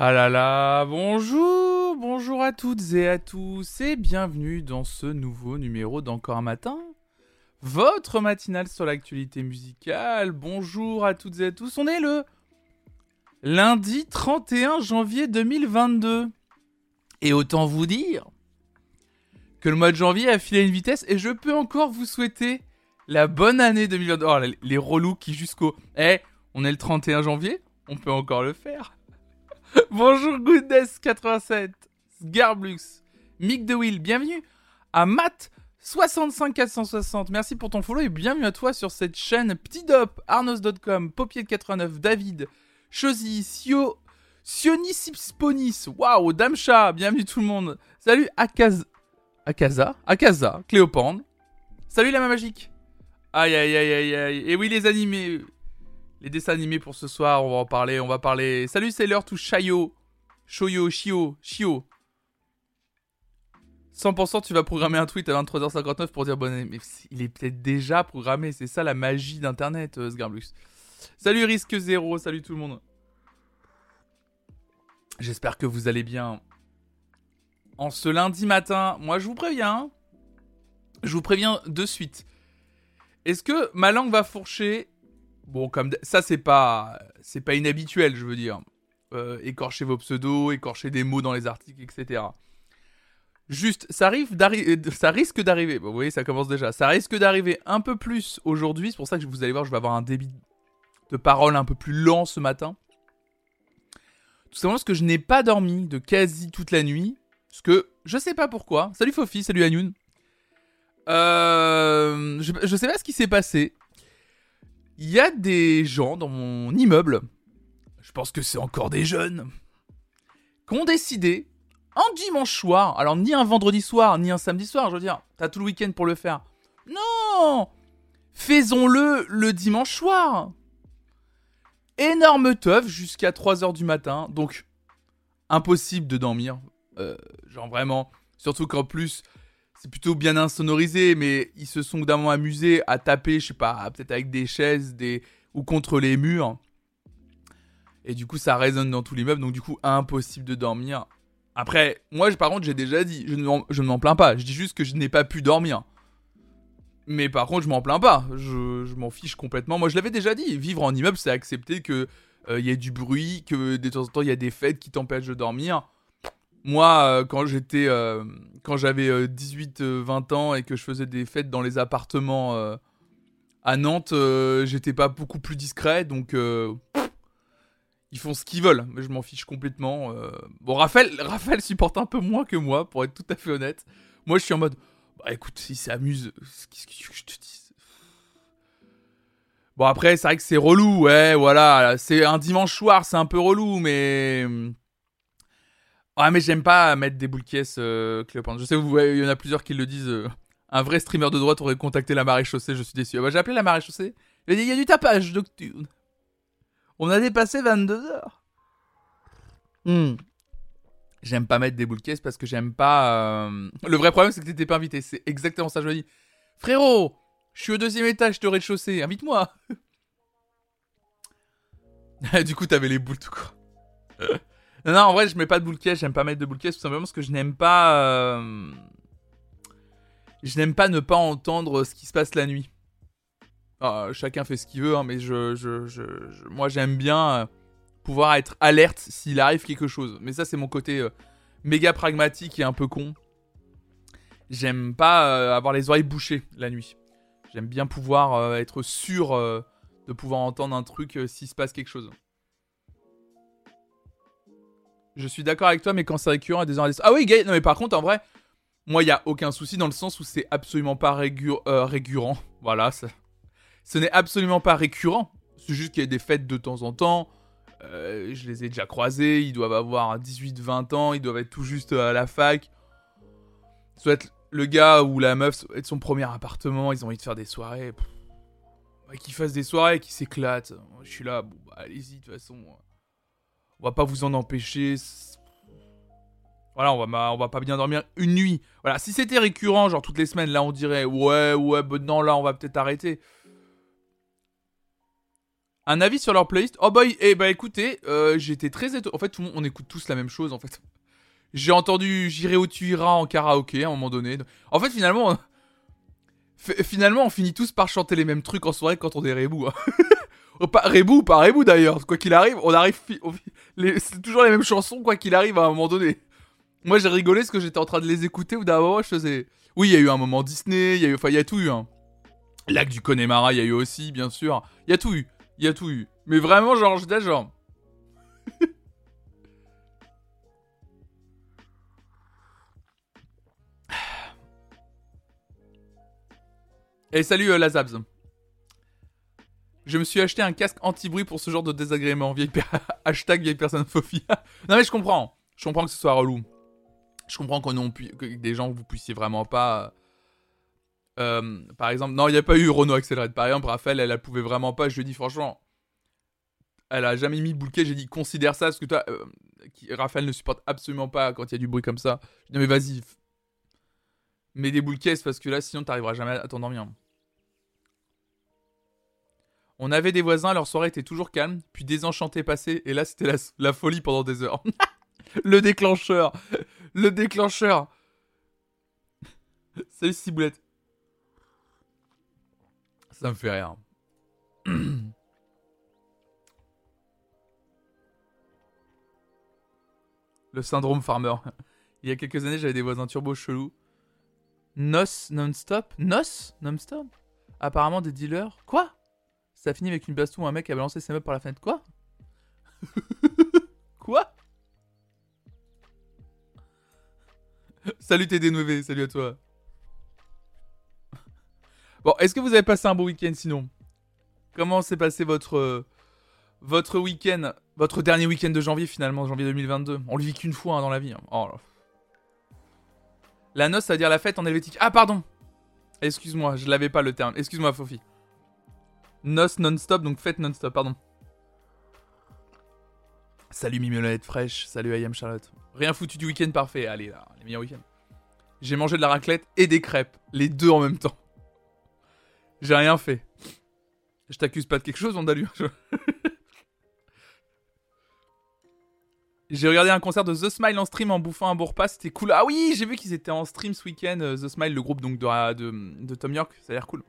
Ah là là, bonjour, bonjour à toutes et à tous et bienvenue dans ce nouveau numéro d'Encore un matin. Votre matinale sur l'actualité musicale. Bonjour à toutes et à tous. On est le lundi 31 janvier 2022. Et autant vous dire que le mois de janvier a filé une vitesse et je peux encore vous souhaiter la bonne année 2022. Oh, les, les relous qui jusqu'au... Eh, on est le 31 janvier, on peut encore le faire. Bonjour Goodness87, Sgarblux, Mick de Will, bienvenue à Matt 65460. Merci pour ton follow et bienvenue à toi sur cette chaîne Ptidop, Arnos.com, Popier89, David, Chosy, Sio, Sionisipsponis, waouh, Damcha, bienvenue tout le monde. Salut Akaz... Akaza, Akaza, Cléopande. Salut la main magique. Aïe aïe aïe aïe aïe. Et oui les animés, les dessins animés pour ce soir, on va en parler, on va parler. Salut, c'est l'heure tout Shayo. Shoyo, Shio, Shio. 100% tu vas programmer un tweet à 23h59 pour dire bonne année. Mais il est peut-être déjà programmé, c'est ça la magie d'internet, euh, Sgarblux. Salut Risque Zéro, salut tout le monde. J'espère que vous allez bien. En ce lundi matin, moi je vous préviens. Je vous préviens de suite. Est-ce que ma langue va fourcher Bon, comme ça, c'est pas, c'est pas inhabituel, je veux dire. Euh, écorcher vos pseudos, écorcher des mots dans les articles, etc. Juste, ça, arrive euh, ça risque d'arriver. vous voyez, ça commence déjà. Ça risque d'arriver un peu plus aujourd'hui. C'est pour ça que vous allez voir, je vais avoir un débit de parole un peu plus lent ce matin. Tout simplement parce que je n'ai pas dormi de quasi toute la nuit. Parce que je sais pas pourquoi. Salut Fofi, salut Anoun. Euh, je, je sais pas ce qui s'est passé il y a des gens dans mon immeuble, je pense que c'est encore des jeunes, qui ont décidé, un dimanche soir, alors ni un vendredi soir, ni un samedi soir, je veux dire, t'as tout le week-end pour le faire. Non Faisons-le le dimanche soir Énorme teuf jusqu'à 3h du matin, donc impossible de dormir. Euh, genre vraiment, surtout qu'en plus, c'est plutôt bien insonorisé, mais ils se sont évidemment amusés à taper, je sais pas, peut-être avec des chaises des... ou contre les murs. Et du coup, ça résonne dans tout l'immeuble, donc du coup, impossible de dormir. Après, moi, par contre, j'ai déjà dit, je ne m'en plains pas. Je dis juste que je n'ai pas pu dormir. Mais par contre, je m'en plains pas. Je, m'en fiche complètement. Moi, je l'avais déjà dit. Vivre en immeuble, c'est accepter que euh, il y ait du bruit, que de temps en temps, il y a des fêtes qui t'empêchent de dormir. Moi, euh, quand j'étais, euh, quand j'avais 18-20 euh, ans et que je faisais des fêtes dans les appartements à Nantes, j'étais pas beaucoup plus discret, donc ils font ce qu'ils veulent, mais je m'en fiche complètement. Bon, Raphaël, Raphaël supporte un peu moins que moi, pour être tout à fait honnête. Moi, je suis en mode, bah écoute, si s'amuse, qu'est-ce que je te dis Bon, après, c'est vrai que c'est relou, ouais, voilà. C'est un dimanche soir, c'est un peu relou, mais ah, mais j'aime pas mettre des boules caisses, euh. Je sais, vous, il y en a plusieurs qui le disent. Euh, un vrai streamer de droite aurait contacté la marée chaussée, je suis déçu. Ah bah, j'ai appelé la marée chaussée. Il a dit, il y a du tapage nocturne. On a dépassé 22 heures. Hmm. J'aime pas mettre des boules caisses parce que j'aime pas. Euh, le vrai problème, c'est que t'étais pas invité. C'est exactement ça, je me dis. Frérot, je suis au deuxième étage de rez-de-chaussée, invite-moi. du coup, t'avais les boules tout quoi. Non, en vrai, je mets pas de boule j'aime pas mettre de boule tout simplement parce que je n'aime pas. Euh, je n'aime pas ne pas entendre ce qui se passe la nuit. Ah, chacun fait ce qu'il veut, hein, mais je, je, je, moi j'aime bien euh, pouvoir être alerte s'il arrive quelque chose. Mais ça, c'est mon côté euh, méga pragmatique et un peu con. J'aime pas avoir les oreilles bouchées la nuit. J'aime bien pouvoir être sûr de pouvoir entendre un truc s'il se passe quelque chose. Je suis d'accord avec toi, mais quand c'est récurrent, à des heures Ah oui, gay. Non, mais par contre, en vrai, moi, il n'y a aucun souci dans le sens où c'est absolument pas euh, récurrent. Voilà, ce n'est absolument pas récurrent. C'est juste qu'il y a des fêtes de temps en temps. Euh, je les ai déjà croisés. Ils doivent avoir 18-20 ans. Ils doivent être tout juste à la fac. Soit le gars ou la meuf, soit être son premier appartement. Ils ont envie de faire des soirées. qu'ils fassent des soirées, qu'ils s'éclatent. Je suis là, bon, bah, allez-y, de toute façon. On va pas vous en empêcher. Voilà, on va, on va pas bien dormir une nuit. Voilà, si c'était récurrent, genre toutes les semaines, là on dirait ouais, ouais, bon, non, là on va peut-être arrêter. Un avis sur leur playlist? Oh bah, eh bah écoutez, euh, j'étais très étonné. En fait, tout le monde, on écoute tous la même chose en fait. J'ai entendu J'irai où tu iras en karaoké à un moment donné. En fait, finalement, finalement, on finit tous par chanter les mêmes trucs en soirée quand on est rebou. Hein. pas rebou d'ailleurs. Quoi qu'il arrive, on arrive. C'est toujours les mêmes chansons, quoi qu'il arrive à un moment donné. Moi, j'ai rigolé parce que j'étais en train de les écouter ou d'abord, je faisais. Oui, il y a eu un moment Disney, il y a eu. Enfin, il y a tout eu. Hein. Lac du Connemara, il y a eu aussi, bien sûr. Il y a tout eu. Il y a tout eu. Mais vraiment, genre, j'étais genre. Et salut euh, Lazabs. Je me suis acheté un casque anti-bruit pour ce genre de désagrément. Vieille Hashtag vieille personne phobie. non mais je comprends. Je comprends que ce soit relou. Je comprends qu'on non que des gens vous puissiez vraiment pas. Euh, par exemple, non, il n'y a pas eu Renault Accelerate. Par exemple, Raphaël, elle, elle pouvait vraiment pas. Je lui ai dit franchement, elle a jamais mis bouquet. J'ai dit considère ça parce que toi, euh, Raphaël ne supporte absolument pas quand il y a du bruit comme ça. Je dit mais vas-y, mets des boules parce que là, sinon, t'arriveras jamais à t'endormir. On avait des voisins, leur soirée était toujours calme, puis désenchanté passé, et là, c'était la, folie pendant des heures. le déclencheur Le déclencheur Salut Ciboulette. Ça me fait rire. le syndrome farmer. Il y a quelques années, j'avais des voisins turbo chelous. Nos non-stop Nos non-stop Apparemment des dealers. Quoi? Ça finit avec une baston où un mec a balancé ses meubles par la fenêtre. Quoi? Quoi? Salut TD9, salut à toi. Bon, est-ce que vous avez passé un bon week-end sinon? Comment s'est passé votre votre week-end, votre dernier week-end de janvier finalement, janvier 2022 On le vit qu'une fois hein, dans la vie. Hein. Oh. La noce, ça veut dire la fête en helvétique. Ah, pardon Excuse-moi, je l'avais pas le terme. Excuse-moi, Fofi. Noce non-stop, donc fête non-stop, pardon. Salut Mimolette fraîche, salut Ayam Charlotte. Rien foutu du week-end parfait, allez là, les meilleurs week-ends. J'ai mangé de la raclette et des crêpes, les deux en même temps. J'ai rien fait. Je t'accuse pas de quelque chose, Vandalu J'ai regardé un concert de The Smile en stream en bouffant un beau repas, c'était cool. Ah oui, j'ai vu qu'ils étaient en stream ce week-end, euh, The Smile, le groupe donc de, de, Tom York, ça a l'air cool.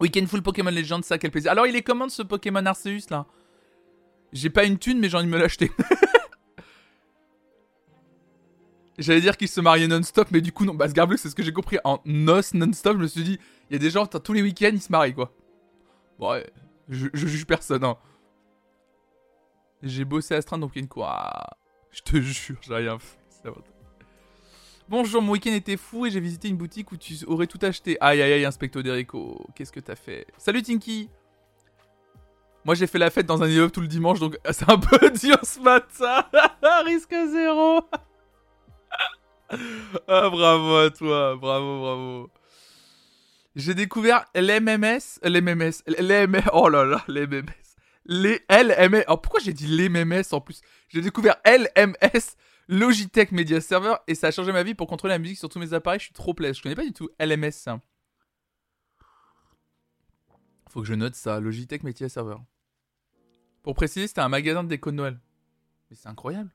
Weekend full Pokémon Legends, ça quel plaisir. Alors il est comment ce Pokémon Arceus là? J'ai pas une thune mais j'ai envie de me l'acheter. J'allais dire qu'il se mariait non-stop, mais du coup non. Bah Sgarbleu, c'est ce que j'ai compris. En noce non-stop, je me suis dit, il y a des gens, tous les week-ends, ils se marient quoi. Ouais, je, juge personne, hein. J'ai bossé à donc il y a une quoi. Je te jure, j'ai rien fait. Bonjour, mon week-end était fou et j'ai visité une boutique où tu aurais tout acheté. Aïe aïe aïe, Inspecto Derico, qu'est-ce que t'as fait? Salut Tinky. Moi j'ai fait la fête dans un immeuble tout le dimanche donc c'est un peu dur ce matin. Risque zéro. Ah bravo à toi, bravo, bravo. J'ai découvert l'MMS, l'MMS, l'MMS, oh là là, l'MMS les LMS. Alors pourquoi j'ai dit les MMS en plus? J'ai découvert LMS, Logitech Media Server, et ça a changé ma vie pour contrôler la musique sur tous mes appareils. Je suis trop plaisir. Je connais pas du tout LMS. Faut que je note ça, Logitech Media Server. Pour préciser, c'était un magasin de déco de Noël. Mais c'est incroyable.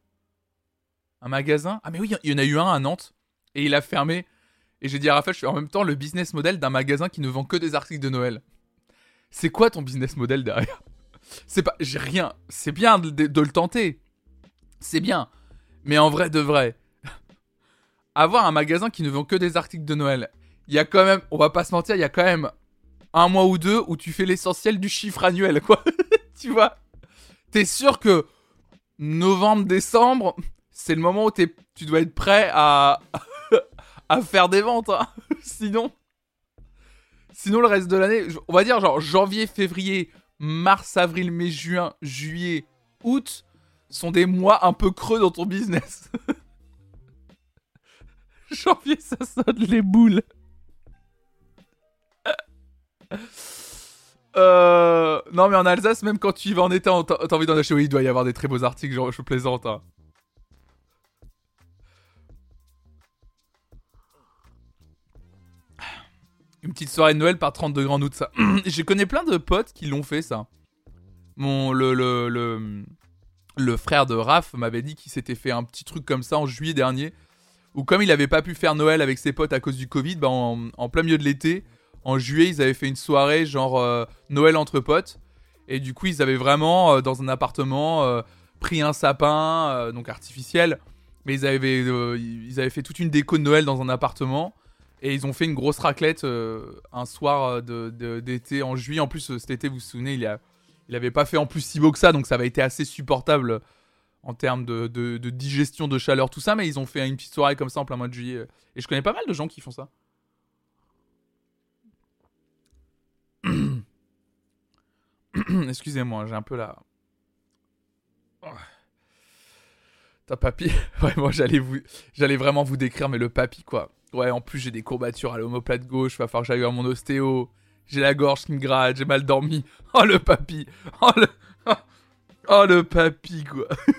Un magasin? Ah mais oui, il y en a eu un à Nantes, et il a fermé. Et j'ai dit à Raphaël, je suis en même temps le business model d'un magasin qui ne vend que des articles de Noël. C'est quoi ton business model derrière? C'est pas. J'ai rien. C'est bien de, le tenter. C'est bien. Mais en vrai de vrai. Avoir un magasin qui ne vend que des articles de Noël. Il y a quand même. On va pas se mentir, il y a quand même un mois ou deux où tu fais l'essentiel du chiffre annuel, quoi. tu vois? T'es sûr que novembre, décembre, c'est le moment où tu dois être prêt à, faire des ventes. Hein. Sinon, sinon le reste de l'année, on va dire genre janvier, février, mars, avril, mai, juin, juillet, août sont des mois un peu creux dans ton business. Janvier, ça sonne les boules. Euh, non, mais en Alsace, même quand tu y vas en été, t'as envie d'en acheter. Oui, il doit y avoir des très beaux articles, genre, je plaisante. Hein. Une petite soirée de Noël par 30 degrés en août, ça. je connais plein de potes qui l'ont fait, ça. Mon, le, le, le, frère de Raph m'avait dit qu'il s'était fait un petit truc comme ça en juillet dernier. Où comme il avait pas pu faire Noël avec ses potes à cause du Covid, bah en, plein milieu de l'été, en juillet, ils avaient fait une soirée genre euh, Noël entre potes. Et du coup, ils avaient vraiment, euh, dans un appartement, euh, pris un sapin, donc artificiel. Mais ils avaient, fait toute une déco de Noël dans un appartement. Et ils ont fait une grosse raclette un soir d'été en juillet. En plus, cet été, vous vous souvenez, il, a, il avait pas fait en plus si beau que ça, donc ça avait été assez supportable en termes de, digestion, de chaleur, tout ça. Mais ils ont fait une petite soirée comme ça en plein mois de juillet. Et je connais pas mal de gens qui font ça. Excusez-moi, j'ai un peu la. Ta papy, vraiment, j'allais vous, j'allais vraiment vous décrire, mais le papy quoi. Ouais, en plus j'ai des courbatures à l'omoplate gauche, va falloir que j'aille voir mon ostéo. J'ai la gorge qui me gratte, j'ai mal dormi. Oh le papy, oh le, oh papy quoi.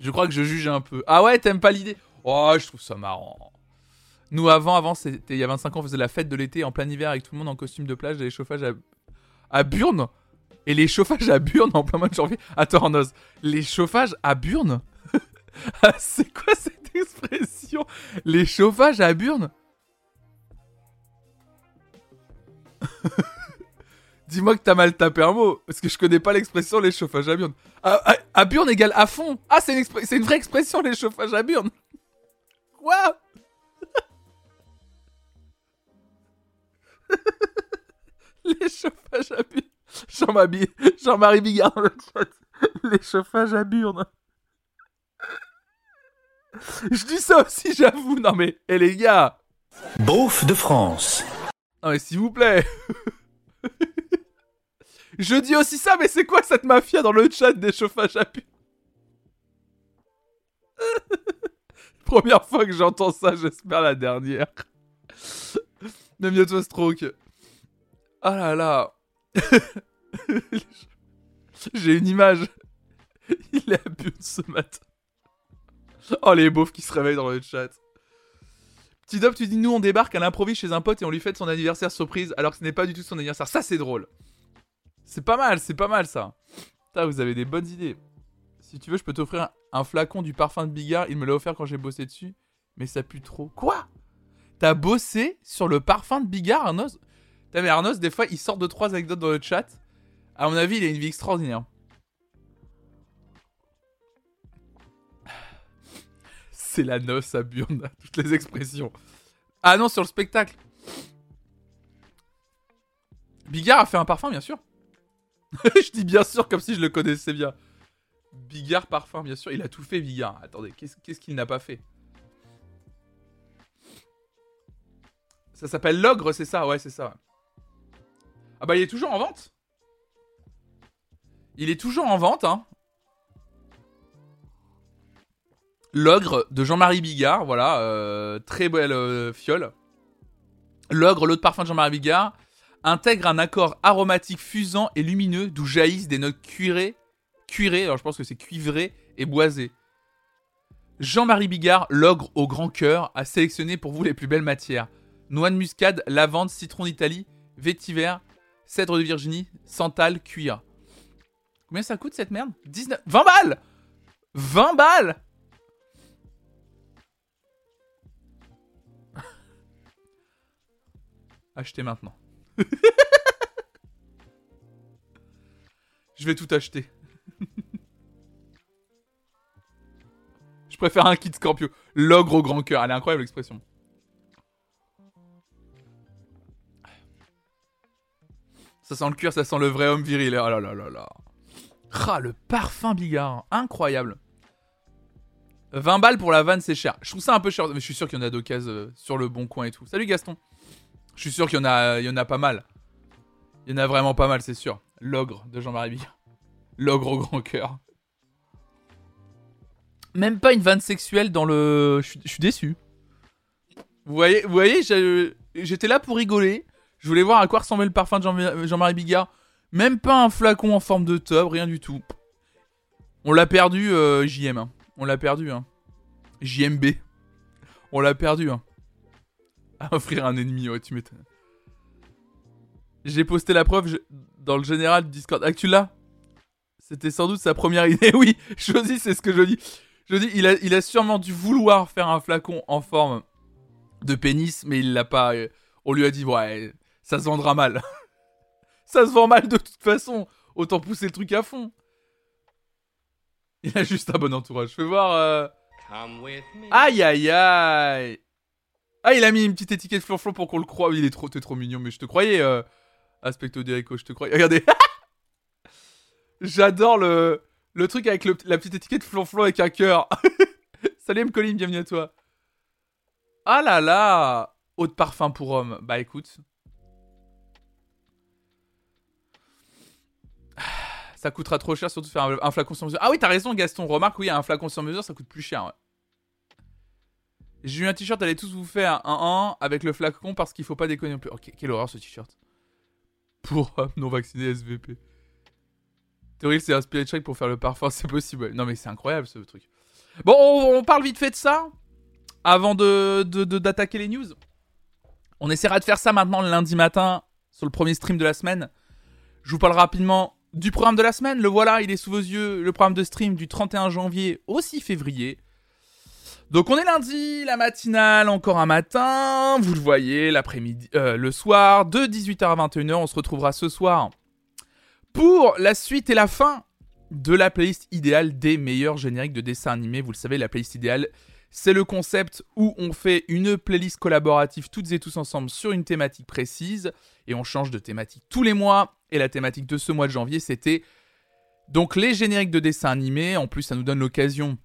je crois que je juge un peu. Ah ouais, t'aimes pas l'idée? Oh, je trouve ça marrant. Nous avant, avant, c'était il y a 25 ans, on faisait la fête de l'été en plein hiver avec tout le monde en costume de plage, des chauffages à, à Burne. Et les chauffages à Burne en plein mois de janvier. Attends, Noz, les chauffages à Burne ah, C'est quoi cette expression? Les chauffages à Burne Dis-moi que t'as mal tapé un mot, parce que je connais pas l'expression les chauffages à Burne. À, Burne égale à fond. Ah, c'est une, une vraie expression les chauffages à Burne. Quoi? Les chauffages à Burne. Jean-Marie Jean Bigard. Les chauffages à burne. Je dis ça aussi, j'avoue. Non mais, hé les gars. Beauf de France. Non mais s'il vous plaît. Je dis aussi ça, mais c'est quoi cette mafia dans le chat des chauffages à burne Première fois que j'entends ça, j'espère la dernière. Mais bientôt stroke. Ah là là. J'ai une image. Il est à ce matin. Oh, les beaufs qui se réveillent dans le chat. Petit tu dis nous on débarque à l'improviste chez un pote et on lui fête son anniversaire surprise alors que ce n'est pas du tout son anniversaire. Ça c'est drôle. C'est pas mal, c'est pas mal ça. Putain, vous avez des bonnes idées. Si tu veux, je peux t'offrir un, flacon du parfum de Bigard. Il me l'a offert quand j'ai bossé dessus. Mais ça pue trop. Quoi? T'as bossé sur le parfum de Bigard, Arnos T'as mais Arnos, des fois, il sort de trois anecdotes dans le chat. À mon avis, il a une vie extraordinaire. C'est la noce à Burn, toutes les expressions. Ah non, sur le spectacle. Bigard a fait un parfum, bien sûr. je dis bien sûr comme si je le connaissais bien. Bigard parfum, bien sûr. Il a tout fait, Bigard. Attendez, qu'est-ce qu'il n'a pas fait? Ça s'appelle l'ogre, c'est ça? Ouais, c'est ça. Ah bah il est toujours en vente? Il est toujours en vente, hein. L'ogre de Jean-Marie Bigard, voilà, euh, très belle euh, fiole. L'ogre, l'autre parfum de Jean-Marie Bigard, intègre un accord aromatique fusant et lumineux d'où jaillissent des notes cuirées, cuirées, alors je pense que c'est cuivré et boisé. Jean-Marie Bigard, l'ogre au grand cœur, a sélectionné pour vous les plus belles matières. Noix de muscade, lavande, citron d'Italie, vétiver, cèdre de Virginie, santal, cuir. Combien ça coûte cette merde? 19... 20 balles 20 balles Achetez maintenant. Je vais tout acheter. Je préfère un kit Scorpio. L'ogre au grand cœur. Elle est incroyable l'expression. Ça sent le cuir, ça sent le vrai homme viril. Oh là là là là. Ah, le parfum Bigard. Incroyable. 20 balles pour la vanne, c'est cher. Je trouve ça un peu cher, mais je suis sûr qu'il y en a d'occasion euh, sur le bon coin et tout. Salut Gaston. Je suis sûr qu'il y, en a, a pas mal. Il y en a vraiment pas mal, c'est sûr. L'ogre de Jean-Marie Bigard. L'ogre au grand cœur. Même pas une vanne sexuelle dans le. Je suis, déçu. Vous voyez, voyez j'étais là pour rigoler. Je voulais voir à quoi ressemblait le parfum de Jean-Marie Bigard. Même pas un flacon en forme de tube, rien du tout. On l'a perdu, euh, JM. Hein. On l'a perdu. Hein. JMB. On l'a perdu. Hein. À offrir un ennemi, ouais, tu m'étonnes. J'ai posté la preuve je- dans le général du Discord. Ah, tu l'as? C'était sans doute sa première idée. Oui, je dis, c'est ce que je dis. Je dis, il a, il a sûrement dû vouloir faire un flacon en forme de pénis, mais il l'a pas. euh, On lui a dit, ouais, ça se vendra mal. ça se vend mal de toute façon. Autant pousser le truc à fond. Il a juste un bon entourage. Fais voir. euh, Aïe aïe aïe. Ah, il a mis une petite étiquette flonflon pour qu'on le croie. Il est trop, t'es trop mignon, mais je te croyais. Euh... Aspecto je te croyais. Regardez. J'adore le, le truc avec la petite étiquette flonflon avec un cœur. Salut M. Colin, bienvenue à toi. Ah là là. Eau de parfum pour homme. Bah écoute. Ça coûtera trop cher, surtout faire un, un flacon sur mesure. Ah oui, t'as raison, Gaston. Remarque, oui, un flacon sur mesure, ça coûte plus cher. ouais. J'ai eu un t-shirt, allez tous vous faire un 1 avec le flacon parce qu'il faut pas déconner non plus. Ok, quelle horreur ce t-shirt. Pour non vacciné SVP. Théorie, c'est inspiré de Shrek pour faire le parfum, c'est possible. Non mais c'est incroyable ce truc. Bon, on, parle vite fait de ça avant de- d'attaquer les news. On essaiera de faire ça maintenant le lundi matin sur le premier stream de la semaine. Je vous parle rapidement du programme de la semaine. Le voilà, il est sous vos yeux. Le programme de stream du 31 janvier au 6 février. Donc on est lundi, la matinale, encore un matin, vous le voyez, l'après-midi, euh, le soir, de 18h à 21h, on se retrouvera ce soir pour la suite et la fin de la playlist idéale des meilleurs génériques de dessins animés. Vous le savez, la playlist idéale, c'est le concept où on fait une playlist collaborative toutes et tous ensemble sur une thématique précise et on change de thématique tous les mois. Et la thématique de ce mois de janvier, c'était donc les génériques de dessins animés. En plus, ça nous donne l'occasion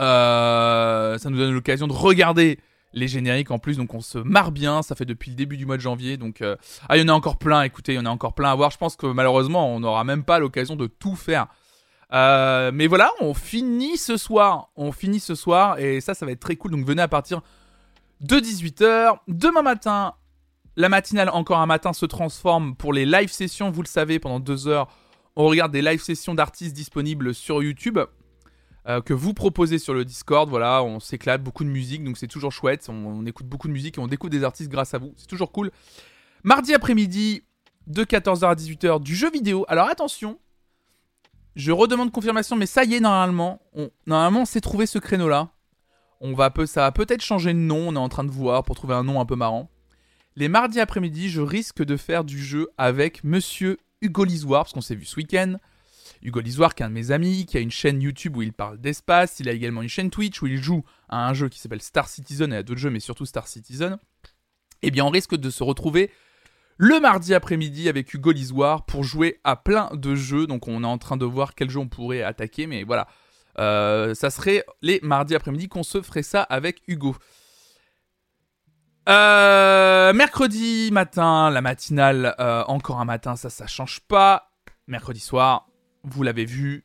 euh, ça nous donne l'occasion de regarder les génériques en plus, donc on se marre bien. Ça fait depuis le début du mois de janvier, donc euh, ah, il y en a encore plein. Écoutez, il y en a encore plein à voir. Je pense que malheureusement, on n'aura même pas l'occasion de tout faire. Euh, mais voilà, on finit ce soir. On finit ce soir et ça, ça va être très cool. Donc venez à partir de 18h. Demain matin, la matinale encore un matin se transforme pour les live sessions. Vous le savez, pendant deux heures, on regarde des live sessions d'artistes disponibles sur YouTube euh, que vous proposez sur le Discord. Voilà, on s'éclate, beaucoup de musique, donc c'est toujours chouette. On, écoute beaucoup de musique et on découvre des artistes grâce à vous. C'est toujours cool. Mardi après-midi, de 14h à 18h, du jeu vidéo. Alors attention, je redemande confirmation, mais ça y est, normalement, on, normalement, on s'est trouvé ce créneau-là. On va peu, ça va peut-être changer de nom. On est en train de voir pour trouver un nom un peu marrant. Les mardis après-midi, je risque de faire du jeu avec Monsieur Hugo Lisoire, parce qu'on s'est vu ce week-end. Hugo Lisoire, qui est un de mes amis, qui a une chaîne YouTube où il parle d'espace. Il a également une chaîne Twitch où il joue à un jeu qui s'appelle Star Citizen et à d'autres jeux, mais surtout Star Citizen. Eh bien, on risque de se retrouver le mardi après-midi avec Hugo Lisoire pour jouer à plein de jeux. Donc, on est en train de voir quel jeu on pourrait attaquer, mais voilà. Euh, ça serait les mardis après-midi qu'on se ferait ça avec Hugo. Euh, mercredi matin, la matinale, euh, encore un matin, ça, ça change pas. Mercredi soir, vous l'avez vu,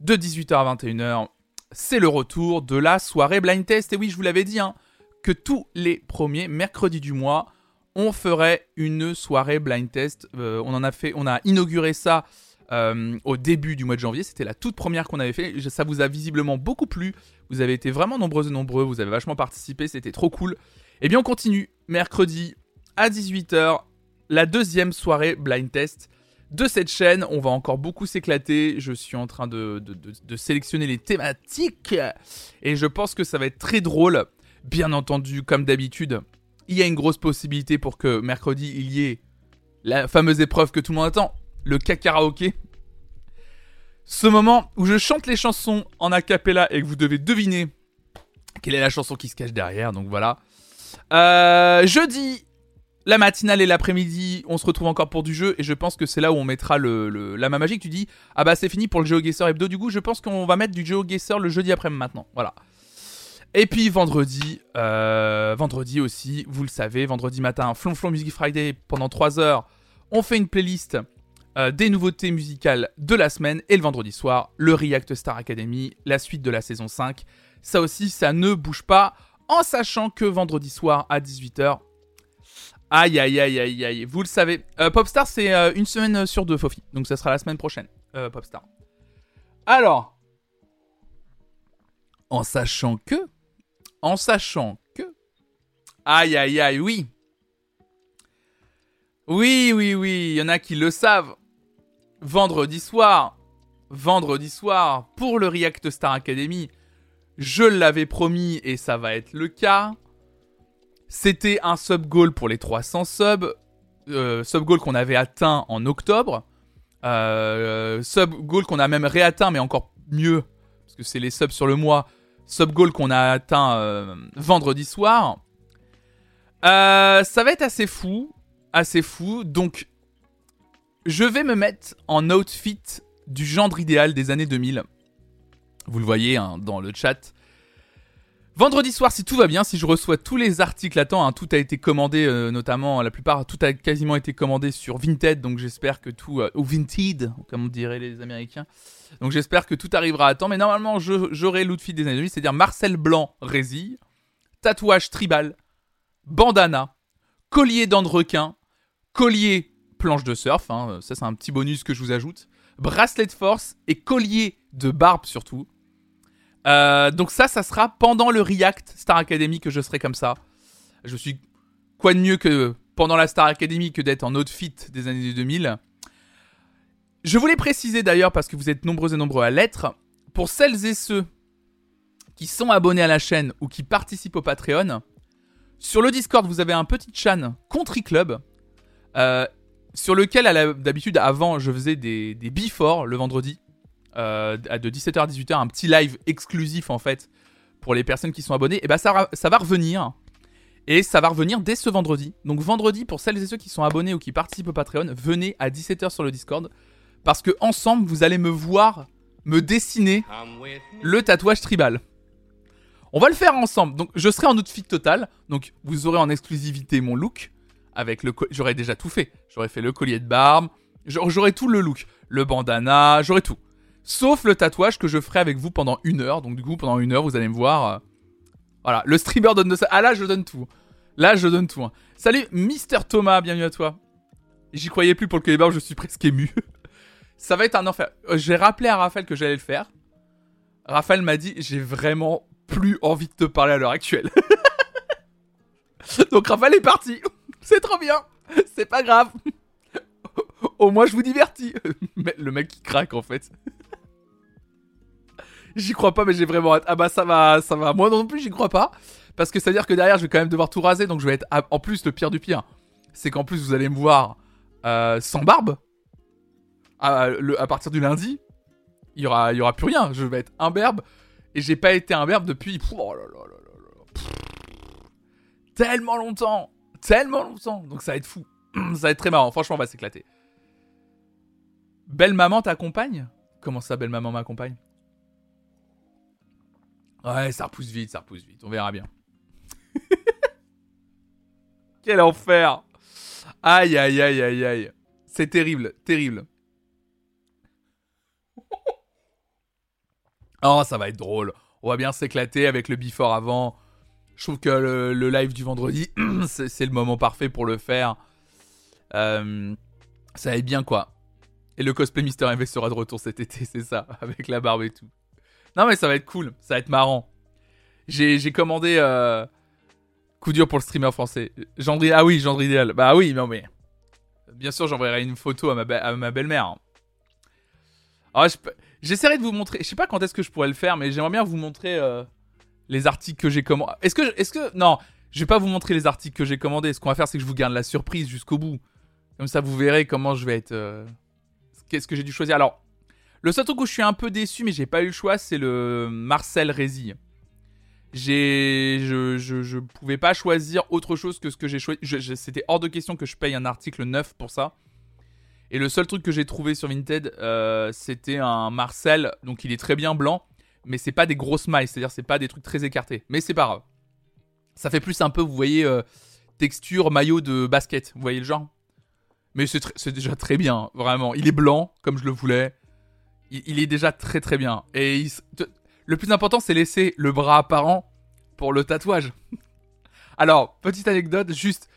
de 18h à 21h, c'est le retour de la soirée blind test. Et oui, je vous l'avais dit, hein, que tous les premiers mercredis du mois, on ferait une soirée blind test. Euh, on en a fait, on a inauguré ça euh, au début du mois de janvier. C'était la toute première qu'on avait fait. Ça vous a visiblement beaucoup plu. Vous avez été vraiment nombreux et nombreux. Vous avez vachement participé. C'était trop cool. Eh bien, on continue. Mercredi à 18h, la deuxième soirée blind test de cette chaîne. On va encore beaucoup s'éclater. Je suis en train de, sélectionner les thématiques. Et je pense que ça va être très drôle. Bien entendu, comme d'habitude, il y a une grosse possibilité pour que mercredi, il y ait la fameuse épreuve que tout le monde attend. Le karaoké. Ce moment où je chante les chansons en a cappella et que vous devez deviner quelle est la chanson qui se cache derrière. Donc voilà. Euh, jeudi, la matinale et l'après-midi, on se retrouve encore pour du jeu et je pense que c'est là où on mettra la main magique. Tu dis, ah bah c'est fini pour le GeoGuessr hebdo. Du coup, je pense qu'on va mettre du GeoGuessr le jeudi après maintenant. Voilà. Et puis vendredi, euh, vendredi aussi, vous le savez, vendredi matin, Flonflon Music Friday pendant 3 heures, on fait une playlist euh, des nouveautés musicales de la semaine et le vendredi soir, le React Star Academy, la suite de la saison 5. Ça aussi, ça ne bouge pas en sachant que vendredi soir à 18h, aïe aïe aïe aïe aïe, vous le savez, euh, Popstar c'est euh, une semaine sur deux, Fofi, donc ça sera la semaine prochaine, euh, Popstar. Alors, en sachant que, en sachant que, aïe aïe aïe, oui, Oui, oui, oui, il y en a qui le savent. Vendredi soir, vendredi soir, pour le React Star Academy, je l'avais promis et ça va être le cas. C'était un sub goal pour les 300 subs. Euh, sub goal qu'on avait atteint en octobre. Euh, sub goal qu'on a même réatteint, mais encore mieux, parce que c'est les subs sur le mois. Sub goal qu'on a atteint euh, vendredi soir. ça va être assez fou. Assez fou. Donc, je vais me mettre en outfit du gendre idéal des années 2000. Vous le voyez hein, dans le chat. Vendredi soir, si tout va bien, si je reçois tous les articles à temps, hein, tout a été commandé, euh, notamment la plupart, tout a quasiment été commandé sur Vinted, donc j'espère que tout, euh, ou Vinted, comme diraient les Américains. Donc j'espère que tout arrivera à temps, mais normalement j'aurai l'outfit des années 2000, c'est-à-dire Marcel Blanc résille, tatouage tribal, bandana, collier dents de requin, collier planche de surf, hein, ça c'est un petit bonus que je vous ajoute, bracelet de force et collier de barbe surtout. Euh, donc ça, ça sera pendant le React Star Academy que je serai comme ça. Je suis quoi de mieux que pendant la Star Academy que d'être en outfit des années 2000. Je voulais préciser d'ailleurs, parce que vous êtes nombreux et nombreux à l'être, pour celles et ceux qui sont abonnés à la chaîne ou qui participent au Patreon, sur le Discord, vous avez un petit chan Country Club, euh, sur lequel, d'habitude, avant, je faisais des, des before le vendredi. Euh, de 17h à 18h, un petit live exclusif en fait pour les personnes qui sont abonnées, et bah ça, ça va revenir. Et ça va revenir dès ce vendredi. Donc vendredi, pour celles et ceux qui sont abonnés ou qui participent au Patreon, venez à 17h sur le Discord. Parce que ensemble, vous allez me voir me dessiner le tatouage tribal. On va le faire ensemble. Donc je serai en outfit total. Donc vous aurez en exclusivité mon look. Avec le j'aurais déjà tout fait. J'aurais fait le collier de barbe. J'aurais tout le look. Le bandana, j'aurais tout. Sauf le tatouage que je ferai avec vous pendant une heure. Donc du coup, pendant une heure, vous allez me voir. Euh, voilà, le streamer donne de ça. Ah là, je donne tout. Là, je donne tout. Hein. Salut, Mister Thomas, bienvenue à toi. J'y croyais plus pour le kebab, je suis presque ému. ça va être un enfer. Euh, j'ai rappelé à Raphaël que j'allais le faire. Raphaël m'a dit, j'ai vraiment plus envie de te parler à l'heure actuelle. Donc Raphaël est parti. C'est trop bien. C'est pas grave. Au moins, je vous divertis. le mec qui craque en fait. J'y crois pas, mais j'ai vraiment. Ah bah ça va, ça va. Moi non plus, j'y crois pas. Parce que c'est-à-dire que derrière, je vais quand même devoir tout raser. Donc je vais être. En plus, le pire du pire, c'est qu'en plus, vous allez me voir euh, sans barbe. À, le, à, partir du lundi, il y aura, y aura plus rien. Je vais être imberbe. Et j'ai pas été imberbe depuis. Oh tellement longtemps. Tellement longtemps. Donc ça va être fou. ça va être très marrant. Franchement, on va s'éclater. Belle maman t'accompagne? Comment ça, belle maman m'accompagne? Ouais, ça repousse vite, ça repousse vite. On verra bien. Quel enfer Aïe, aïe, aïe, aïe, aïe. C'est terrible, terrible. Oh, ça va être drôle. On va bien s'éclater avec le before avant. Je trouve que le, live du vendredi, c'est le moment parfait pour le faire. Euh, ça va être bien, quoi. Et le cosplay Mister MV sera de retour cet été, c'est ça, avec la barbe et tout. Non mais ça va être cool, ça va être marrant. J'ai commandé euh, coup dur pour le streamer français. Gendre ah oui, gendre idéal. Bah oui, non mais bien sûr j'enverrai une photo à ma, belle-mère. Ah, j'essaierai de vous montrer. Je sais pas quand est-ce que je pourrais le faire, mais j'aimerais bien vous montrer euh, les articles que j'ai commandés. Est-ce que, est-ce que, non, je vais pas vous montrer les articles que j'ai commandés. Ce qu'on va faire, c'est que je vous garde la surprise jusqu'au bout. Comme ça, vous verrez comment je vais être. Euh, qu'est-ce que j'ai dû choisir Alors, le seul truc où je suis un peu déçu, mais j'ai pas eu le choix, c'est le Marcel Rézy. J'ai, je, je, pouvais pas choisir autre chose que ce que j'ai choisi. C'était hors de question que je paye un article neuf pour ça. Et le seul truc que j'ai trouvé sur Vinted, euh, c'était un Marcel. Donc il est très bien blanc, mais c'est pas des grosses mailles, c'est-à-dire c'est pas des trucs très écartés. Mais c'est pas grave. Ça fait plus un peu, vous voyez, euh, texture maillot de basket. Vous voyez le genre mais c'est déjà très bien, vraiment. Il est blanc, comme je le voulais. Il, est déjà très très bien. Et le plus important, c'est laisser le bras apparent pour le tatouage. Alors, petite anecdote, juste...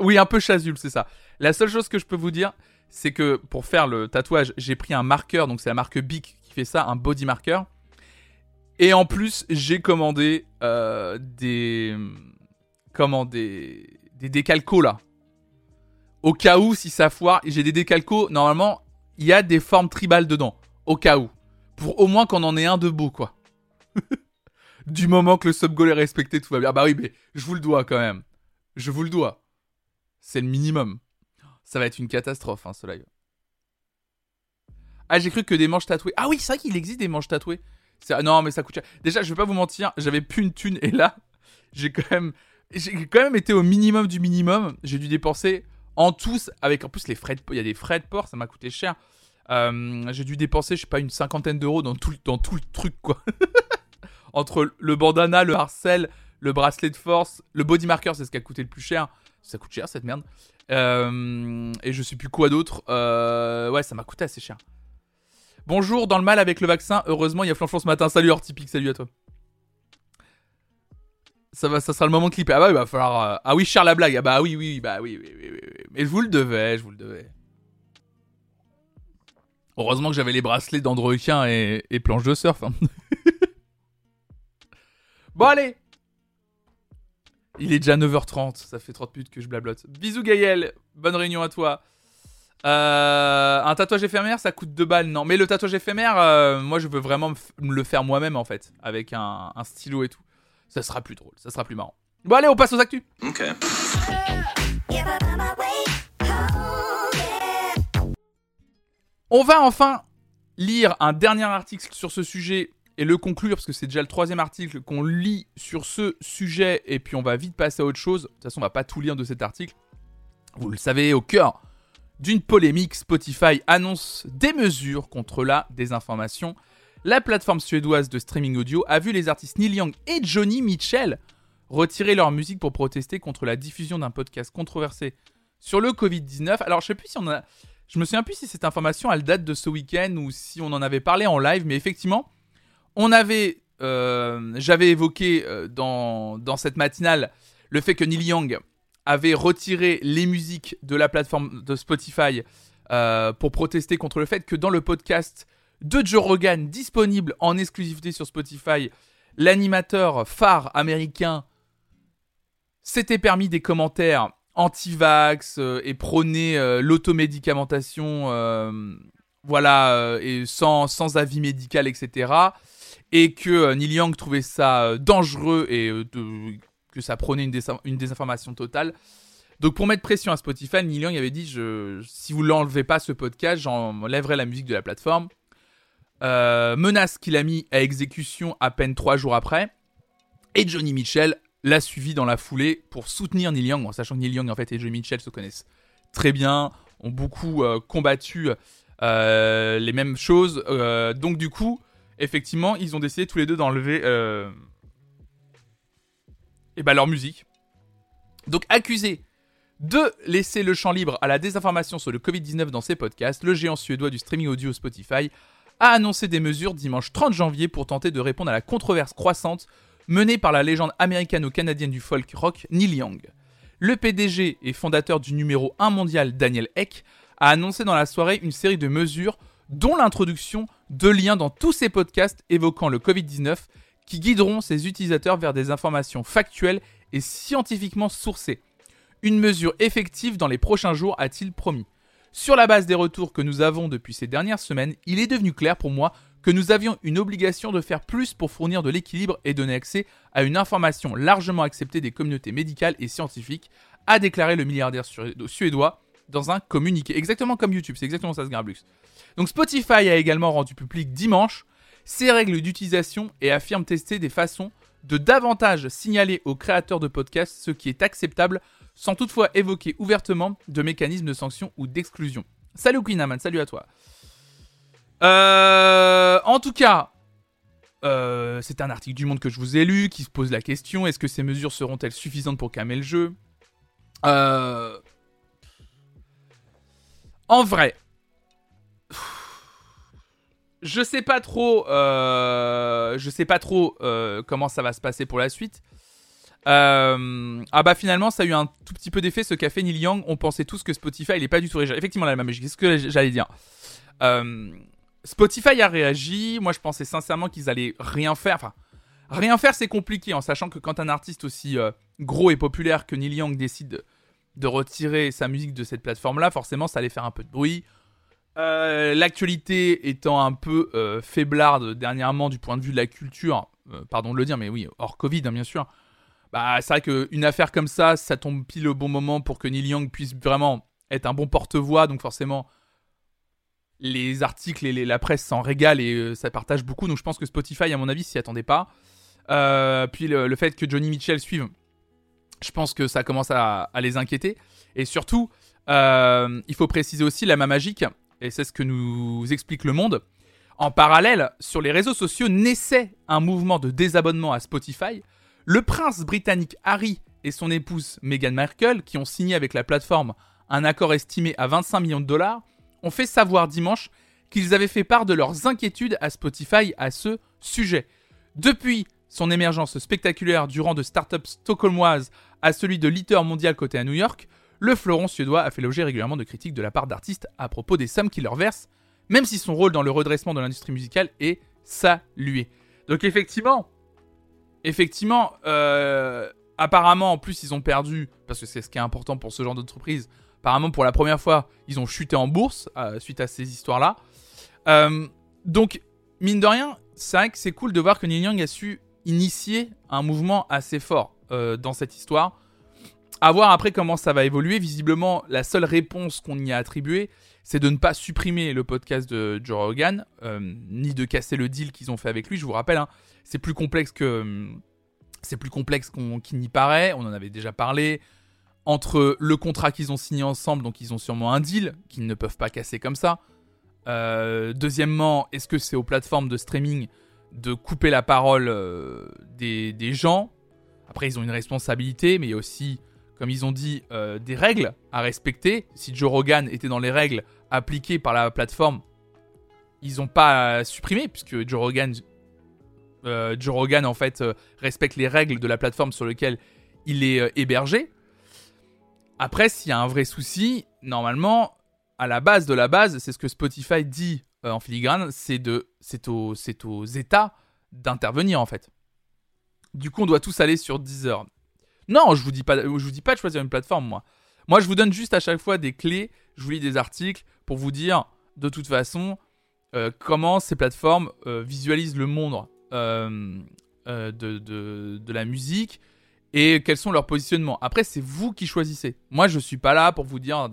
oui, un peu chasuble, c'est ça. La seule chose que je peux vous dire, c'est que pour faire le tatouage, j'ai pris un marqueur, donc c'est la marque Bic qui fait ça, un body marker. Et en plus, j'ai commandé euh, des... Comment des... Des décalcos là Au cas où, si ça foire, j'ai des décalcos, normalement, il y a des formes tribales dedans. Au cas où. Pour au moins qu'on en ait un de beau, quoi. du moment que le sub goal est respecté, tout va bien. Bah oui, mais je vous le dois quand même. Je vous le dois. C'est le minimum. Ça va être une catastrophe, hein, ce live. Ah, j'ai cru que des manches tatouées. Ah oui, c'est vrai qu'il existe des manches tatouées. Non, mais ça coûte cher. Déjà, je vais pas vous mentir, j'avais plus une thune et là, j'ai quand même, j'ai quand même été au minimum du minimum. J'ai dû dépenser en tous, avec en plus les frais de, il y a des frais de port, ça m'a coûté cher. Euh, j'ai dû dépenser, je sais pas, une cinquantaine d'euros dans tout, dans tout le truc, quoi. Entre le bandana, le harcèle, le bracelet de force, le body marker, c'est ce qui a coûté le plus cher. Ça coûte cher cette merde. Euh, et je sais plus quoi d'autre. Euh, ouais, ça m'a coûté assez cher. Bonjour, dans le mal avec le vaccin. Heureusement, il y a Flanchon ce matin. Salut Hortipic, salut à toi. Ça, va, ça sera le moment de clipper. Ah bah il va falloir. Ah oui, Charles la blague. Ah bah oui, oui, bah oui, oui, oui, oui. Mais je vous le devais, je vous le devais. Heureusement que j'avais les bracelets d'Androquin et, et planche de surf. Hein. bon, allez Il est déjà 9h30. Ça fait 30 minutes que je blablote. Bisous, Gaël. Bonne réunion à toi. Euh, un tatouage éphémère, ça coûte 2 balles, non. Mais le tatouage éphémère, euh, moi je veux vraiment me le faire moi-même en fait, avec un, stylo et tout. Ça sera plus drôle, ça sera plus marrant. Bon allez, on passe aux actus. Ok. On va enfin lire un dernier article sur ce sujet et le conclure parce que c'est déjà le troisième article qu'on lit sur ce sujet et puis on va vite passer à autre chose. De toute façon, on va pas tout lire de cet article. Vous le savez, au cœur d'une polémique, Spotify annonce des mesures contre la désinformation. La plateforme suédoise de streaming audio a vu les artistes Neil Young et Johnny Mitchell retirer leur musique pour protester contre la diffusion d'un podcast controversé sur le Covid-19. Alors je sais plus si on a... Je me souviens plus si cette information elle date de ce week-end ou si on en avait parlé en live, mais effectivement, on avait... Euh, j'avais évoqué euh, dans, cette matinale le fait que Neil Young avait retiré les musiques de la plateforme de Spotify euh, pour protester contre le fait que dans le podcast de Joe Rogan, disponible en exclusivité sur Spotify, l'animateur phare américain s'était permis des commentaires anti-vax euh, et prônait euh, l'automédicamentation, voilà, et sans, sans, avis médical, etc. Et que Neil Young trouvait ça dangereux et que ça prenait une, désinformation totale. Donc pour mettre pression à Spotify, Neil Young avait dit si vous l'enlevez pas ce podcast, j'enlèverai la musique de la plateforme. Euh, menace qu'il a mis à exécution à peine trois jours après. Et Johnny Mitchell l'a suivi dans la foulée pour soutenir Neil Young, en sachant que Neil Young et Johnny Mitchell se connaissent très bien, ont beaucoup euh, combattu euh, les mêmes choses. donc du coup, effectivement, ils ont décidé tous les deux d'enlever et bah leur musique. Donc accusé de laisser le champ libre à la désinformation sur le Covid-19 dans ses podcasts, le géant suédois du streaming audio Spotify a annoncé des mesures dimanche 30 janvier pour tenter de répondre à la controverse croissante menée par la légende américano-canadienne du folk rock Neil Young. Le PDG et fondateur du numéro 1 mondial Daniel Eck a annoncé dans la soirée une série de mesures dont l'introduction de liens dans tous ses podcasts évoquant le Covid-19 qui guideront ses utilisateurs vers des informations factuelles et scientifiquement sourcées. Une mesure effective dans les prochains jours, a-t-il promis. Sur la base des retours que nous avons depuis ces dernières semaines, il est devenu clair pour moi que nous avions une obligation de faire plus pour fournir de l'équilibre et donner accès à une information largement acceptée des communautés médicales et scientifiques, a déclaré le milliardaire suédois dans un communiqué. Exactement comme YouTube, c'est exactement ça ce. Donc Spotify a également rendu public dimanche ses règles d'utilisation et affirme tester des façons de davantage signaler aux créateurs de podcasts ce qui est acceptable sans toutefois évoquer ouvertement de mécanismes de sanction ou d'exclusion. Salut Queen salut à toi. Euh, en tout cas, euh, c'est un article du Monde que je vous ai lu qui se pose la question est-ce que ces mesures seront-elles suffisantes pour calmer le jeu? Euh, En vrai, je sais pas trop, je sais pas trop comment ça va se passer pour la suite. Euh, ah bah finalement ça a eu un tout petit peu d'effet ce qu'a fait Neil Young. On pensait tous que Spotify il est pas du tout réagi. Effectivement la même c'est ce que j'allais dire? Spotify a réagi. Moi je pensais sincèrement qu'ils allaient rien faire. Enfin rien faire c'est compliqué en sachant que quand un artiste aussi gros et populaire que Neil Young décide de retirer sa musique de cette plateforme-là, forcément, ça allait faire un peu de bruit. Euh, l'actualité étant un peu euh, faiblarde dernièrement du point de vue de la culture, euh, pardon de le dire, mais oui, hors Covid, hein, bien sûr. Bah, c'est vrai qu'une affaire comme ça, ça tombe pile au bon moment pour que Neil Young puisse vraiment être un bon porte-voix, donc forcément, les articles et la presse s'en régalent et ça partage beaucoup, donc je pense que Spotify, à mon avis, s'y attendait pas. puis le, fait que Johnny Mitchell suive, je pense que ça commence à, à les inquiéter. Et surtout, il faut préciser aussi la main magique et c'est ce que nous explique le monde. En parallèle, sur les réseaux sociaux naissait un mouvement de désabonnement à Spotify. Le prince britannique Harry et son épouse Meghan Markle, qui ont signé avec la plateforme un accord estimé à 25 millions de dollars, ont fait savoir dimanche qu'ils avaient fait part de leurs inquiétudes à Spotify à ce sujet. Depuis son émergence spectaculaire du rang de start-up stockholmoise à celui de leader mondial côté à New York, le fleuron suédois a fait l'objet régulièrement de critiques de la part d'artistes à propos des sommes qu'il leur verse, même si son rôle dans le redressement de l'industrie musicale est salué. Donc effectivement, effectivement, euh, apparemment en plus ils ont perdu, parce que c'est ce qui est important pour ce genre d'entreprise, apparemment pour la première fois ils ont chuté en bourse euh, suite à ces histoires-là. Euh, donc mine de rien, c'est vrai que c'est cool de voir que Neil a su initier un mouvement assez fort dans cette histoire à voir après comment ça va évoluer. Visiblement, la seule réponse qu'on y a attribuée, c'est de ne pas supprimer le podcast de Joe Rogan, euh, ni de casser le deal qu'ils ont fait avec lui. Je vous rappelle, hein, c'est plus complexe que complexe qu'il n'y paraît. On en avait déjà parlé. Entre le contrat qu'ils ont signé ensemble, donc ils ont sûrement un deal qu'ils ne peuvent pas casser comme ça. Euh, deuxièmement, est-ce que c'est aux plateformes de streaming de couper la parole euh, des, gens? Après, ils ont une responsabilité, mais il aussi comme ils ont dit, euh, des règles à respecter. Si Joe Rogan était dans les règles appliquées par la plateforme, ils n'ont pas supprimé, puisque Joe Rogan, euh, en fait, euh, respecte les règles de la plateforme sur laquelle il est hébergé. Après, s'il y a un vrai souci, normalement, à la base de la base, c'est ce que Spotify dit en filigrane, c'est aux, c'est aux États d'intervenir en fait. Du coup, on doit tous aller sur Deezer. Non, je vous dis pas, je vous dis pas de choisir une plateforme, moi. Moi, je vous donne juste à chaque fois des clés. Je vous lis des articles pour vous dire, de toute façon, euh, comment ces plateformes euh, visualisent le monde euh, de, la musique et quels sont leurs positionnements. Après, c'est vous qui choisissez. Moi, je suis pas là pour vous dire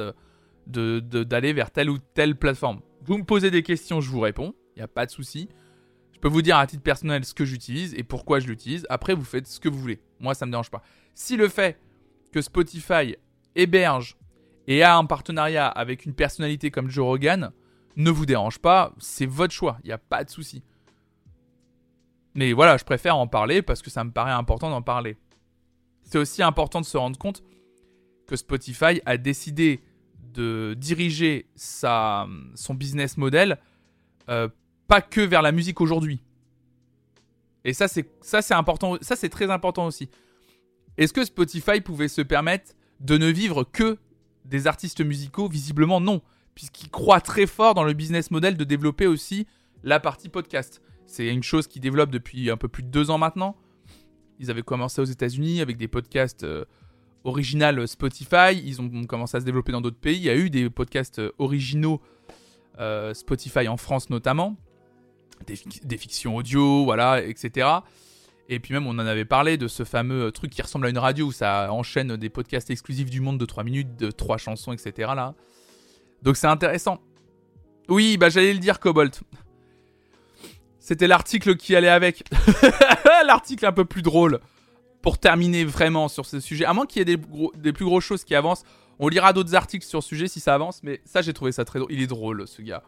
d'aller vers telle ou telle plateforme. Vous me posez des questions, je vous réponds. Il n'y a pas de souci. Je peux vous dire à titre personnel ce que j'utilise et pourquoi je l'utilise. Après, vous faites ce que vous voulez. Moi, ça me dérange pas. Si le fait que Spotify héberge et a un partenariat avec une personnalité comme Joe Rogan ne vous dérange pas, c'est votre choix, il n'y a pas de souci. Mais voilà, je préfère en parler parce que ça me paraît important d'en parler. C'est aussi important de se rendre compte que Spotify a décidé de diriger son business model euh, pas que vers la musique aujourd'hui. Et ça c'est ça c'est important, ça c'est très important aussi. Est-ce que Spotify pouvait se permettre de ne vivre que des artistes musicaux? Visiblement non, puisqu'il croit très fort dans le business model de développer aussi la partie podcast. C'est une chose qui développe depuis un peu plus de deux ans maintenant. Ils avaient commencé aux États-Unis avec des podcasts euh, originaux Spotify. Ils ont commencé à se développer dans d'autres pays. Il y a eu des podcasts euh, originaux euh, Spotify en France notamment. Des, fictions audio, voilà, etc. Et puis même, on en avait parlé de ce fameux truc qui ressemble à une radio où ça enchaîne des podcasts exclusifs du monde de 3 minutes, de 3 chansons, etc. Là. Donc c'est intéressant. Oui, bah j'allais le dire, Cobalt. C'était l'article qui allait avec. l'article un peu plus drôle. Pour terminer vraiment sur ce sujet. À moins qu'il y ait des, des plus grosses choses qui avancent. On lira d'autres articles sur ce sujet si ça avance. Mais ça, j'ai trouvé ça très drôle. Il est drôle, ce gars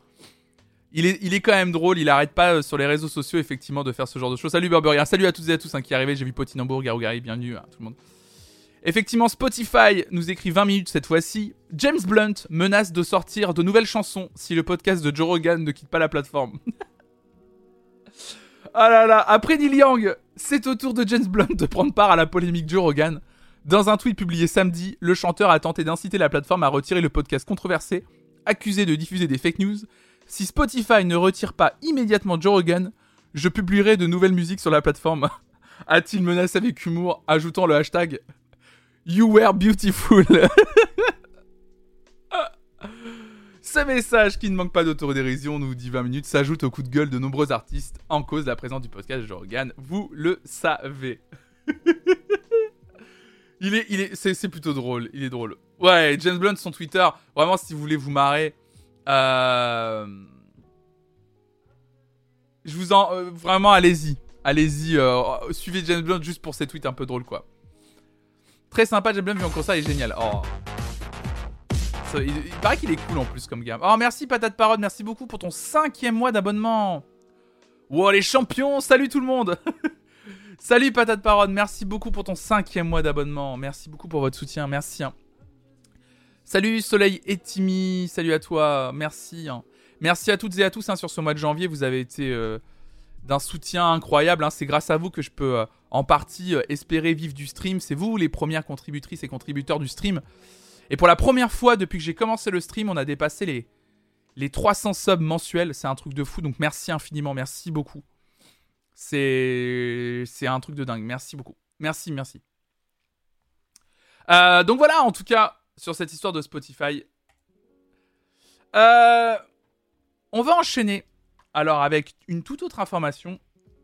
il est, il est quand même drôle, il arrête pas euh, sur les réseaux sociaux effectivement de faire ce genre de choses. Salut Burberry, salut à toutes et à tous hein, qui arrivaient, j'ai vu Potinambour, Garou Gary, bienvenue à tout le monde. Effectivement, Spotify nous écrit 20 minutes cette fois-ci. James Blunt menace de sortir de nouvelles chansons si le podcast de Joe Rogan ne quitte pas la plateforme. ah là là, après Neil Young, c'est au tour de James Blunt de prendre part à la polémique Joe Rogan. Dans un tweet publié samedi, le chanteur a tenté d'inciter la plateforme à retirer le podcast controversé, accusé de diffuser des fake news si Spotify ne retire pas immédiatement Joe Rogan, je publierai de nouvelles musiques sur la plateforme. A-t-il menacé avec humour, ajoutant le hashtag You were beautiful Ce message qui ne manque pas d'autodérision, nous dit 20 minutes, s'ajoute au coup de gueule de nombreux artistes en cause de la présence du podcast de Jorgan. Vous le savez. il est, il est, c'est, plutôt drôle. Il est drôle. Ouais, James Blunt, son Twitter. Vraiment, si vous voulez vous marrer, euh, je vous en, euh, vraiment, allez-y, allez-y. Euh, suivez James Blunt juste pour ses tweets un peu drôles, quoi. Très sympa, James Blunt vu en concert, il est génial. Oh. Il, paraît qu'il est cool en plus comme gamme. Oh, merci Patate Parode, merci beaucoup pour ton cinquième mois d'abonnement. Wow, les champions, salut tout le monde. salut Patate Parode, merci beaucoup pour ton cinquième mois d'abonnement. Merci beaucoup pour votre soutien, merci. Hein. Salut Soleil et Timmy, salut à toi, merci. Hein. Merci à toutes et à tous hein, sur ce mois de janvier, vous avez été euh, d'un soutien incroyable. C'est grâce à vous que je peux euh, en partie euh, espérer vivre du stream. C'est vous les premières contributrices et contributeurs du stream. Et pour la première fois depuis que j'ai commencé le stream, on a dépassé les, les 300 subs mensuels. C'est un truc de fou. Donc merci infiniment. Merci beaucoup. C'est, un truc de dingue. Merci beaucoup. Merci, merci. Donc voilà, en tout cas, sur cette histoire de Spotify. Euh, on va enchaîner. Alors avec une toute autre information.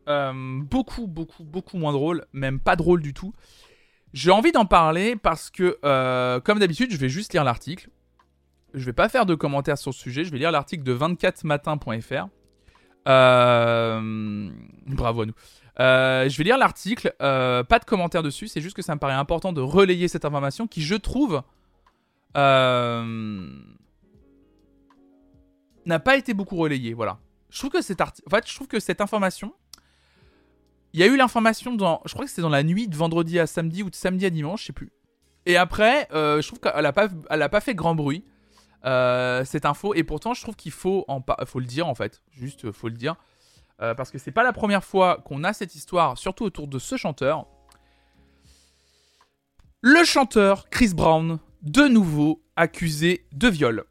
Euh, beaucoup, beaucoup, beaucoup moins drôle. Même pas drôle du tout. J'ai envie d'en parler parce que, euh, comme d'habitude, je vais juste lire l'article. Je vais pas faire de commentaires sur le sujet. Je vais lire l'article de 24matin.fr. Euh, bravo à nous. Je vais lire l'article. pas de commentaires dessus. C'est juste que ça me paraît important de relayer cette information qui, je trouve, n'a pas été beaucoup relayée. Voilà. Je trouve que cette en fait, je trouve que cette information il y a eu l'information dans. Je crois que c'était dans la nuit de vendredi à samedi ou de samedi à dimanche, je sais plus. Et après, euh, je trouve qu'elle a pas, pas fait grand bruit. Euh, cette info et pourtant je trouve qu'il faut en faut le dire en fait juste faut le dire euh, parce que c'est pas la première fois qu'on a cette histoire surtout autour de ce chanteur le chanteur Chris Brown de nouveau accusé de viol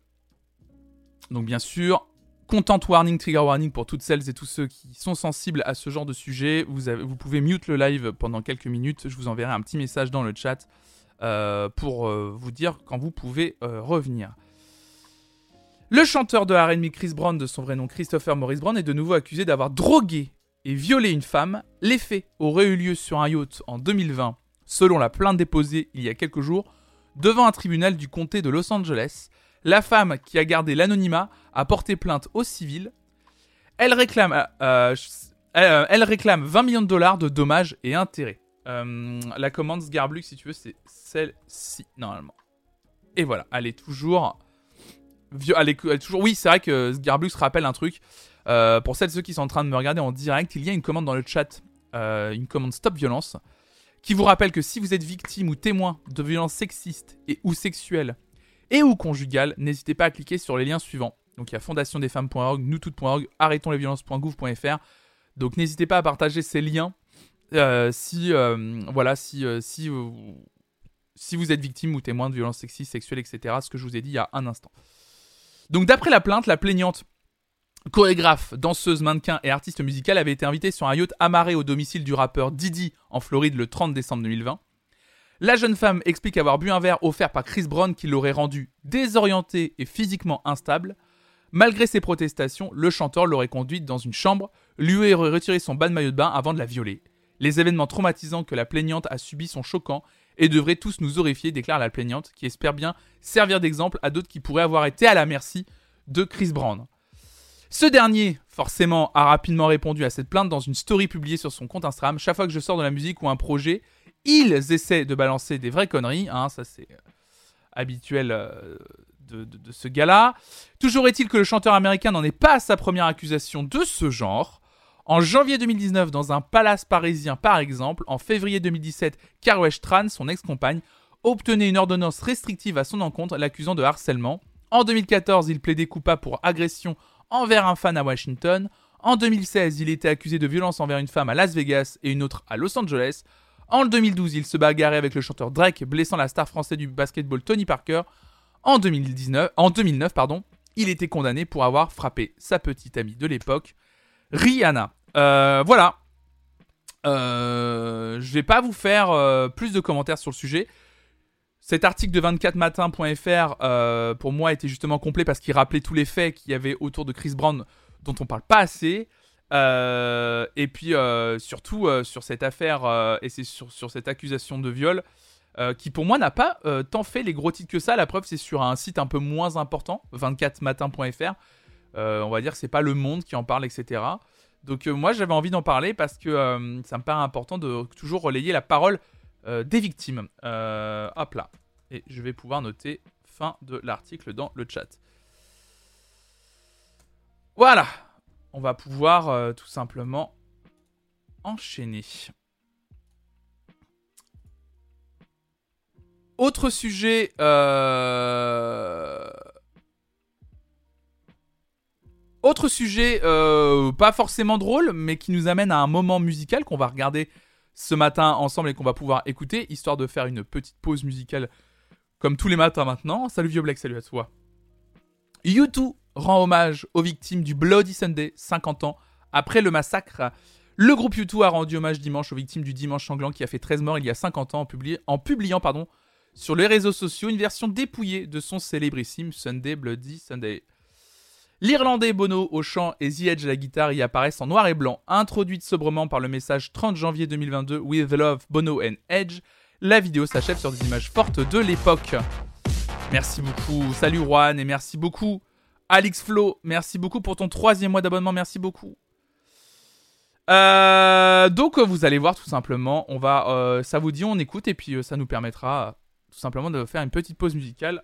donc bien sûr Content warning, trigger warning pour toutes celles et tous ceux qui sont sensibles à ce genre de sujet. Vous, pouvez mute le live pendant quelques minutes. Je vous enverrai un petit message dans le chat euh, pour euh, vous dire quand vous pouvez euh, revenir. Le chanteur de R&B Chris Brown, de son vrai nom Christopher Maurice Brown, est de nouveau accusé d'avoir drogué et violé une femme. Les faits auraient eu lieu sur un yacht en 2020, selon la plainte déposée il y a quelques jours devant un tribunal du comté de Los Angeles. La femme qui a gardé l'anonymat a porté plainte au civil. Elle réclame, euh, euh, euh, elle réclame 20 millions de dollars de dommages et intérêts. la commande Sgarblux, si tu veux, c'est celle-ci, normalement. Et voilà, elle est toujours... Elle est, toujours... Oui, c'est vrai que Sgarblux rappelle un truc. pour celles et ceux qui sont en train de me regarder en direct, il y a une commande dans le chat, une commande Stop Violence, qui vous rappelle que si vous êtes victime ou témoin de violences sexistes et ou sexuelles et ou conjugales, n'hésitez pas à cliquer sur les liens suivants. Donc il y a fondationdesfemmes.org, noustoutes.org, arrêtonsletviolences.gouv.fr. Donc n'hésitez pas à partager ces liens euh, si euh, voilà si euh, si si vous êtes victime ou témoin de violences sexistes, sexuelles, etc. Ce que je vous ai dit il y a un instant. Donc d'après la plainte, la plaignante chorégraphe, danseuse, mannequin et artiste musicale avait été invitée sur un yacht amarré au domicile du rappeur Didi en Floride le 30 décembre 2020. La jeune femme explique avoir bu un verre offert par Chris Brown qui l'aurait rendue désorientée et physiquement instable. Malgré ses protestations, le chanteur l'aurait conduite dans une chambre, lui aurait retiré son bas de maillot de bain avant de la violer. Les événements traumatisants que la plaignante a subis sont choquants et devraient tous nous horrifier, déclare la plaignante, qui espère bien servir d'exemple à d'autres qui pourraient avoir été à la merci de Chris Brown. Ce dernier, forcément, a rapidement répondu à cette plainte dans une story publiée sur son compte Instagram. Chaque fois que je sors de la musique ou un projet, ils essaient de balancer des vraies conneries, hein, ça c'est euh, habituel euh, de, ce gars-là. Toujours est-il que le chanteur américain n'en est pas à sa première accusation de ce genre. En janvier 2019, dans un palace parisien par exemple, en février 2017, Karwesh Tran, son ex-compagne, obtenait une ordonnance restrictive à son encontre, l'accusant de harcèlement. En 2014, il plaidait coupable pour agression envers un fan à Washington. En 2016, il était accusé de violence envers une femme à Las Vegas et une autre à Los Angeles. En 2012, il se bagarrait avec le chanteur Drake, blessant la star française du basketball Tony Parker. En, 2019, en 2009, pardon, il était condamné pour avoir frappé sa petite amie de l'époque, Rihanna. Euh, voilà. Euh, je vais pas vous faire euh, plus de commentaires sur le sujet. Cet article de 24matin.fr, euh, pour moi, était justement complet parce qu'il rappelait tous les faits qu'il y avait autour de Chris Brown dont on parle pas assez. Euh, et puis, euh, surtout, sur cette affaire et c'est sur, cette accusation de viol, qui pour moi n'a pas tant fait les gros titres que ça. La preuve, c'est sur un site un peu moins important, 24matin.fr. on va dire que c'est pas Le Monde qui en parle, etc. Donc, moi, j'avais envie d'en parler parce que ça me paraît important de toujours relayer la parole des victimes. Euh, hop là. Et je vais pouvoir noter fin de l'article dans le chat. Voilà. On va pouvoir euh, tout simplement enchaîner. Autre sujet. Autre sujet, pas forcément drôle, mais qui nous amène à un moment musical qu'on va regarder ce matin ensemble et qu'on va pouvoir écouter, histoire de faire une petite pause musicale comme tous les matins maintenant. Salut Vieux Black, salut à toi. U2 rend hommage aux victimes du Bloody Sunday, 50 ans après le massacre. Le groupe U2 a rendu hommage dimanche aux victimes du dimanche sanglant qui a fait 13 morts il y a 50 ans en, en publiant pardon, sur les réseaux sociaux une version dépouillée de son célébrissime Sunday Bloody Sunday. L'Irlandais Bono au chant et The Edge à la guitare y apparaissent en noir et blanc, introduite sobrement par le message 30 janvier 2022 With Love, Bono and Edge. La vidéo s'achève sur des images fortes de l'époque. Merci beaucoup, salut Juan et merci beaucoup Alix Flo, merci beaucoup pour ton troisième mois d'abonnement, merci beaucoup. Euh, donc vous allez voir tout simplement, on va, euh, ça vous dit on écoute et puis euh, ça nous permettra tout simplement de faire une petite pause musicale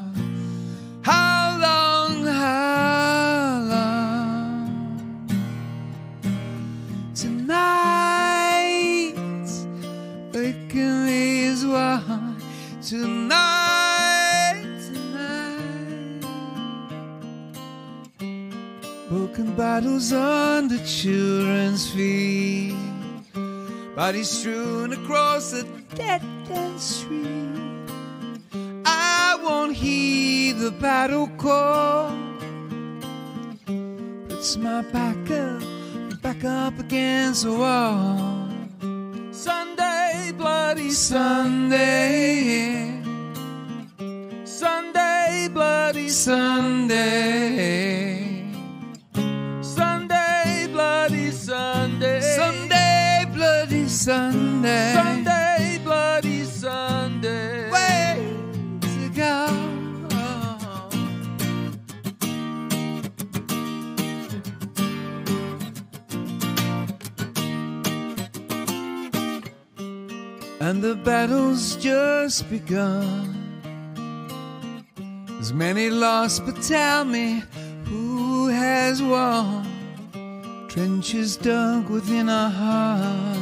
How long, how long? Tonight, waking me is one. Tonight, tonight. Broken bottles under children's feet. Bodies strewn across the dead end street won't heed the battle call. Puts my back up, back up against the wall. Sunday, bloody Sunday. Sunday, bloody Sunday. Sunday, bloody Sunday. Sunday, bloody Sunday. And the battle's just begun. There's many lost, but tell me who has won? Trenches dug within our hearts.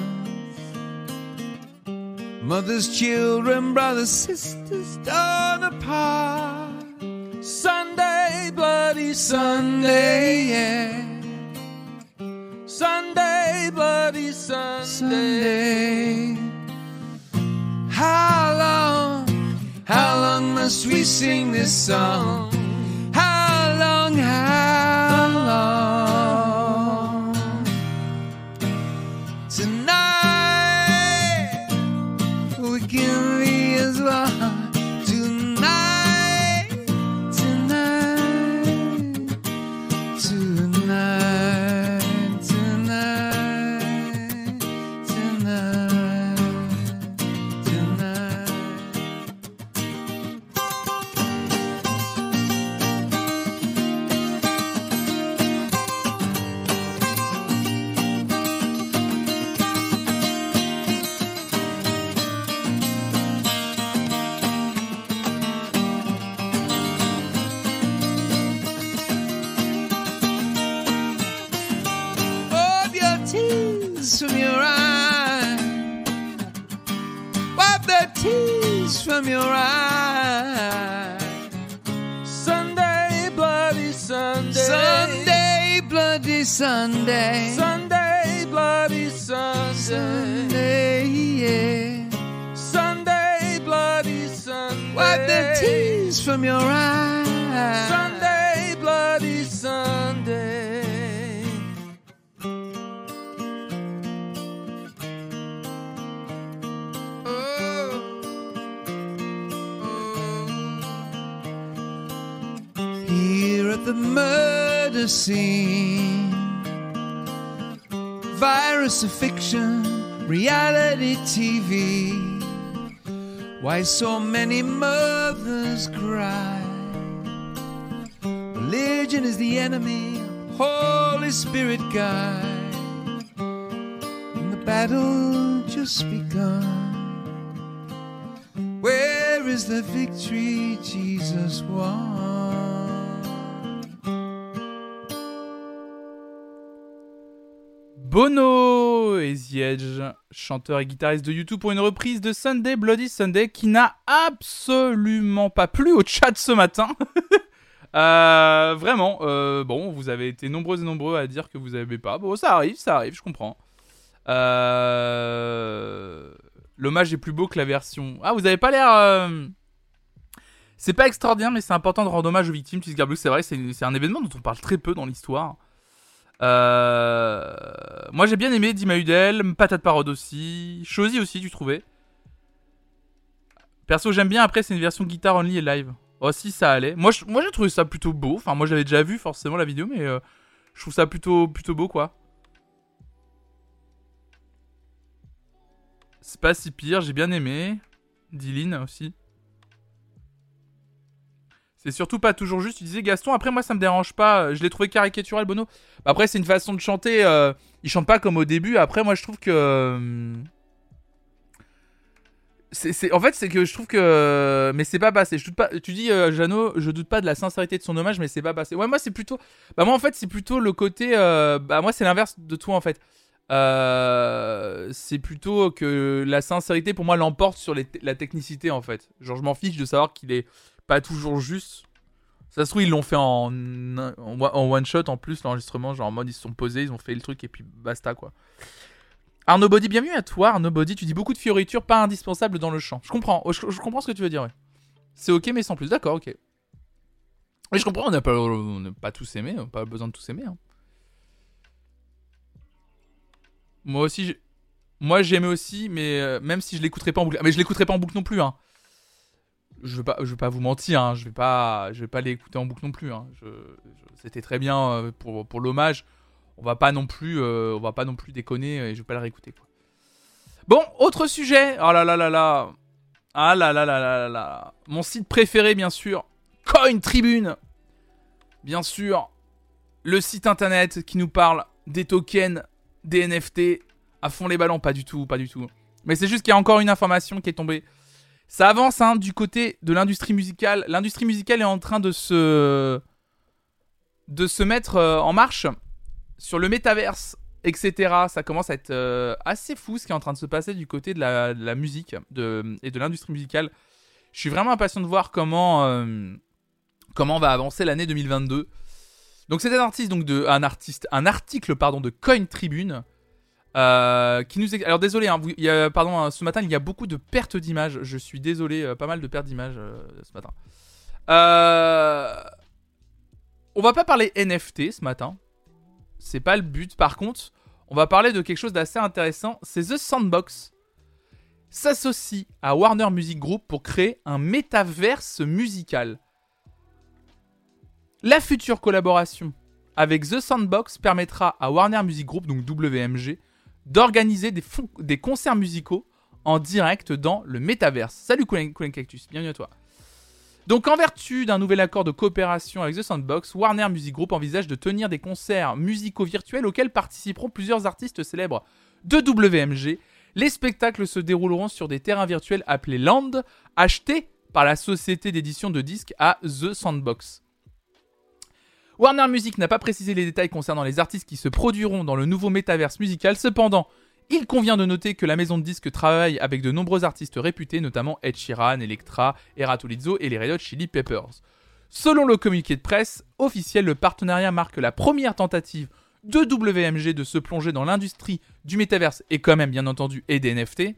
Mothers, children, brothers, sisters torn apart. Sunday, bloody Sunday, yeah. Sunday, bloody Sunday. Sunday. How long, how long must we sing this song? How long, how long? tears from your eye. Wipe the tears from your eyes. Sunday, bloody Sunday. Sunday, bloody Sunday. Sunday, bloody Sunday. Sunday, yeah. Sunday, bloody Sunday. Wipe the tears from your eyes. Sunday, virus of fiction, reality TV. Why so many mothers cry? Religion is the enemy, Holy Spirit guide. And the battle just begun. Where is the victory Jesus won? Bono et The chanteur et guitariste de YouTube pour une reprise de Sunday Bloody Sunday qui n'a absolument pas plu au chat ce matin. Euh, vraiment, euh, bon, vous avez été nombreux et nombreux à dire que vous n'aimez pas. Bon, ça arrive, ça arrive, je comprends. Euh, L'hommage est plus beau que la version. Ah, vous avez pas l'air. C'est pas extraordinaire, mais c'est important de rendre hommage aux victimes. Cheesegar Blues, c'est vrai, c'est un événement dont on parle très peu dans l'histoire. Euh, Moi j'ai bien aimé Dima Udel, Patate Parode aussi, Chosy aussi, tu trouvais Perso, j'aime bien. Après, c'est une version guitare only et live. Oh, si ça allait. Moi, j'ai trouvé ça plutôt beau. Enfin, moi j'avais déjà vu forcément la vidéo, mais euh, je trouve ça plutôt, plutôt beau quoi. C'est pas si pire, j'ai bien aimé. Dylan aussi. C'est surtout pas toujours juste, tu disais Gaston. Après, moi, ça me dérange pas. Je l'ai trouvé caricatural, Bono. Bah, Après, c'est une façon de chanter. euh, il chante pas comme au début. Après, moi, je trouve que. euh, En fait, c'est que je trouve que. Mais c'est pas passé. Je doute pas... Tu dis, euh, Jeannot, je doute pas de la sincérité de son hommage, mais c'est pas passé. Ouais, moi, c'est plutôt. Bah, moi, en fait, c'est plutôt le côté. euh, Bah, moi, c'est l'inverse de toi, en fait. Euh, c'est plutôt que la sincérité pour moi l'emporte sur la technicité en fait. Genre je m'en fiche de savoir qu'il est pas toujours juste. Ça se trouve ils l'ont fait en, one shot en plus l'enregistrement, genre en mode ils se sont posés, ils ont fait le truc et puis basta quoi. Arnaud Body, bienvenue à toi Arnaud Body, tu dis beaucoup de fioritures pas indispensables dans le chant. Je comprends, oh, je, comprends ce que tu veux dire. C'est ok mais sans plus, d'accord ok. Oui je comprends, on n'a pas, pas tous aimé, on pas besoin de tous aimer. hein. Moi aussi, moi j'aimais aussi, mais euh, même si je l'écouterais pas en boucle, mais je l'écouterais pas en boucle non plus. Hein. Je veux pas, pas vous mentir, hein. je vais pas, je vais pas l'écouter en boucle non plus. Hein. C'était très bien euh, pour, l'hommage. On va pas non plus, euh, va pas non plus déconner et je vais pas le réécouter. Bon, autre sujet. Oh là là là là. Ah là là là là là là. Mon site préféré bien sûr, Coin Tribune. Bien sûr, le site internet qui nous parle des tokens des NFT à fond les ballons, pas du tout, pas du tout. Mais c'est juste qu'il y a encore une information qui est tombée. Ça avance hein, du côté de l'industrie musicale. L'industrie musicale est en train de se de se mettre euh, en marche sur le métaverse, etc. Ça commence à être euh, assez fou ce qui est en train de se passer du côté de la, musique et de l'industrie musicale. Je suis vraiment impatient de voir comment euh, va avancer l'année 2022. Donc c'est un artiste donc de un article de Coin Tribune euh, qui nous alors désolé hein, pardon hein, ce matin il y a beaucoup de pertes d'images. Je suis désolé euh, pas mal de pertes d'images euh, ce matin. On va pas parler NFT ce matin. C'est pas le but. Par contre on va parler de quelque chose d'assez intéressant. C'est The Sandbox s'associe à Warner Music Group pour créer un métaverse musical. La future collaboration avec The Sandbox permettra à Warner Music Group, donc WMG, d'organiser des, concerts musicaux en direct dans le métaverse. Salut Coolin Cactus, bienvenue à toi. Donc en vertu d'un nouvel accord de coopération avec The Sandbox, Warner Music Group envisage de tenir des concerts musicaux virtuels auxquels participeront plusieurs artistes célèbres de WMG. Les spectacles se dérouleront sur des terrains virtuels appelés Land, achetés par la société d'édition de disques à The Sandbox. Warner Music n'a pas précisé les détails concernant les artistes qui se produiront dans le nouveau métaverse musical. Cependant, Il convient de noter que la maison de disques travaille avec de nombreux artistes réputés, notamment Ed Sheeran, Electra, Eratolizzo et les Red Hot Chili Peppers. Selon le communiqué de presse officiel, le partenariat marque la première tentative de WMG de se plonger dans l'industrie du métaverse et quand même bien entendu et des NFT.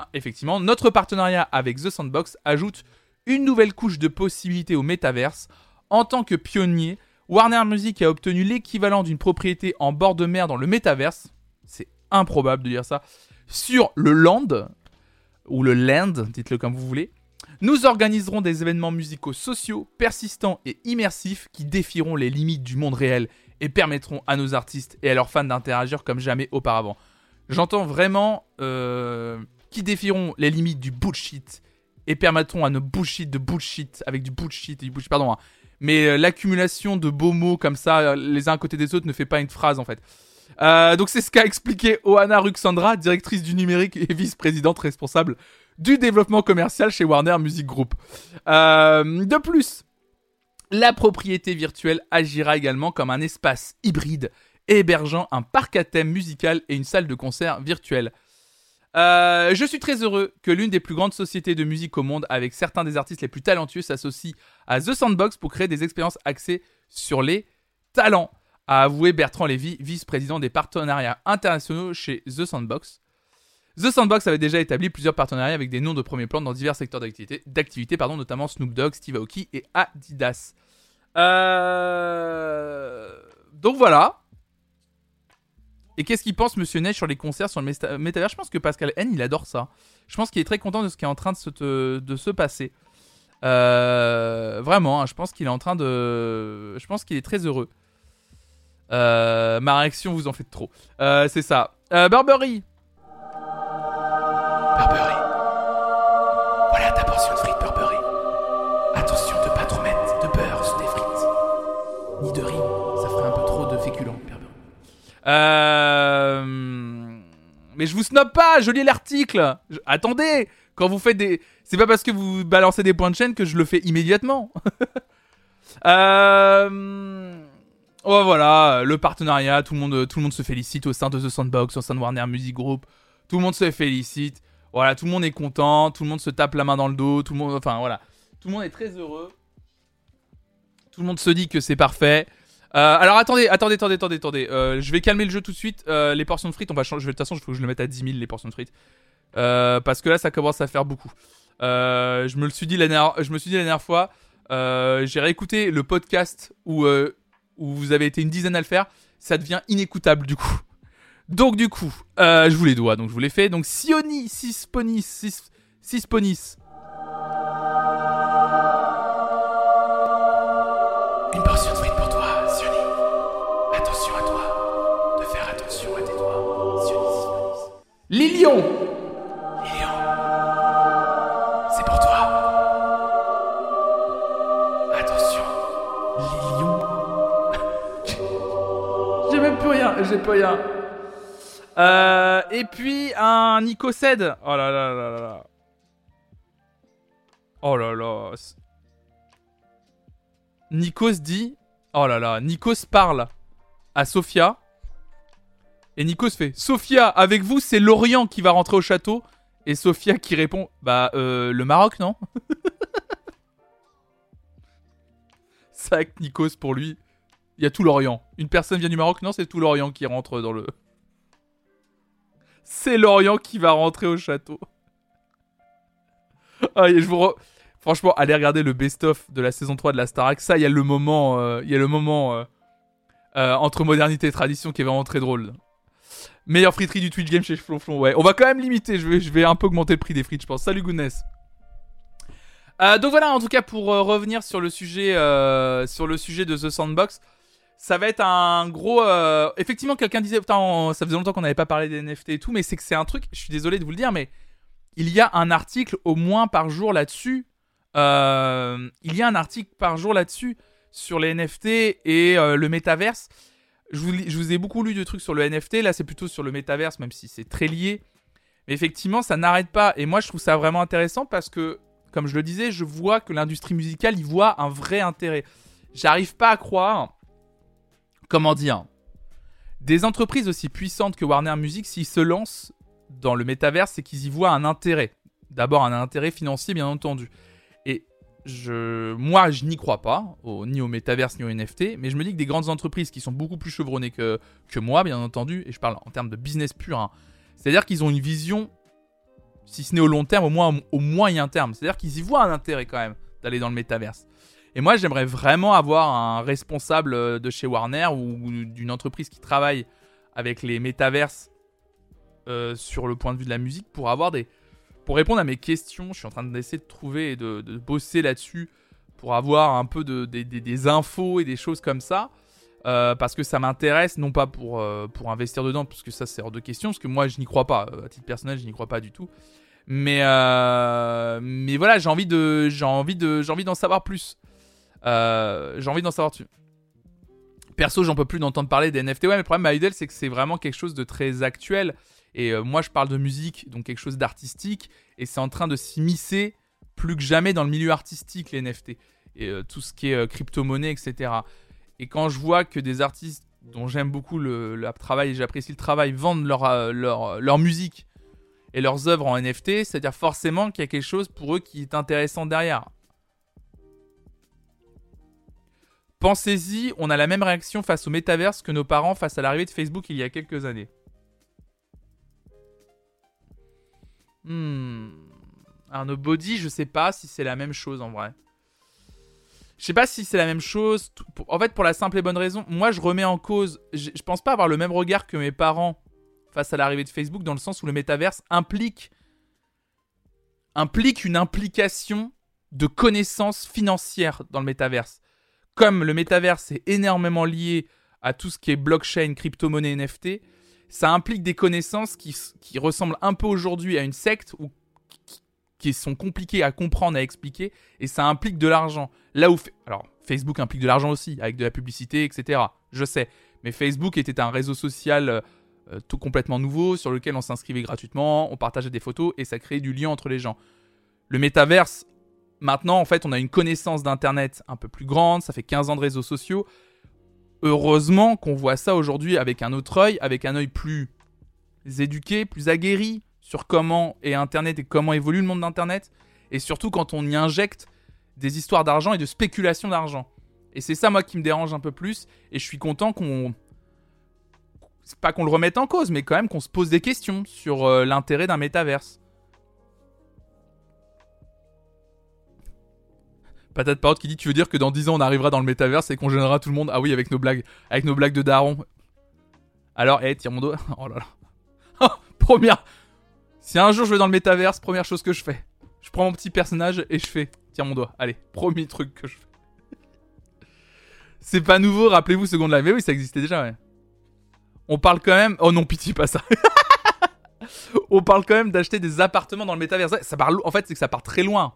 Ah, Effectivement, notre partenariat avec The Sandbox ajoute une nouvelle couche de possibilités au métaverse. En tant que pionnier, Warner Music a obtenu l'équivalent d'une propriété en bord de mer dans le métaverse. C'est improbable de dire ça. Sur le land, ou le land, dites-le comme vous voulez. Nous organiserons des événements musicaux sociaux, persistants et immersifs qui défieront les limites du monde réel et permettront à nos artistes et à leurs fans d'interagir comme jamais auparavant. J'entends vraiment euh, qui défieront les limites du bullshit et permettront à nos bullshit de bullshit avec du bullshit et du bullshit, pardon. hein. Mais euh, l'accumulation de beaux mots comme ça, euh, les uns à côté des autres, ne fait pas une phrase en fait. Euh, donc c'est ce qu'a expliqué Oana Ruxandra, directrice du numérique et vice-présidente responsable du développement commercial chez Warner Music Group. De plus, la propriété virtuelle agira également comme un espace hybride hébergeant un parc à thème musical et une salle de concert virtuelle. Euh, je suis très heureux que l'une des plus grandes sociétés de musique au monde, avec certains des artistes les plus talentueux, s'associe à The Sandbox pour créer des expériences axées sur les talents, a avoué Bertrand Lévy, vice-président des partenariats internationaux chez The Sandbox. The Sandbox avait déjà établi plusieurs partenariats avec des noms de premier plan dans divers secteurs d'activité, notamment Snoop Dogg, Steve Aoki et Adidas. Euh... Donc voilà. Et qu'est-ce qu'il pense Monsieur Neige sur les concerts sur le méta- métavers? Je pense que Pascal N, il adore ça. Je pense qu'il est très content de ce qui est en train de se, te- de se passer. Euh, vraiment, hein, je pense qu'il est en train de... Je pense qu'il est très heureux. Euh, ma réaction, vous en faites trop. Euh, c'est ça. Burberry. Burberry. Voilà ta portion de frites Burberry. Attention de pas trop mettre de beurre sur tes frites. Ni de riz, ça ferait un peu trop de féculents, Burberry. Euh... Mais je vous snob pas, je lis l'article. Attendez, quand vous faites des... C'est pas parce que vous balancez des points de chaîne que je le fais immédiatement. euh... Oh voilà, le partenariat, tout le, monde, tout le monde se félicite au sein de The Sandbox, au sein de Warner Music Group. Tout le monde se félicite. Voilà, tout le monde est content, tout le monde se tape la main dans le dos, tout le monde... Enfin voilà, tout le monde est très heureux. Tout le monde se dit que c'est parfait. Euh, alors attendez, attendez, attendez, attendez, attendez. Euh, je vais calmer le jeu tout de suite. Euh, les portions de frites, on va changer. De toute façon, il faut que je le mette à 10 000 les portions de frites. Parce que là, ça commence à faire beaucoup. Je me le suis dit la dernière, je me suis dit la dernière fois. J'ai réécouté le podcast où où vous avez été une dizaine à le faire. Ça devient inécoutable du coup. Donc du coup, je vous les dois. Donc je vous les fais. Donc Sioni, Sisponis, Sis, Sisponis. Sisponis. Lilion. Lilion. C'est pour toi. Attention. Lilion. J'ai même plus rien. J'ai plus rien. Euh, et puis un Nicocède. Oh là là là là là. Oh là là. Nikos dit. Oh là là. Nikos parle à Sophia. Et Nikos fait Sophia, avec vous, c'est Lorient qui va rentrer au château. Et Sophia qui répond Bah, euh, le Maroc, non Sac Nikos pour lui. Il y a tout l'Orient. Une personne vient du Maroc, non, c'est tout l'Orient qui rentre dans le. C'est l'Orient qui va rentrer au château. Ah, Franchement, allez regarder le best-of de la saison 3 de la Starac. Ça, il y a le moment, euh, y a le moment euh, entre modernité et tradition qui est vraiment très drôle. Meilleure friterie du Twitch Game chez Flonflon. Ouais, on va quand même limiter. Je vais, je vais un peu augmenter le prix des frites, je pense. Salut Goodness. Euh, donc voilà, en tout cas, pour euh, revenir sur le sujet, euh, sur le sujet de The Sandbox, ça va être un gros. Effectivement, quelqu'un disait, putain, ça faisait longtemps qu'on n'avait pas parlé des NFT et tout, mais c'est que c'est un truc. Je suis désolé de vous le dire, mais il y a un article au moins par jour là-dessus. Il y a un article par jour là-dessus sur les NFT et le métaverse. Je vous, ai beaucoup lu de trucs sur le NFT. Là, c'est plutôt sur le métaverse, même si c'est très lié. Mais effectivement, ça n'arrête pas. Et moi, je trouve ça vraiment intéressant parce que, comme je le disais, je vois que l'industrie musicale y voit un vrai intérêt. J'arrive pas à croire. Comment dire Des entreprises aussi puissantes que Warner Music, s'ils se lancent dans le métaverse, c'est qu'ils y voient un intérêt. D'abord un intérêt financier, bien entendu. Moi, je n'y crois pas, ni au métaverse, ni au NFT, mais je me dis que des grandes entreprises qui sont beaucoup plus chevronnées que, que moi, bien entendu, et je parle en termes de business pur, hein, c'est-à-dire qu'ils ont une vision, si ce n'est au long terme, au moins au moyen terme. C'est-à-dire qu'ils y voient un intérêt quand même d'aller dans le métaverse. Et moi, j'aimerais vraiment avoir un responsable euh, de chez Warner ou d'une entreprise qui travaille avec les métaverses euh, sur le point de vue de la musique pour avoir des. Pour répondre à mes questions, je suis en train d'essayer de trouver et de, bosser là-dessus pour avoir un peu de, des infos et des choses comme ça. Euh, parce que ça m'intéresse, non pas pour, pour investir dedans, parce que ça c'est hors de question, parce que moi je n'y crois pas, à titre personnel je n'y crois pas du tout. Mais, mais voilà, j'ai envie de, j'ai envie de, j'ai envie d'en savoir plus. Euh, j'ai envie d'en savoir dessus. Perso, j'en peux plus d'entendre parler des NFT. Ouais, mais le problème, Idol, c'est que c'est vraiment quelque chose de très actuel. Et euh, moi, je parle de musique, donc quelque chose d'artistique. Et c'est en train de s'immiscer plus que jamais dans le milieu artistique, les NFT. Et euh, tout ce qui est crypto-monnaie, etc. Et quand je vois que des artistes dont j'aime beaucoup le, travail et j'apprécie le travail vendent leur, leur, leur musique et leurs œuvres en NFT, c'est-à-dire forcément qu'il y a quelque chose pour eux qui est intéressant derrière. Pensez-y, on a la même réaction face au métaverse que nos parents face à l'arrivée de Facebook il y a quelques années. Hmm. Arnaud Body, je sais pas si c'est la même chose en vrai. Je sais pas si c'est la même chose. En fait, pour la simple et bonne raison, moi je remets en cause. Je, pense pas avoir le même regard que mes parents face à l'arrivée de Facebook, dans le sens où le métaverse implique implique une implication de connaissances financières dans le métaverse comme le métaverse est énormément lié à tout ce qui est blockchain, crypto-monnaie, NFT, ça implique des connaissances qui, ressemblent un peu aujourd'hui à une secte ou qui, sont compliquées à comprendre, à expliquer, et ça implique de l'argent. Là où, alors Facebook implique de l'argent aussi, avec de la publicité, etc. Je sais, mais Facebook était un réseau social euh, tout complètement nouveau sur lequel on s'inscrivait gratuitement, on partageait des photos et ça créait du lien entre les gens. Le métaverse Maintenant, en fait, on a une connaissance d'Internet un peu plus grande, ça fait 15 ans de réseaux sociaux. Heureusement qu'on voit ça aujourd'hui avec un autre œil, avec un œil plus éduqué, plus aguerri sur comment est Internet et comment évolue le monde d'Internet. Et surtout quand on y injecte des histoires d'argent et de spéculation d'argent. Et c'est ça, moi, qui me dérange un peu plus. Et je suis content qu'on. C'est pas qu'on le remette en cause, mais quand même qu'on se pose des questions sur euh, l'intérêt d'un métaverse. Patate Parotte qui dit Tu veux dire que dans 10 ans on arrivera dans le métaverse et qu'on gênera tout le monde? Ah oui, avec nos blagues, avec nos blagues de daron. Alors, hé, tire mon doigt. Oh là là. Oh, première. Si un jour je vais dans le métaverse, première chose que je fais, je prends mon petit personnage et je fais Tire mon doigt. Allez, premier truc que je fais. C'est pas nouveau, rappelez-vous Second Life. Mais oui, ça existait déjà, ouais. On parle quand même. Oh non, pitié, pas ça. on parle quand même d'acheter des appartements dans le métaverse. Ça. En fait, c'est que ça part très loin.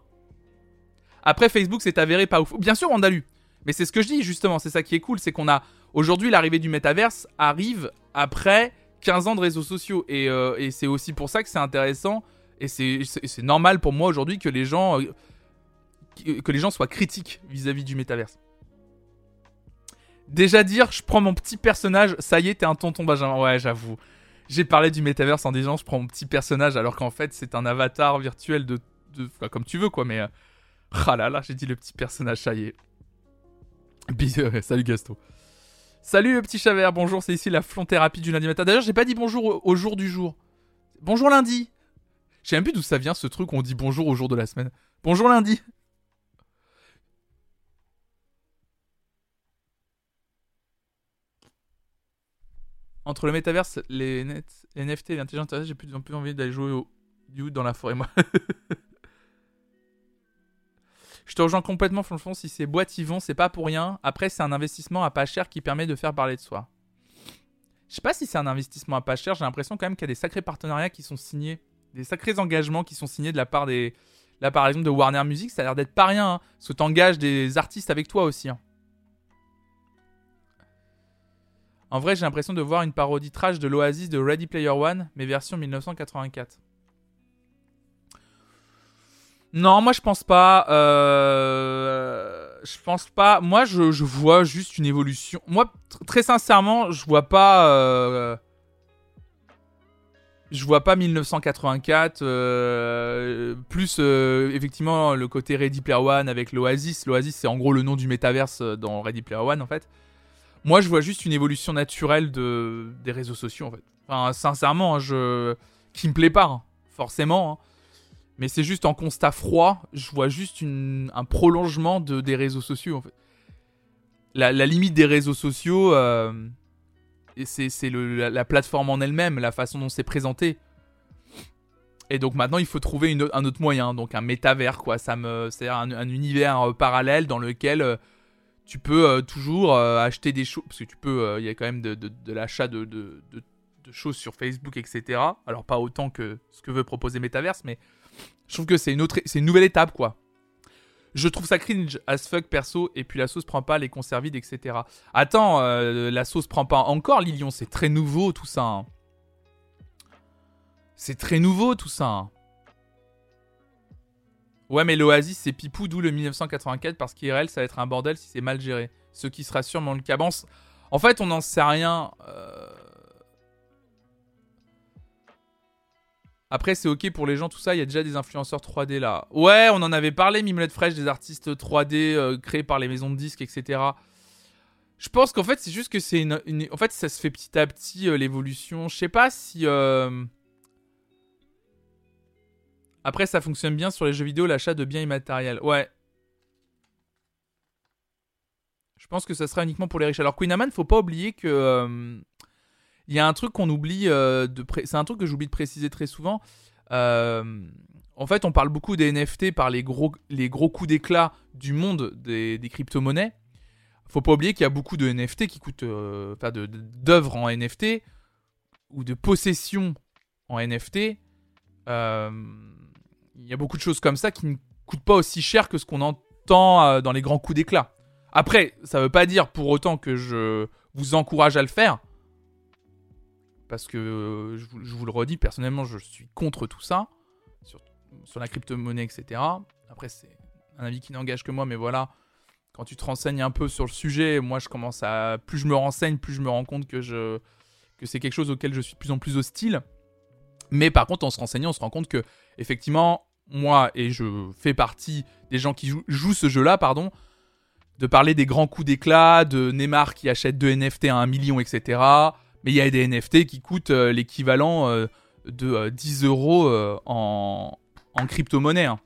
Après, Facebook s'est avéré pas ouf. Bien sûr, on a lu. Mais c'est ce que je dis justement, c'est ça qui est cool, c'est qu'on a aujourd'hui l'arrivée du métaverse arrive après 15 ans de réseaux sociaux et, euh, c'est aussi pour ça que c'est intéressant et c'est normal pour moi aujourd'hui que les gens euh, que les gens soient critiques vis-à-vis du métaverse. Déjà dire, je prends mon petit personnage, ça y est, t'es un tonton Benjamin. Ouais, j'avoue. J'ai parlé du métaverse en disant, je prends mon petit personnage alors qu'en fait c'est un avatar virtuel de, comme tu veux quoi, mais euh, ah là là, j'ai dit le petit personnage, ça y est. salut Gasto. Salut le petit Chavert, bonjour, c'est ici la thérapie du lundi matin. D'ailleurs, j'ai pas dit bonjour au, jour du jour. Bonjour lundi. Je sais même plus d'où ça vient ce truc où on dit bonjour au jour de la semaine. Bonjour lundi. Entre le métaverse, les, NFT et l'intelligence artificielle, j'ai plus, plus envie d'aller jouer au du dans la forêt, moi. Je te rejoins complètement, franchement, si ces boîtes y vont, c'est pas pour rien. Après, c'est un investissement à pas cher qui permet de faire parler de soi. Je sais pas si c'est un investissement à pas cher, j'ai l'impression quand même qu'il y a des sacrés partenariats qui sont signés, des sacrés engagements qui sont signés de la part des. Là, par exemple, de Warner Music, ça a l'air d'être pas rien, hein, parce que t'engages des artistes avec toi aussi. Hein. En vrai, j'ai l'impression de voir une parodie trash de l'Oasis de Ready Player One, mais version 1984. Non, moi je pense pas. Euh, je pense pas. Moi, je, vois juste une évolution. Moi, tr- très sincèrement, je vois pas. euh, je vois pas 1984 euh, plus effectivement le côté Ready Player One avec l'Oasis. L'Oasis, c'est en gros le nom du métaverse dans Ready Player One en fait. Moi, je vois juste une évolution naturelle de des réseaux sociaux en fait. Enfin, sincèrement, hein, je qui me plaît pas hein, forcément. hein. Mais c'est juste en constat froid, je vois juste un prolongement de, des réseaux sociaux en fait. La, limite des réseaux sociaux, euh, c'est la, la plateforme en elle-même, la façon dont c'est présenté. Et donc maintenant, il faut trouver un autre moyen, donc un métavers quoi. Ça me, c'est un, un univers euh, parallèle dans lequel euh, tu peux toujours acheter des choses, parce que tu peux, il y a quand même de, de- l'achat de- de choses sur Facebook, etc. Alors pas autant que ce que veut proposer Metaverse, mais je trouve que c'est une nouvelle étape quoi. Je trouve ça cringe as fuck perso, et puis la sauce prend pas les conservides, etc. Attends, euh, la sauce prend pas encore Lilion, c'est très nouveau tout ça. hein. C'est très nouveau tout ça. hein. Ouais, mais l'Oasis c'est pipou, d'où le 1984, parce qu'IRL ça va être un bordel si c'est mal géré. Ce qui sera sûrement le cas. En fait, on n'en sait rien. euh, Après, c'est ok pour les gens, tout ça. Il y a déjà des influenceurs 3D là. Ouais, on en avait parlé, Mimolette Fraîche, des artistes 3D euh, créés par les maisons de disques, etc. Je pense qu'en fait, c'est juste que c'est une, une- En fait, ça se fait petit à petit euh, l'évolution. Je sais pas si. euh, Après, ça fonctionne bien sur les jeux vidéo, l'achat de biens immatériels. Ouais. Je pense que ça sera uniquement pour les riches. Alors, Queen Amman, faut pas oublier que. Il y a un truc qu'on oublie euh, de. C'est un truc que j'oublie de préciser très souvent. Euh, En fait, on parle beaucoup des NFT par les gros, les gros coups d'éclat du monde des, crypto-monnaies. Faut pas oublier qu'il y a beaucoup de NFT qui coûtent. euh, Enfin, d'œuvres en NFT ou de possessions en NFT. Euh, Il y a beaucoup de choses comme ça qui ne coûtent pas aussi cher que ce qu'on entend dans les grands coups d'éclat. Après, ça veut pas dire pour autant que je vous encourage à le faire. Parce que euh, je vous, le redis, personnellement, je suis contre tout ça. Sur, la crypto-monnaie, etc. Après, c'est un avis qui n'engage que moi, mais voilà. Quand tu te renseignes un peu sur le sujet, moi, je commence à. Plus je me renseigne, plus je me rends compte que, je, que c'est quelque chose auquel je suis de plus en plus hostile. Mais par contre, en se renseignant, on se rend compte que, effectivement, moi, et je fais partie des gens qui jouent, jouent ce jeu-là, pardon, de parler des grands coups d'éclat, de Neymar qui achète deux NFT à 1 million, etc. Mais il y a des NFT qui coûtent euh, l'équivalent euh, de euh, 10 euros euh, en, en crypto-monnaie. hein.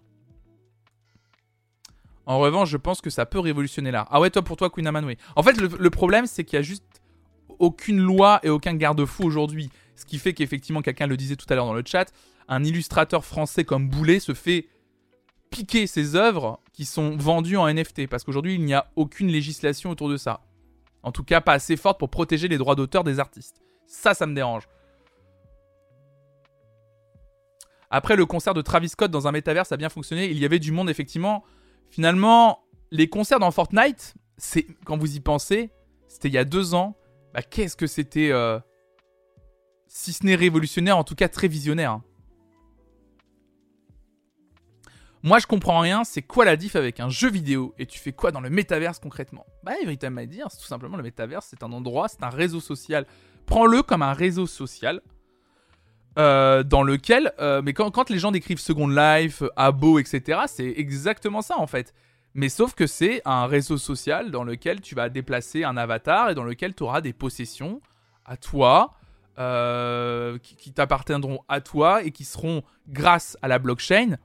En revanche, je pense que ça peut révolutionner l'art. Ah ouais, toi, pour toi, Queen Amman, oui. En fait, le, le problème, c'est qu'il y a juste aucune loi et aucun garde-fou aujourd'hui. Ce qui fait qu'effectivement, quelqu'un le disait tout à l'heure dans le chat, un illustrateur français comme Boulet se fait piquer ses œuvres qui sont vendues en NFT. Parce qu'aujourd'hui, il n'y a aucune législation autour de ça. En tout cas, pas assez forte pour protéger les droits d'auteur des artistes. Ça, ça me dérange. Après, le concert de Travis Scott dans un métaverse a bien fonctionné. Il y avait du monde, effectivement. Finalement, les concerts dans Fortnite, c'est quand vous y pensez, c'était il y a deux ans. Bah, qu'est-ce que c'était, euh, si ce n'est révolutionnaire, en tout cas très visionnaire. hein. Moi, je comprends rien. C'est quoi la diff avec un jeu vidéo et tu fais quoi dans le métaverse concrètement? Bah, véritablement à dire, tout simplement le métaverse. C'est un endroit, c'est un réseau social. Prends-le comme un réseau social. euh, dans lequel, euh, mais quand, les gens décrivent Second Life, euh, Abo, etc., c'est exactement ça en fait. Mais sauf que c'est un réseau social dans lequel tu vas déplacer un avatar et dans lequel tu auras des possessions à toi, qui t'appartiendront à toi et qui seront, grâce à la blockchain,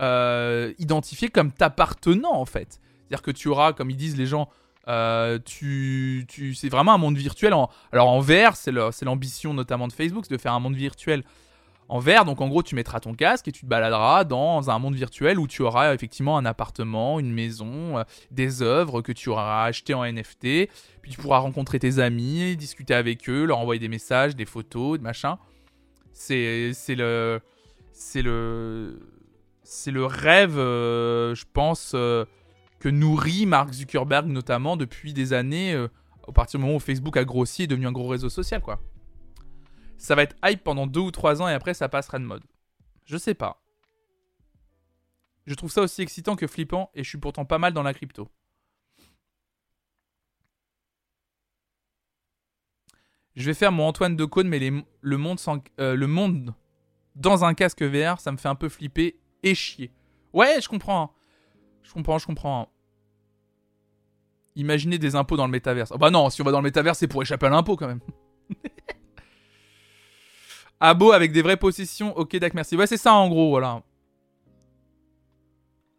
euh, identifiées comme t'appartenant en fait. C'est-à-dire que tu auras, comme ils disent les gens, euh, tu, tu, c'est vraiment un monde virtuel. En, alors en VR, c'est l'ambition notamment de Facebook, c'est de faire un monde virtuel en VR. Donc en gros, tu mettras ton casque et tu te baladeras dans un monde virtuel où tu auras effectivement un appartement, une maison, euh, des œuvres que tu auras achetées en NFT. Puis tu pourras rencontrer tes amis, discuter avec eux, leur envoyer des messages, des photos, des machins. C'est le c'est le c'est le rêve, euh, je pense, euh, que nourrit Mark Zuckerberg notamment depuis des années, euh, au partir du moment où Facebook a grossi et devenu un gros réseau social, quoi. Ça va être hype pendant deux ou trois ans et après ça passera de mode. Je sais pas. Je trouve ça aussi excitant que flippant et je suis pourtant pas mal dans la crypto. Je vais faire mon Antoine de Cône, mais le, monde le monde dans un casque VR, ça me fait un peu flipper et chier. Ouais, je comprends. hein. Je comprends, je comprends. hein. Imaginez des impôts dans le métaverse. Ah bah non, si on va dans le métaverse, c'est pour échapper à l'impôt quand même. Abo avec des vraies possessions. Ok, d'accord, merci. Ouais, c'est ça en gros, voilà.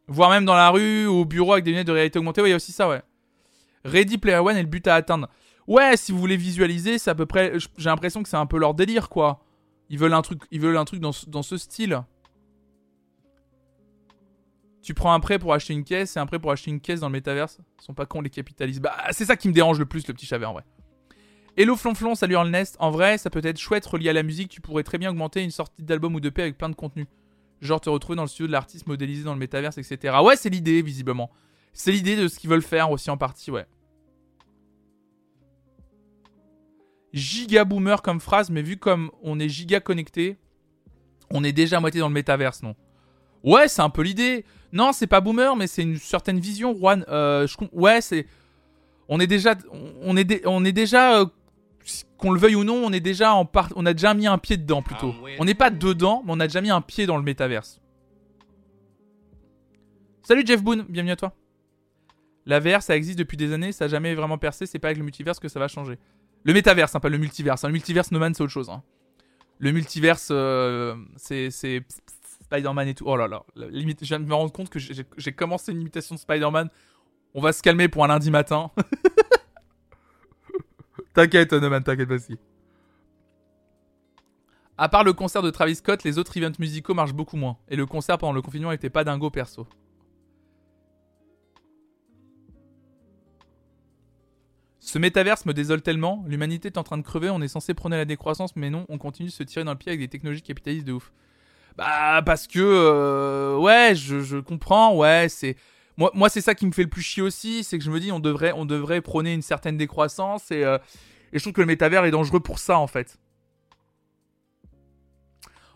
Voire même dans la rue ou au bureau avec des lunettes de réalité augmentée. Ouais, il y a aussi ça, ouais. Ready Player One est le but à atteindre. Ouais, si vous voulez visualiser, c'est à peu près. J'ai l'impression que c'est un peu leur délire, quoi. Ils veulent un truc, ils veulent un truc dans, dans ce style. Tu prends un prêt pour acheter une caisse et un prêt pour acheter une caisse dans le métaverse. Ils sont pas cons les capitalistes. Bah, c'est ça qui me dérange le plus, le petit chavet en vrai. Hello Flonflon, salut Nest. En vrai, ça peut être chouette relié à la musique. Tu pourrais très bien augmenter une sortie d'album ou de paix avec plein de contenu. Genre te retrouver dans le studio de l'artiste modélisé dans le métaverse, etc. Ouais, c'est l'idée, visiblement. C'est l'idée de ce qu'ils veulent faire aussi en partie, ouais. Giga boomer comme phrase, mais vu comme on est giga connecté, on est déjà à moitié dans le métaverse, non? Ouais, c'est un peu l'idée. Non, c'est pas boomer, mais c'est une certaine vision, Juan. Euh, je ouais, c'est. On est déjà. On est, dé- on est déjà. euh, qu'on le veuille ou non, on est déjà en part. On a déjà mis un pied dedans plutôt. On n'est pas dedans, mais on a déjà mis un pied dans le métaverse. Salut Jeff Boone, bienvenue à toi. La VR, ça existe depuis des années, ça a jamais vraiment percé, c'est pas avec le multiverse que ça va changer. Le métaverse, hein, pas le multiverse. hein. Le multiverse, No Man, c'est autre chose. hein. Le multiverse, euh, c'est c'est Spider-Man et tout. Oh là là, limite, je viens de me rendre compte que j'ai commencé une imitation de Spider-Man. On va se calmer pour un lundi matin. t'inquiète, No Man, t'inquiète pas si. À part le concert de Travis Scott, les autres events musicaux marchent beaucoup moins. Et le concert pendant le confinement était pas dingo perso. Ce métaverse me désole tellement, l'humanité est en train de crever, on est censé prôner la décroissance, mais non, on continue de se tirer dans le pied avec des technologies capitalistes de ouf. Bah, parce que, euh, ouais, je, comprends, ouais, c'est. Moi, c'est ça qui me fait le plus chier aussi, c'est que je me dis, on devrait, on devrait prôner une certaine décroissance, et, euh, et je trouve que le métavers est dangereux pour ça, en fait.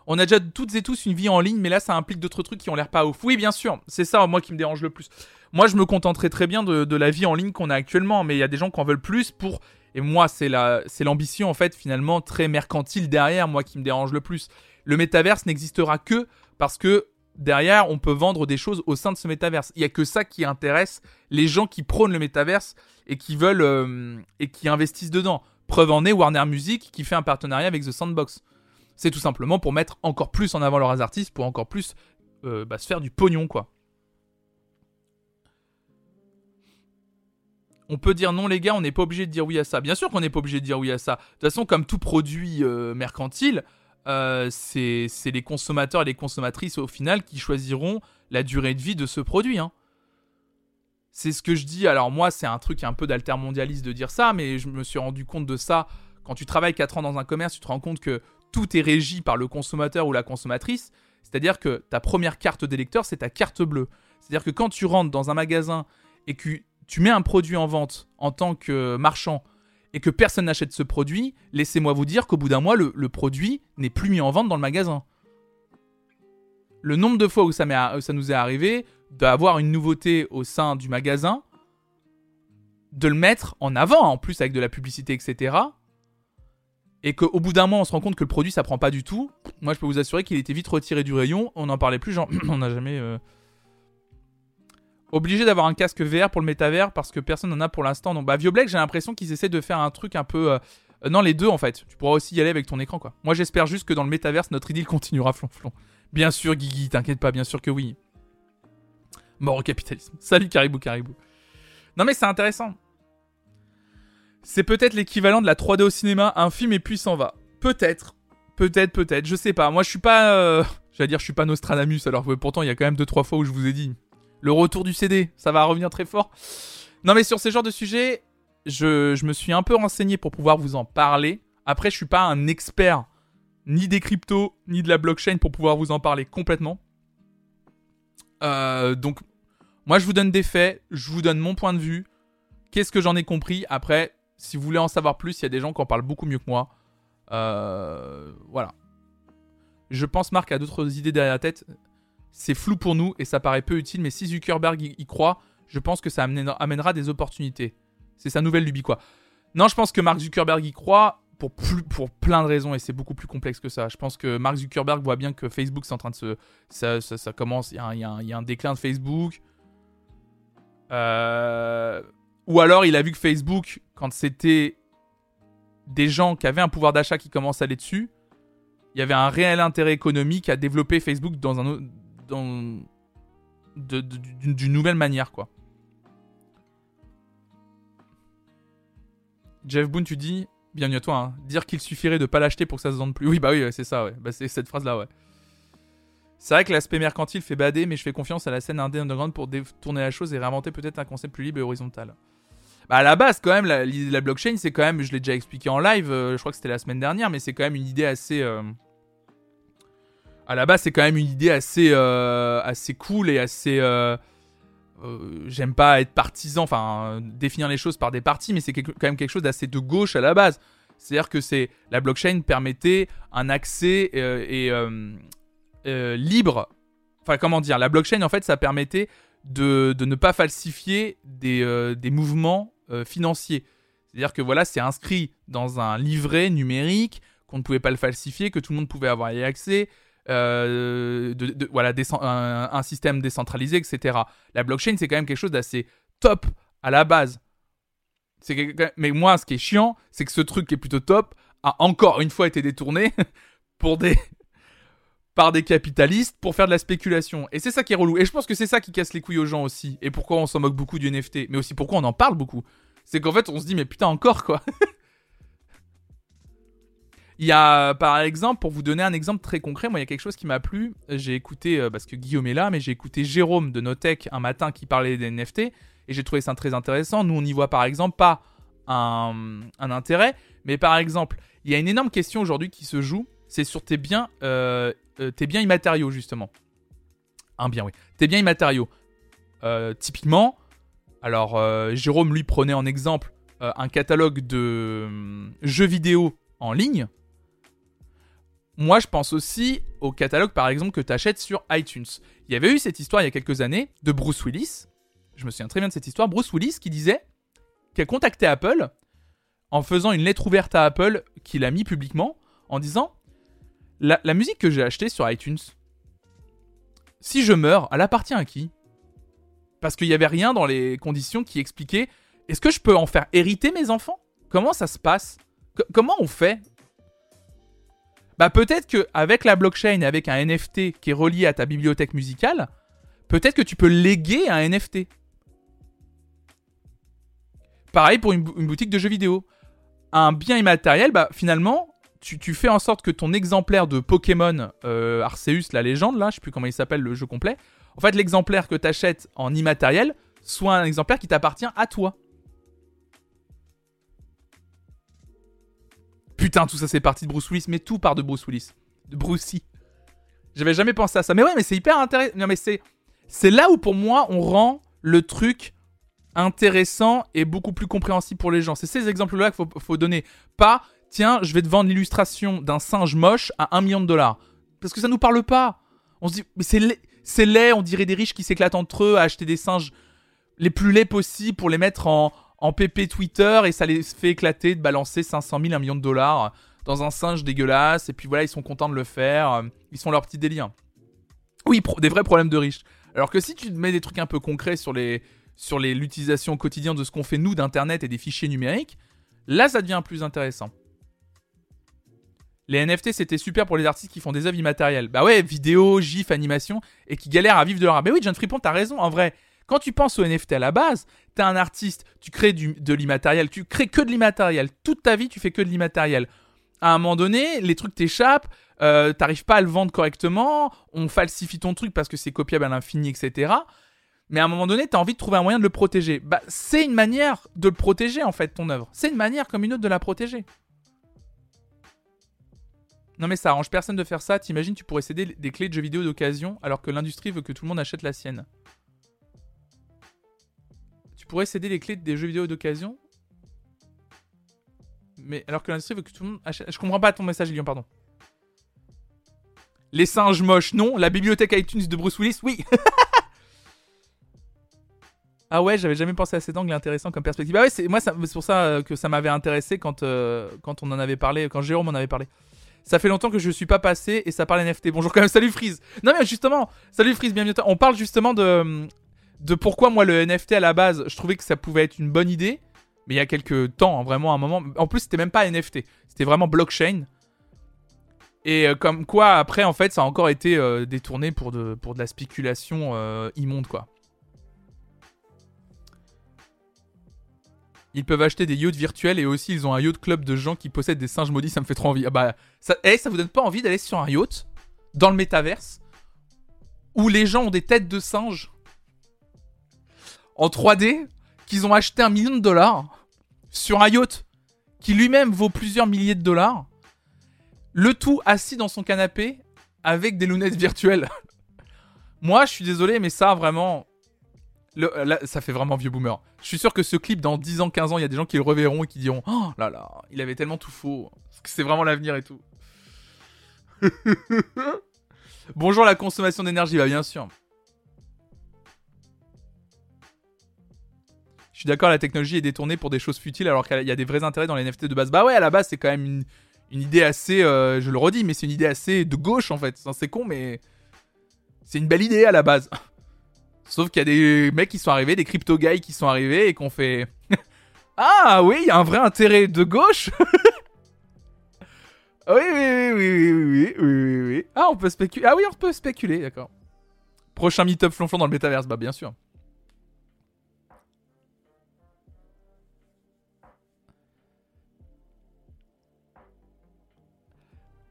On a déjà toutes et tous une vie en ligne, mais là, ça implique d'autres trucs qui ont l'air pas ouf. Oui, bien sûr, c'est ça, moi, qui me dérange le plus. Moi, je me contenterais très bien de, de la vie en ligne qu'on a actuellement, mais il y a des gens qui en veulent plus pour. Et moi, c'est la, c'est l'ambition en fait, finalement très mercantile derrière, moi, qui me dérange le plus. Le métaverse n'existera que parce que derrière, on peut vendre des choses au sein de ce métaverse. Il y a que ça qui intéresse les gens qui prônent le métaverse et qui veulent euh, et qui investissent dedans. Preuve en est Warner Music qui fait un partenariat avec The Sandbox. C'est tout simplement pour mettre encore plus en avant leurs artistes, pour encore plus euh, bah, se faire du pognon, quoi. on peut dire non les gars, on n'est pas obligé de dire oui à ça. Bien sûr qu'on n'est pas obligé de dire oui à ça. De toute façon, comme tout produit euh, mercantile, euh, c'est les consommateurs et les consommatrices au final qui choisiront la durée de vie de ce produit. hein. C'est ce que je dis. Alors moi, c'est un truc un peu d'altermondialiste de dire ça, mais je me suis rendu compte de ça. Quand tu travailles 4 ans dans un commerce, tu te rends compte que tout est régi par le consommateur ou la consommatrice. C'est-à-dire que ta première carte d'électeur, c'est ta carte bleue. C'est-à-dire que quand tu rentres dans un magasin et que tu mets un produit en vente en tant que marchand et que personne n'achète ce produit, laissez-moi vous dire qu'au bout d'un mois, le, produit n'est plus mis en vente dans le magasin. Le nombre de fois où ça nous est arrivé d'avoir une nouveauté au sein du magasin, de le mettre en avant, en plus avec de la publicité, etc. Et qu'au bout d'un mois, on se rend compte que le produit, ça prend pas du tout. Moi, je peux vous assurer qu'il était vite retiré du rayon. On n'en parlait plus, genre, on n'a jamais... euh, obligé d'avoir un casque VR pour le métavers parce que personne n'en a pour l'instant. Donc, bah, Viobleck, j'ai l'impression qu'ils essaient de faire un truc un peu. euh, euh, non, les deux en fait. Tu pourras aussi y aller avec ton écran, quoi. Moi, j'espère juste que dans le métaverse, notre idylle continuera flonflon. Bien sûr, Guigui, t'inquiète pas, bien sûr que oui. Mort au capitalisme. Salut, Caribou, Caribou. Non, mais c'est intéressant. C'est peut-être l'équivalent de la 3D au cinéma, un film et puis s'en va. Peut-être. Peut-être, peut-être. Je sais pas. Moi, je suis pas. euh, J'allais dire, je suis pas Nostradamus, alors pourtant, il y a quand même 2-3 fois où je vous ai dit. Le retour du CD, ça va revenir très fort. Non, mais sur ce genre de sujet, je, je me suis un peu renseigné pour pouvoir vous en parler. Après, je suis pas un expert ni des cryptos, ni de la blockchain pour pouvoir vous en parler complètement. Euh, donc, moi, je vous donne des faits, je vous donne mon point de vue. Qu'est-ce que j'en ai compris Après, si vous voulez en savoir plus, il y a des gens qui en parlent beaucoup mieux que moi. Euh, voilà. Je pense, Marc, à d'autres idées derrière la tête. C'est flou pour nous et ça paraît peu utile, mais si Zuckerberg y, croit, je pense que ça amènera, des opportunités. C'est sa nouvelle lubie, quoi. Non, je pense que Mark Zuckerberg y croit. pour, plein de raisons et c'est beaucoup plus complexe que ça. Je pense que Mark Zuckerberg voit bien que Facebook, c'est en train de se. Ça, commence, il y, a un- déclin de Facebook. Euh, ou alors il a vu que Facebook, quand c'était des gens qui avaient un pouvoir d'achat qui commencent à aller dessus, il y avait un réel intérêt économique à développer Facebook dans un autre- d'une nouvelle manière quoi. Jeff Boone, tu dis, bienvenue à toi, hein, dire qu'il suffirait de pas l'acheter pour que ça se vende plus. Oui, bah oui, c'est ça, ouais. Bah, c'est cette phrase-là, ouais. C'est vrai que l'aspect mercantile fait bader, mais je fais confiance à la scène indé underground pour détourner la chose et réinventer peut-être un concept plus libre et horizontal. Bah à la base, quand même, la, la blockchain, c'est quand même, je l'ai déjà expliqué en live, euh, je crois que c'était la semaine dernière, mais c'est quand même une idée assez... euh, À la base, c'est quand même une idée assez, euh, assez cool et assez... euh, euh, J'aime pas être partisan, enfin, définir les choses par des partis, mais c'est quand même quelque chose d'assez de gauche à la base. C'est-à-dire que c'est la blockchain permettait un accès et libre. Enfin, comment dire La blockchain, en fait, ça permettait de, de ne pas falsifier des, des mouvements financiers. C'est-à-dire que voilà, c'est inscrit dans un livret numérique qu'on ne pouvait pas le falsifier, que tout le monde pouvait avoir y accès. Euh, de, voilà, un, un système décentralisé, etc. La blockchain, c'est quand même quelque chose d'assez top à la base. Mais moi, ce qui est chiant, c'est que ce truc qui est plutôt top a encore une fois été détourné pour des par des capitalistes pour faire de la spéculation. Et c'est ça qui est relou. Et je pense que c'est ça qui casse les couilles aux gens aussi. Et pourquoi on s'en moque beaucoup du NFT. Mais aussi pourquoi on en parle beaucoup. C'est qu'en fait, on se dit, mais putain, encore quoi. Il y a, par exemple, pour vous donner un exemple très concret, moi, il y a quelque chose qui m'a plu. J'ai écouté, euh, parce que Guillaume est là, mais j'ai écouté Jérôme de Notech un matin qui parlait des NFT. Et j'ai trouvé ça très intéressant. Nous, on n'y voit par exemple pas un, intérêt. Mais par exemple, il y a une énorme question aujourd'hui qui se joue. C'est sur tes biens, euh, euh, tes biens immatériaux, justement. Un bien, oui. Tes biens immatériaux. Euh, typiquement, alors euh, Jérôme lui prenait en exemple euh, un catalogue de hum, jeux vidéo en ligne. Moi, je pense aussi au catalogue, par exemple, que tu achètes sur iTunes. Il y avait eu cette histoire il y a quelques années de Bruce Willis. Je me souviens très bien de cette histoire. Bruce Willis qui disait qu'il a contacté Apple en faisant une lettre ouverte à Apple qu'il a mis publiquement en disant la, musique que j'ai achetée sur iTunes, si je meurs, elle appartient à qui? Parce qu'il n'y avait rien dans les conditions qui expliquaient est-ce que je peux en faire hériter mes enfants? Comment ça se passe? Co- Comment on fait Bah peut-être que avec la blockchain et avec un NFT qui est relié à ta bibliothèque musicale, peut-être que tu peux léguer un NFT. Pareil pour une, bou- une boutique de jeux vidéo. Un bien immatériel, bah finalement, tu, tu fais en sorte que ton exemplaire de Pokémon euh, Arceus, la légende, là, je sais plus comment il s'appelle le jeu complet, en fait l'exemplaire que tu achètes en immatériel soit un exemplaire qui t'appartient à toi. Putain, tout ça c'est parti de Bruce Willis, mais tout part de Bruce Willis. De Brucey. J'avais jamais pensé à ça. Mais ouais, mais c'est hyper intéressant. Non, mais c'est. C'est là où pour moi on rend le truc intéressant et beaucoup plus compréhensible pour les gens. C'est ces exemples-là qu'il faut, faut donner. Pas, tiens, je vais te vendre l'illustration d'un singe moche à un million de dollars. Parce que ça nous parle pas. On se dit, mais c'est laid, c'est laid, on dirait des riches qui s'éclatent entre eux à acheter des singes les plus laids possibles pour les mettre en, en PP Twitter et ça les fait éclater de balancer 500 000, 1 million de dollars dans un singe dégueulasse. Et puis voilà, ils sont contents de le faire. Ils font leur petit délire. Oui, des vrais problèmes de riches. Alors que si tu mets des trucs un peu concrets sur les sur l'utilisation au quotidien de ce qu'on fait nous d'internet et des fichiers numériques, là ça devient plus intéressant. Les NFT c'était super pour les artistes qui font des œuvres immatérielles. Bah ouais, vidéo, gif, animation et qui galèrent à vivre de leur art. Mais oui, John Fripon, t'as raison en vrai. Quand tu penses aux NFT à la base, t'es un artiste, tu crées de l'immatériel, tu crées que de l'immatériel. Toute ta vie, tu fais que de l'immatériel. À un moment donné, les trucs t'échappent, euh, t'arrives pas à le vendre correctement, on falsifie ton truc parce que c'est copiable à l'infini, etc. Mais à un moment donné, t'as envie de trouver un moyen de le protéger. Bah, c'est une manière de le protéger, en fait, ton œuvre. C'est une manière comme une autre de la protéger. Non mais ça arrange personne de faire ça. T'imagines, tu pourrais céder des clés de jeux vidéo d'occasion alors que l'industrie veut que tout le monde achète la sienne. Tu pourrais céder les clés des jeux vidéo d'occasion mais alors que l'industrie veut que tout le monde achète... Je comprends pas ton message, Lyon, pardon. Les singes moches, non. La bibliothèque iTunes de Bruce Willis, oui. Ah ouais, j'avais jamais pensé à cet angle intéressant comme perspective. Ah ouais, c'est moi c'est pour ça euh, que ça m'avait intéressé quand euh, quand on en avait parlé, quand Jérôme en avait parlé. Ça fait longtemps que je suis pas passé et ça parle NFT. Bonjour quand même, salut Freeze. Non mais justement, salut Freeze, bienvenue. On parle justement de de pourquoi moi le NFT à la base, je trouvais que ça pouvait être une bonne idée, mais il y a quelques temps, hein, vraiment un moment. En plus, c'était même pas NFT, c'était vraiment blockchain. Et euh, comme quoi après en fait, ça a encore été euh, détourné pour de la spéculation euh, immonde quoi. Ils peuvent acheter des yachts virtuels et aussi ils ont un yacht club de gens qui possèdent des singes maudits, ça me fait trop envie. Ah bah, ça, eh, ça vous donne pas envie d'aller sur un yacht dans le métaverse où les gens ont des têtes de singes? En 3D qu'ils ont acheté un million de dollars sur un yacht qui lui-même vaut plusieurs milliers de dollars, le tout assis dans son canapé avec des lunettes virtuelles. Moi, je suis désolé, mais ça vraiment, ça fait vraiment vieux boomer. Je suis sûr que ce clip, dans 10 ans, 15 ans, il y a des gens qui le reverront et qui diront Oh là là, il avait tellement tout faux. C'est vraiment l'avenir et tout. Bonjour la consommation d'énergie, bien sûr. suis d'accord, la technologie est détournée pour des choses futiles alors qu'il y a des vrais intérêts dans les NFT de base. Bah ouais, à la base, c'est quand même une, idée assez, euh, je le redis, mais c'est une idée assez de gauche en fait. C'est con, mais c'est une belle idée à la base. Sauf qu'il y a des mecs qui sont arrivés, des crypto guys qui sont arrivés et qu'on fait Ah oui, il y a un vrai intérêt de gauche oui, oui, oui, oui, oui, oui, oui, Ah, on peut spéculer. Ah oui, on peut spéculer, d'accord. Prochain meet-up flonflon dans le métaverse, bah bien sûr.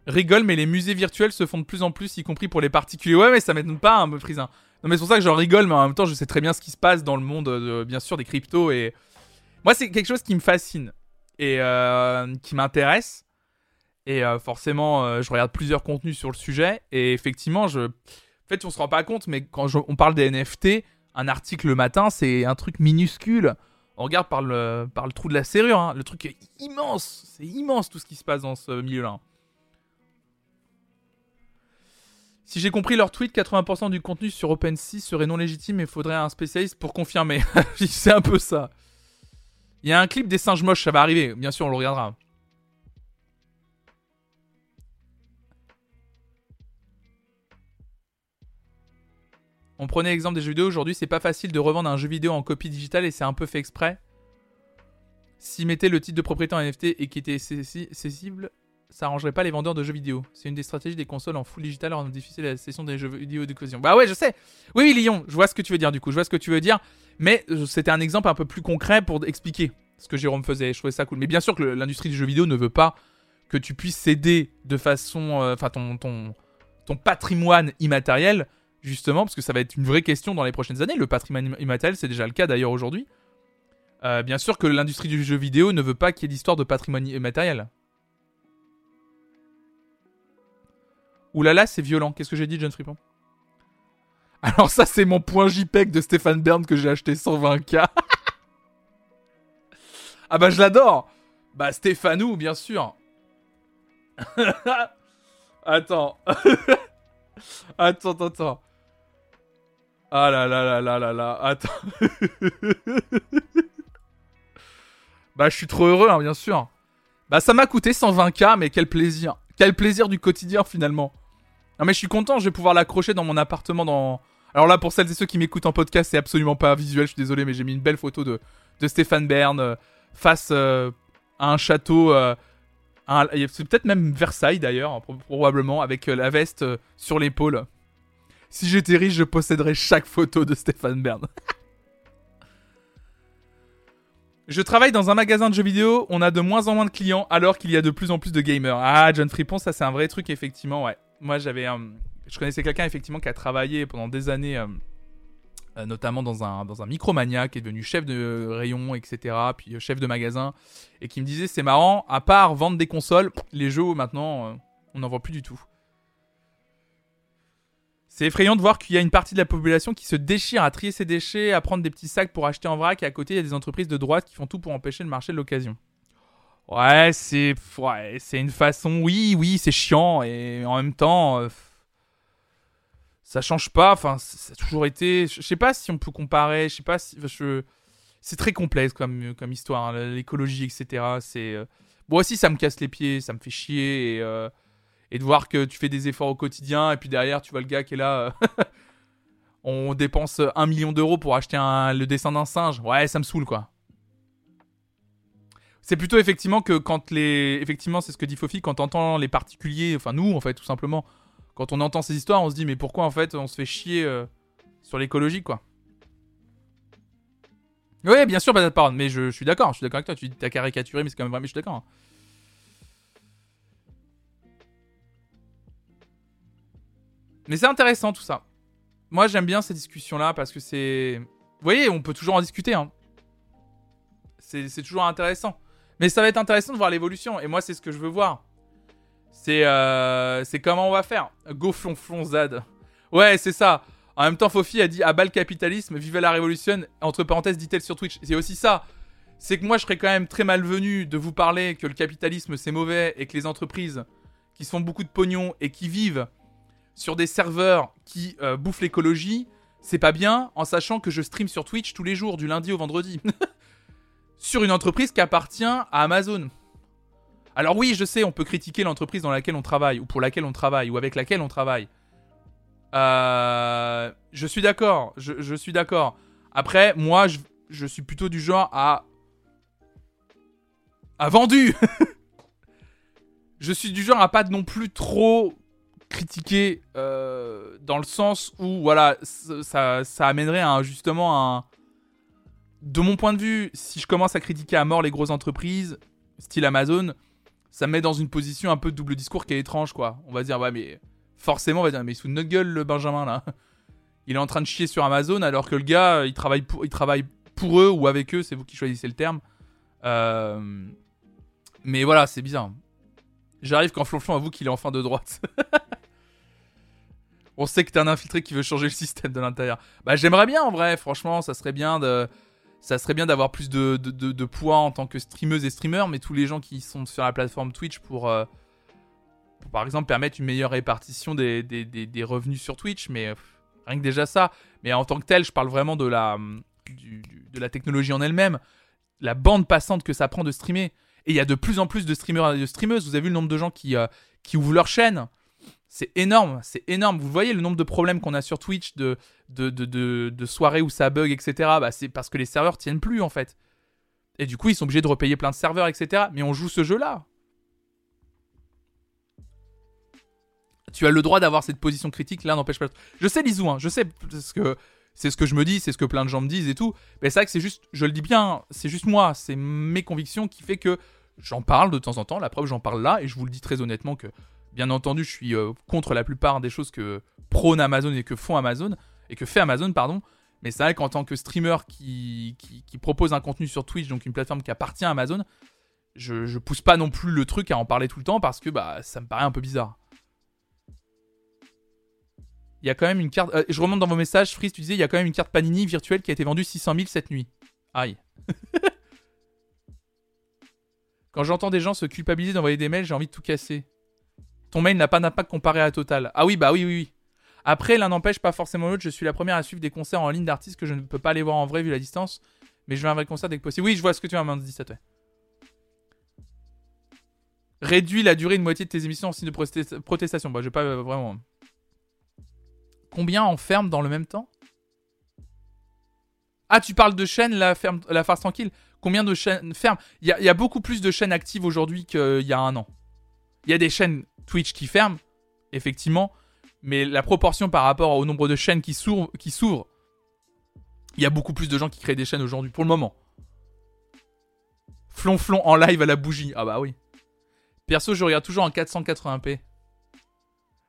Rigole, mais les musées virtuels se font de plus en plus, y compris pour les particuliers. Ouais, mais ça m'étonne pas, un peu prise. hein. Non, mais c'est pour ça que j'en rigole, mais en même temps, je sais très bien ce qui se passe dans le monde, euh, bien sûr, des cryptos. Et moi, c'est quelque chose qui me fascine et euh, qui m'intéresse. Et euh, forcément, je regarde plusieurs contenus sur le sujet. Et effectivement, je. En fait, on se rend pas compte, mais quand on parle des NFT, un article le matin, c'est un truc minuscule. On regarde par le, par le trou de la serrure. hein. Le truc est immense. C'est immense tout ce qui se passe dans ce milieu-là. Si j'ai compris leur tweet, 80% du contenu sur OpenSea serait non légitime et faudrait un spécialiste pour confirmer. c'est un peu ça. Il y a un clip des singes moches, ça va arriver. Bien sûr, on le regardera. On prenait l'exemple des jeux vidéo. Aujourd'hui, c'est pas facile de revendre un jeu vidéo en copie digitale et c'est un peu fait exprès. S'ils mettaient le titre de propriété en NFT et qui était saisible, ça arrangerait pas les vendeurs de jeux vidéo. C'est une des stratégies des consoles en full digital en difficile la session des jeux vidéo d'occasion. Bah ouais, je sais. Oui, oui, Lyon, je vois ce que tu veux dire du coup. Je vois ce que tu veux dire. Mais euh, c'était un exemple un peu plus concret pour expliquer ce que Jérôme faisait. Je trouvais ça cool. Mais bien sûr que l'industrie du jeu vidéo ne veut pas que tu puisses céder de façon. euh, Enfin, ton patrimoine immatériel, justement, parce que ça va être une vraie question dans les prochaines années. Le patrimoine immatériel, c'est déjà le cas d'ailleurs aujourd'hui. Euh, bien sûr que l'industrie du jeu vidéo ne veut pas qu'il y ait d'histoire de patrimoine immatériel. Oulala, c'est violent. Qu'est-ce que j'ai dit, John Fripon Alors ça, c'est mon point JPEG de Stéphane Bern que j'ai acheté 120k. ah bah je l'adore. Bah Stéphanou, bien sûr. attends. attends, attends, attends. Ah là là là là là là. Attends. bah je suis trop heureux, hein, bien sûr. Bah ça m'a coûté 120k, mais quel plaisir. Quel plaisir du quotidien finalement. Non mais je suis content, je vais pouvoir l'accrocher dans mon appartement dans... Alors là, pour celles et ceux qui m'écoutent en podcast, c'est absolument pas visuel, je suis désolé, mais j'ai mis une belle photo de, de Stéphane Bern euh, face euh, à un château... euh, c'est peut-être même Versailles d'ailleurs, pro- probablement, avec la veste sur l'épaule. Si j'étais riche, je posséderais chaque photo de Stéphane Bern. Je travaille dans un magasin de jeux vidéo, on a de moins en moins de clients alors qu'il y a de plus en plus de gamers. Ah, John Fripon, ça c'est un vrai truc effectivement, ouais. Moi j'avais... euh, je connaissais quelqu'un effectivement qui a travaillé pendant des années, euh, euh, notamment dans un, dans micromania, qui est devenu chef de rayon, etc., puis chef de magasin, et qui me disait c'est marrant, à part vendre des consoles, les jeux maintenant, on n'en voit plus du tout. C'est effrayant de voir qu'il y a une partie de la population qui se déchire à trier ses déchets, à prendre des petits sacs pour acheter en vrac, et à côté, il y a des entreprises de droite qui font tout pour empêcher le marché de l'occasion. Ouais, c'est ouais, c'est une façon. Oui, oui, c'est chiant, et en même temps, euh, ça change pas. Enfin, ça a toujours été. Je sais pas si on peut comparer. Je sais pas si. Je... C'est très complexe comme, comme histoire. hein, L'écologie, etc. C'est. euh, Moi aussi, ça me casse les pieds. Ça me fait chier. Et, euh, et de voir que tu fais des efforts au quotidien. Et puis derrière, tu vois le gars qui est là. euh, on dépense un million d'euros pour acheter le dessin d'un singe. Ouais, ça me saoule, quoi. C'est plutôt effectivement que quand les. Effectivement, c'est ce que dit Fofi, quand t'entends les particuliers, enfin nous, en fait, tout simplement, quand on entend ces histoires, on se dit, mais pourquoi, en fait, on se fait chier euh, sur l'écologie, quoi? Ouais, bien sûr, Parole, mais je, suis d'accord, je suis d'accord avec toi, tu dis t'as caricaturé, mais c'est quand même vrai, mais je suis d'accord. hein. Mais c'est intéressant tout ça. Moi, j'aime bien ces discussions-là parce que c'est. Vous voyez, on peut toujours en discuter. Hein. C'est toujours intéressant. Mais ça va être intéressant de voir l'évolution. Et moi, c'est ce que je veux voir. C'est euh, comment on va faire. Go flonflon Zad. Ouais, c'est ça. En même temps, Fofi a dit à bas le capitalisme, vive la révolution. Entre parenthèses, dit-elle sur Twitch. C'est aussi ça. C'est que moi, je serais quand même très malvenu de vous parler que le capitalisme c'est mauvais et que les entreprises qui se font beaucoup de pognon et qui vivent sur des serveurs qui euh, bouffent l'écologie, c'est pas bien en sachant que je stream sur Twitch tous les jours, du lundi au vendredi. sur une entreprise qui appartient à Amazon. Alors oui, je sais, on peut critiquer l'entreprise dans laquelle on travaille, ou pour laquelle on travaille, ou avec laquelle on travaille. Euh, je suis d'accord, je, suis d'accord. Après, moi, je, suis plutôt du genre à... à vendu Je suis du genre à pas non plus trop critiquer euh, dans le sens où, voilà, ça, ça, amènerait à justement un... De mon point de vue, si je commence à critiquer à mort les grosses entreprises, style Amazon, ça me met dans une position un peu de double discours qui est étrange, quoi. On va dire, ouais, mais forcément, on va dire, mais sous notre gueule, le Benjamin, là. Il est en train de chier sur Amazon alors que le gars, il travaille pour, il travaille pour eux ou avec eux, c'est vous qui choisissez le terme. Euh, Mais voilà, c'est bizarre. J'arrive quand Flonflon avoue qu'il est enfin de droite. On sait que t'es un infiltré qui veut changer le système de l'intérieur. Bah j'aimerais bien en vrai, franchement, ça serait bien de, ça serait bien d'avoir plus de, de, de- poids en tant que streameuse et streamer, mais tous les gens qui sont sur la plateforme Twitch pour, euh, par exemple permettre une meilleure répartition des, des, des- revenus sur Twitch, mais rien que déjà ça. Mais en tant que tel, je parle vraiment de la, hum, du- de la technologie en elle-même, la bande passante que ça prend de streamer. Et il y a de plus en plus de streamers et de streameuses. Vous avez vu le nombre de gens qui, euh, qui ouvrent leur chaîne c'est énorme, c'est énorme. Vous voyez le nombre de problèmes qu'on a sur Twitch, de, de, de, soirées où ça bug, etc. Bah, c'est parce que les serveurs tiennent plus en fait. Et du coup, ils sont obligés de repayer plein de serveurs, etc. Mais on joue ce jeu-là. Tu as le droit d'avoir cette position critique, là n'empêche pas. Je sais, Lizou, hein, je sais, parce que c'est ce que je me dis, c'est ce que plein de gens me disent et tout. Mais c'est vrai que c'est juste, je le dis bien, c'est juste moi, c'est mes convictions qui fait que j'en parle de temps en temps. La preuve, j'en parle là, et je vous le dis très honnêtement que Bien entendu, je suis euh, contre la plupart des choses que prône Amazon et que font Amazon et que fait Amazon, pardon. Mais c'est vrai qu'en tant que streamer qui, propose un contenu sur Twitch, donc une plateforme qui appartient à Amazon, je, je pousse pas non plus le truc à en parler tout le temps parce que bah ça me paraît un peu bizarre. Il y a quand même une carte. euh, je remonte dans vos messages, Freeze, tu disais, il y a quand même une carte Panini virtuelle qui a été vendue 600 000 cette nuit. Aïe. Quand j'entends des gens se culpabiliser d'envoyer des mails, j'ai envie de tout casser. Ton mail n'a pas d'impact comparé à Total. Ah oui, bah oui, oui, oui. Après, l'un n'empêche pas forcément l'autre. Je suis la première à suivre des concerts en ligne d'artistes que je ne peux pas aller voir en vrai vu la distance. Mais je veux un vrai concert dès que possible. Oui, je vois ce que tu as, 17, ouais. Réduis la durée de moitié de tes émissions en signe de protesta- protestation. Bah, je vais pas euh, vraiment. Combien en ferme dans le même temps? Ah, tu parles de chaînes, la, ferme, la farce tranquille Combien de chaînes ferment? Il y, y a beaucoup plus de chaînes actives aujourd'hui qu'il y a un an. Il y a des chaînes Twitch qui ferment, effectivement, mais la proportion par rapport au nombre de chaînes qui s'ouvrent, il y a beaucoup plus de gens qui créent des chaînes aujourd'hui, pour le moment. Flonflon en live à la bougie. Ah bah oui. Perso, je regarde toujours en 480p.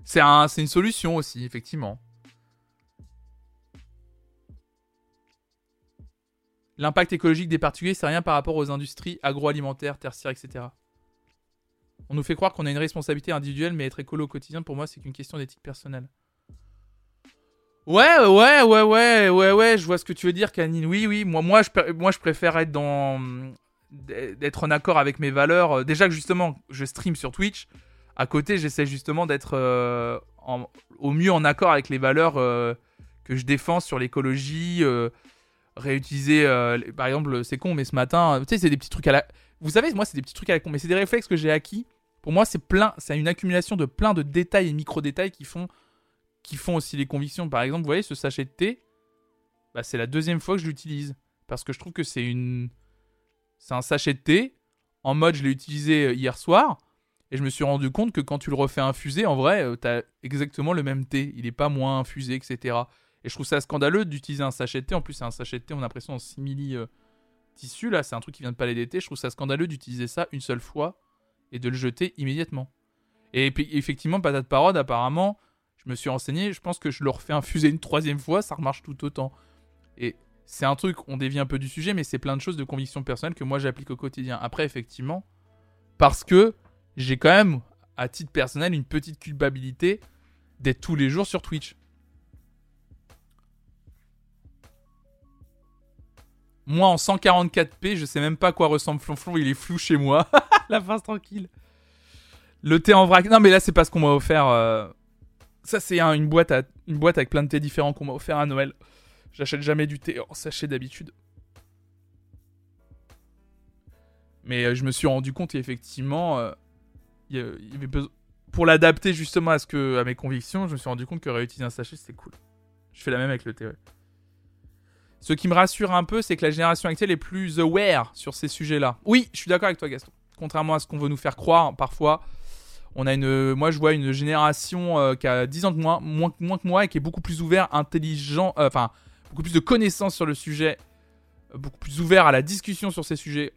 C'est un, c'est une solution aussi, effectivement. L'impact écologique des particuliers, c'est rien par rapport aux industries agroalimentaires, tertiaires, etc. On nous fait croire qu'on a une responsabilité individuelle, mais être écolo au quotidien, pour moi, c'est qu'une question d'éthique personnelle. Ouais, ouais, ouais, ouais, ouais, ouais, je vois ce que tu veux dire, Canine. Oui, oui, moi, moi, je, moi, je préfère être dans. d'être en accord avec mes valeurs. Euh, Déjà que justement, je stream sur Twitch. À côté, j'essaie justement d'être euh, au mieux en accord avec les valeurs euh, que je défends sur l'écologie. réutiliser, par exemple, c'est con, mais ce matin, tu sais, c'est des petits trucs à la. Vous savez, moi, c'est des petits trucs à la con, mais c'est des réflexes que j'ai acquis. Pour moi, c'est plein, c'est une accumulation de plein de détails et micro-détails qui font, qui font aussi les convictions. Par exemple, vous voyez, ce sachet de thé, bah, c'est la deuxième fois que je l'utilise. Parce que je trouve que c'est une. C'est un sachet de thé. En mode, je l'ai utilisé euh, hier soir. Et je me suis rendu compte que quand tu le refais infuser, en vrai, euh, t'as exactement le même thé. Il est pas moins infusé, etc. Et je trouve ça scandaleux d'utiliser un sachet de thé. En plus, c'est un sachet de thé, on a l'impression en simili euh, tissu. Là, c'est un truc qui vient de palais d'été. Je trouve ça scandaleux d'utiliser ça une seule fois et de le jeter immédiatement. Et puis, effectivement, patate parode, apparemment, je me suis renseigné. Je pense que je le refais infuser une troisième fois, ça remarche tout autant. Et c'est un truc, on dévie un peu du sujet, mais c'est plein de choses de conviction personnelle que moi j'applique au quotidien. Après, effectivement, parce que j'ai quand même, à titre personnel, une petite culpabilité d'être tous les jours sur Twitch. Moi, en 144p, je sais même pas à quoi ressemble Flonflon, il est flou chez moi. La face tranquille. Le thé en vrac. Non, mais là, c'est pas ce qu'on m'a offert. euh, Ça, c'est un- une, boîte à... avec plein de thés différents qu'on m'a offert à Noël. J'achète jamais du thé en sachet d'habitude. Mais euh, je me suis rendu compte, effectivement, euh, y avait besoin- pour l'adapter justement à, ce que, à mes convictions, je me suis rendu compte que réutiliser un sachet, c'était cool. Je fais la même avec le thé. Ce qui me rassure un peu, c'est que la génération actuelle est plus aware sur ces sujets-là. Oui, je suis d'accord avec toi, Gaston. Contrairement à ce qu'on veut nous faire croire, parfois, on a une, moi je vois une génération euh, qui a 10 ans de moins, moins, moins que moi et qui est beaucoup plus ouvert, intelligent, euh, enfin, beaucoup plus de connaissances sur le sujet, euh, beaucoup plus ouvert à la discussion sur ces sujets.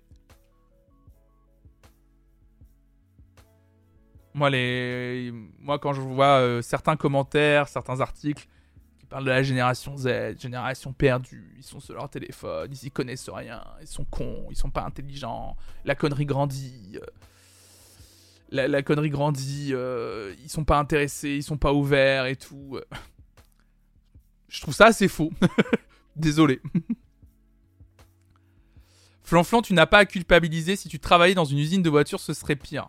Moi, les... moi quand je vois certains commentaires, certains articles parlent de la génération Z, génération perdue, ils sont sur leur téléphone, ils y connaissent rien, ils sont cons, ils sont pas intelligents, la connerie grandit. La, connerie grandit, euh, ils sont pas intéressés, ils sont pas ouverts et tout. Je trouve ça assez faux. Désolé. Flanflan, tu n'as pas à culpabiliser. Si tu travaillais dans une usine de voitures, ce serait pire.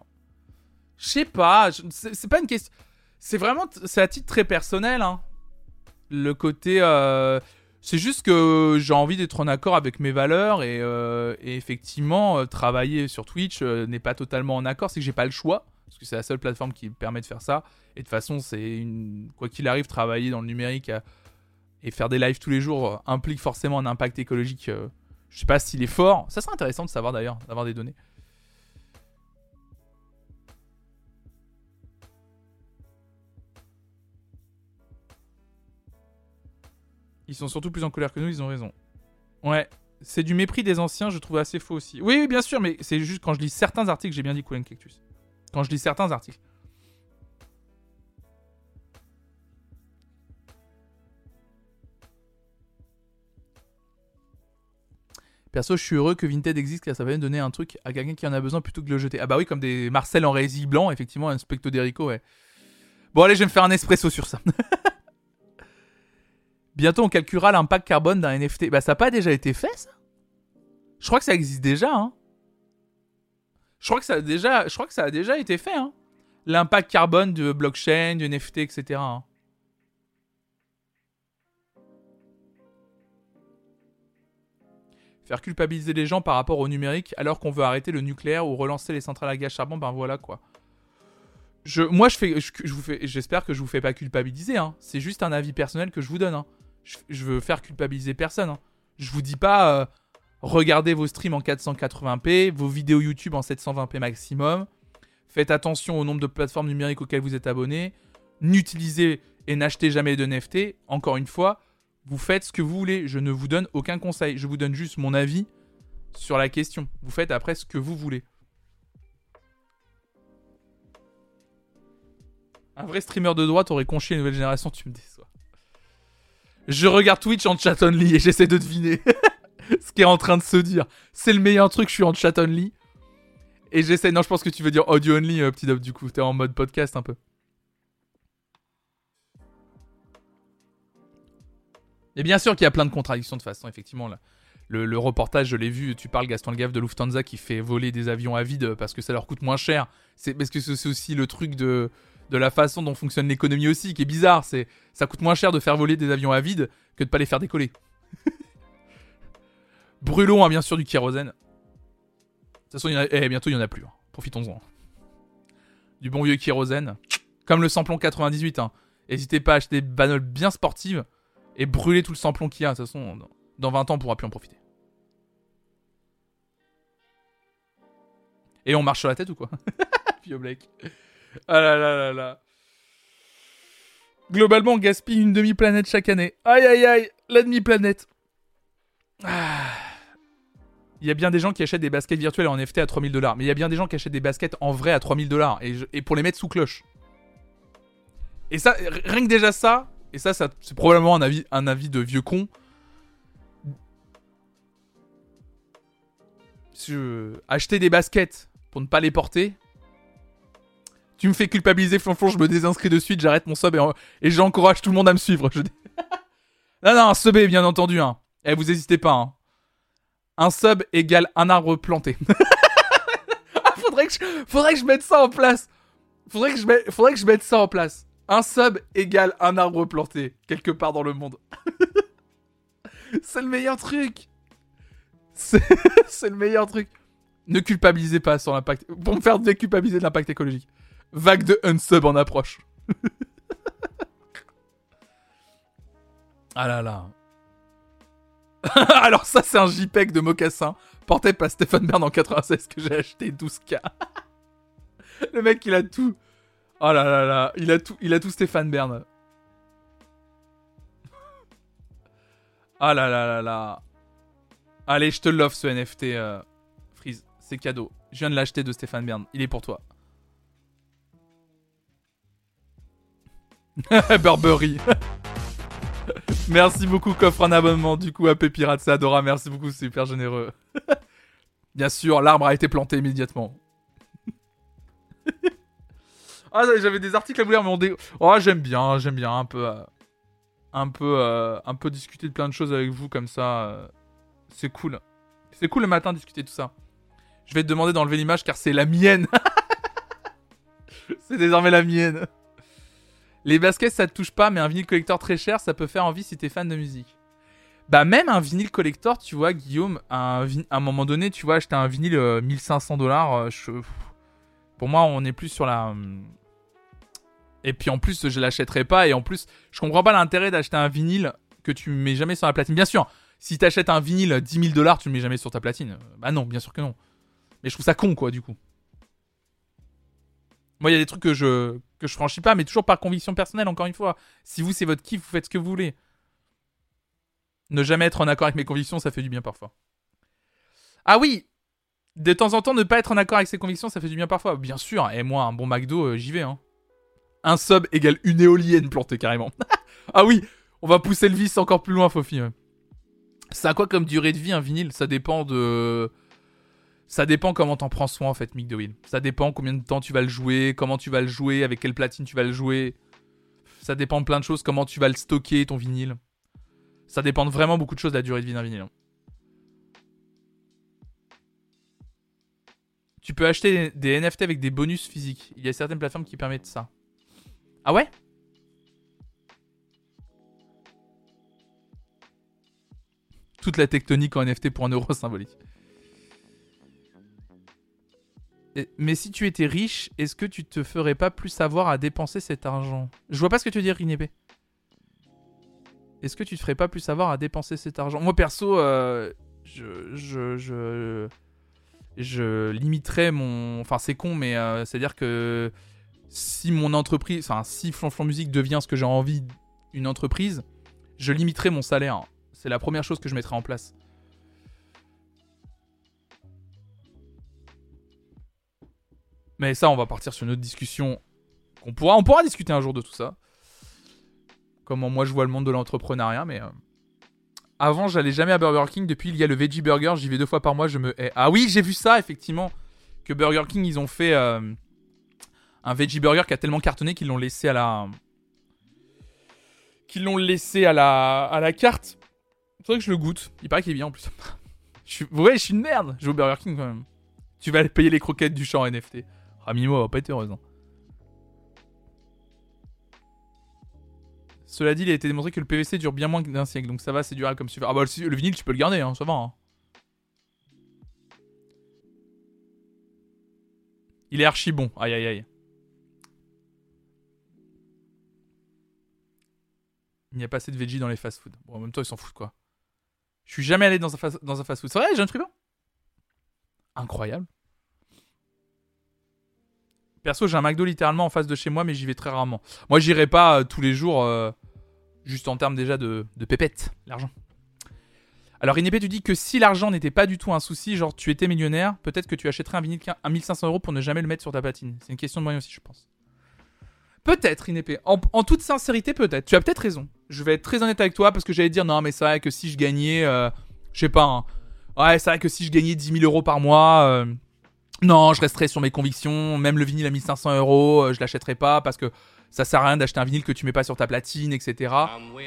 Je sais pas. c'est pas une question. C'est vraiment. C'est à titre très personnel. Hein. Le côté. euh, C'est juste que j'ai envie d'être en accord avec mes valeurs et, euh, effectivement, euh, travailler sur Twitch n'est pas totalement en accord. C'est que j'ai pas le choix. Parce que c'est la seule plateforme qui me permet de faire ça. Et de toute façon, c'est. Quoi qu'il arrive, travailler dans le numérique et faire des lives tous les jours implique forcément un impact écologique. je sais pas s'il est fort. Ça serait intéressant de savoir d'ailleurs, d'avoir des données. Ils sont surtout plus en colère que nous, ils ont raison. Ouais, c'est du mépris des anciens, je trouve assez faux aussi. Oui, oui, bien sûr, mais c'est juste quand je lis certains articles, j'ai bien dit Coulin Cactus. Quand je lis certains articles. Perso, je suis heureux que Vinted existe car ça va donner un truc à quelqu'un qui en a besoin plutôt que de le jeter. Ah bah oui, comme des Marcel en rési blanc, effectivement, un Specto d'Erico, ouais. Bon, allez, je vais me faire un espresso sur ça. Bientôt, on calculera l'impact carbone d'un NFT. Bah, ça n'a pas déjà été fait, ça? Je crois que ça existe déjà, hein. Je crois que ça a déjà, été fait, hein. L'impact carbone de blockchain, du NFT, etc. hein. Faire culpabiliser les gens par rapport au numérique alors qu'on veut arrêter le nucléaire ou relancer les centrales à gaz charbon, ben voilà quoi. Moi, je fais, j'espère que je vous fais pas culpabiliser. Hein. C'est juste un avis personnel que je vous donne. Hein. Je, veux faire culpabiliser personne. Hein. Je vous dis pas, euh, regardez vos streams en 480p, vos vidéos YouTube en 720p maximum. Faites attention au nombre de plateformes numériques auxquelles vous êtes abonné. N'utilisez et n'achetez jamais de NFT. Encore une fois, vous faites ce que vous voulez. Je ne vous donne aucun conseil. Je vous donne juste mon avis sur la question. Vous faites après ce que vous voulez. Un vrai streamer de droite aurait conchié une nouvelle génération. Je regarde Twitch en chat only et j'essaie de deviner ce qui est en train de se dire. C'est le meilleur truc, je suis en chat only. Et j'essaie. Non, je pense que tu veux dire audio only, euh, petit dope, du coup. T'es en mode podcast un peu. Et bien sûr qu'il y a plein de contradictions de façon, effectivement. Le, reportage, je l'ai vu, tu parles Gaston Le Gaffe de Lufthansa qui fait voler des avions à vide parce que ça leur coûte moins cher. C'est parce que c'est aussi le truc de, de la façon dont fonctionne l'économie aussi, qui est bizarre. C'est, ça coûte moins cher de faire voler des avions à vide que de pas les faire décoller. Brûlons, hein, bien sûr, du kérosène. De toute façon, eh, bientôt, il y en a plus. hein. Profitons-en. Du bon vieux kérosène. Comme le samplon 98. Hein. N'hésitez pas à acheter des bien sportives et brûler tout le samplon qu'il y a. De toute façon, dans- dans 20 ans, on pourra plus en profiter. Et on marche sur la tête ou quoi? Vieux Blake. Ah là là là là. Globalement, on gaspille une demi-planète chaque année. Aïe aïe aïe, la demi-planète. Ah. Il y a bien des gens qui achètent des baskets virtuelles en NFT à 3000 dollars. Mais il y a bien des gens qui achètent des baskets en vrai à 3000 dollars. Et, pour les mettre sous cloche. Et ça, rien que déjà ça, et ça, c'est probablement un avis, un avis de vieux con. Acheter des baskets pour ne pas les porter. Tu me fais culpabiliser, Flonflon, je me désinscris de suite, j'arrête mon sub et, en- et j'encourage tout le monde à me suivre. Non, non, un sub, bien entendu. Hein. Eh, vous hésitez pas. Hein. Un sub égale un arbre planté. Faudrait, que je, mette ça en place. Faudrait que, je mette, faudrait que je mette ça en place. Un sub égale un arbre planté, quelque part dans le monde. C'est le meilleur truc. C'est le meilleur truc. Ne culpabilisez pas sur l'impact. Pour me faire déculpabiliser de l'impact écologique. Vague de unsub en approche. ah là là. Alors ça, c'est un JPEG de mocassin porté par Stéphane Bern en 96 que j'ai acheté 12K. Le mec, il a tout. Oh là là là, il a tout, il a tout Stéphane Bern. Ah là là là là. Allez, je te l'offre ce NFT, euh, Freeze. C'est cadeau. Je viens de l'acheter de Stéphane Bern. Il est pour toi. Burberry. merci beaucoup, coffre un abonnement du coup à Pépirate, c'est Adora. Merci beaucoup, c'est super généreux. Bien sûr, l'arbre a été planté immédiatement. ah, j'avais des articles à vous lire, mais on dé... Oh, j'aime bien, j'aime bien un peu, euh, un peu, euh, un peu discuter de plein de choses avec vous comme ça. euh, c'est cool. C'est cool le matin discuter tout ça. Je vais te demander d'enlever l'image car c'est la mienne. c'est désormais la mienne. Les baskets, ça te touche pas, mais un vinyle collector très cher, ça peut faire envie si t'es fan de musique. Bah même un vinyle collector, tu vois, Guillaume, à un moment donné, tu vois, acheter un vinyle euh, 1500 dollars, pour moi, on est plus sur la... hum, Et puis en plus, je l'achèterai pas, et en plus, je comprends pas l'intérêt d'acheter un vinyle que tu mets jamais sur la platine. Bien sûr, si t'achètes un vinyle 10 000 dollars, tu le mets jamais sur ta platine. Euh, Bah non, bien sûr que non. Mais je trouve ça con, quoi, du coup. Moi, il y a des trucs que je que je franchis pas, mais toujours par conviction personnelle, encore une fois. Si vous, c'est votre kiff, vous faites ce que vous voulez. Ne jamais être en accord avec mes convictions, ça fait du bien parfois. Ah oui De temps en temps, ne pas être en accord avec ses convictions, ça fait du bien parfois. Bien sûr, et moi, un bon McDo, euh, j'y vais. Hein. Un sub égale une éolienne plantée, carrément. ah oui On va pousser le vice encore plus loin, Fofi. Ça a quoi comme durée de vie, un vinyle? Ça dépend de... Ça dépend comment t'en prends soin en fait, Mick DeWill. Ça dépend combien de temps tu vas le jouer, comment tu vas le jouer, avec quelle platine tu vas le jouer. Ça dépend de plein de choses, comment tu vas le stocker ton vinyle. Ça dépend vraiment beaucoup de choses de la durée de vie d'un vinyle. Tu peux acheter des NFT avec des bonus physiques. Il y a certaines plateformes qui permettent ça. Ah ouais? Toute la tectonique en NFT pour un euro symbolique. Mais si tu étais riche, est-ce que tu te ferais pas plus avoir à dépenser cet argent? Je vois pas ce que tu veux dire, Rinépé. Est-ce que tu te ferais pas plus avoir à dépenser cet argent? Moi, perso, euh, je, je, je, je limiterais mon... Enfin, c'est con, mais euh, c'est-à-dire que si mon entreprise... Enfin, si Flonflon Musique devient ce que j'ai envie, une entreprise, je limiterais mon salaire. C'est la première chose que je mettrais en place. Mais ça, on va partir sur une autre discussion. qu'on pourra, on pourra discuter un jour de tout ça. Comment moi je vois le monde de l'entrepreneuriat, mais. euh, Avant, j'allais jamais à Burger King. Depuis, il y a le Veggie Burger. J'y vais deux fois par mois. Je me hais. Ah oui, j'ai vu ça, effectivement. Que Burger King, ils ont fait euh, un Veggie Burger qui a tellement cartonné qu'ils l'ont laissé à la. Qu'ils l'ont laissé à la, à la carte. Faudrait que je le goûte. Il paraît qu'il est bien en plus. je. Ouais, je suis une merde. Je vais au Burger King quand même. Tu vas aller payer les croquettes du champ NFT. Ah, Mimo, va pas être heureuse. hein. Cela dit, il a été démontré que le PVC dure bien moins d'un siècle, donc ça va, c'est durable comme super. Ah bah le, le vinyle, tu peux le garder, hein, ça va. hein. Il est archi bon, aïe aïe aïe. Il n'y a pas assez de veggie dans les fast-food. Bon, en même temps, ils s'en foutent quoi. Je suis jamais allé dans un, fast-food. C'est vrai, j'ai un truc Incroyable. Perso, j'ai un McDo littéralement en face de chez moi, mais j'y vais très rarement. Moi, j'irai pas euh, tous les jours, euh, juste en termes déjà de, de pépette, l'argent. Alors, Inépé, tu dis que si l'argent n'était pas du tout un souci, genre tu étais millionnaire, peut-être que tu achèterais un vinyle à 1500 euros pour ne jamais le mettre sur ta patine. C'est une question de moyen aussi, je pense. Peut-être, Inépé. En, toute sincérité, peut-être. Tu as peut-être raison. Je vais être très honnête avec toi parce que j'allais dire non, mais c'est vrai que si je gagnais, euh, je sais pas, hein. ouais, c'est vrai que si je gagnais 10 000 euros par mois, non, je resterais sur mes convictions. Même le vinyle à 1500 euros, euh, je l'achèterais pas parce que ça sert à rien d'acheter un vinyle que tu mets pas sur ta platine, etc.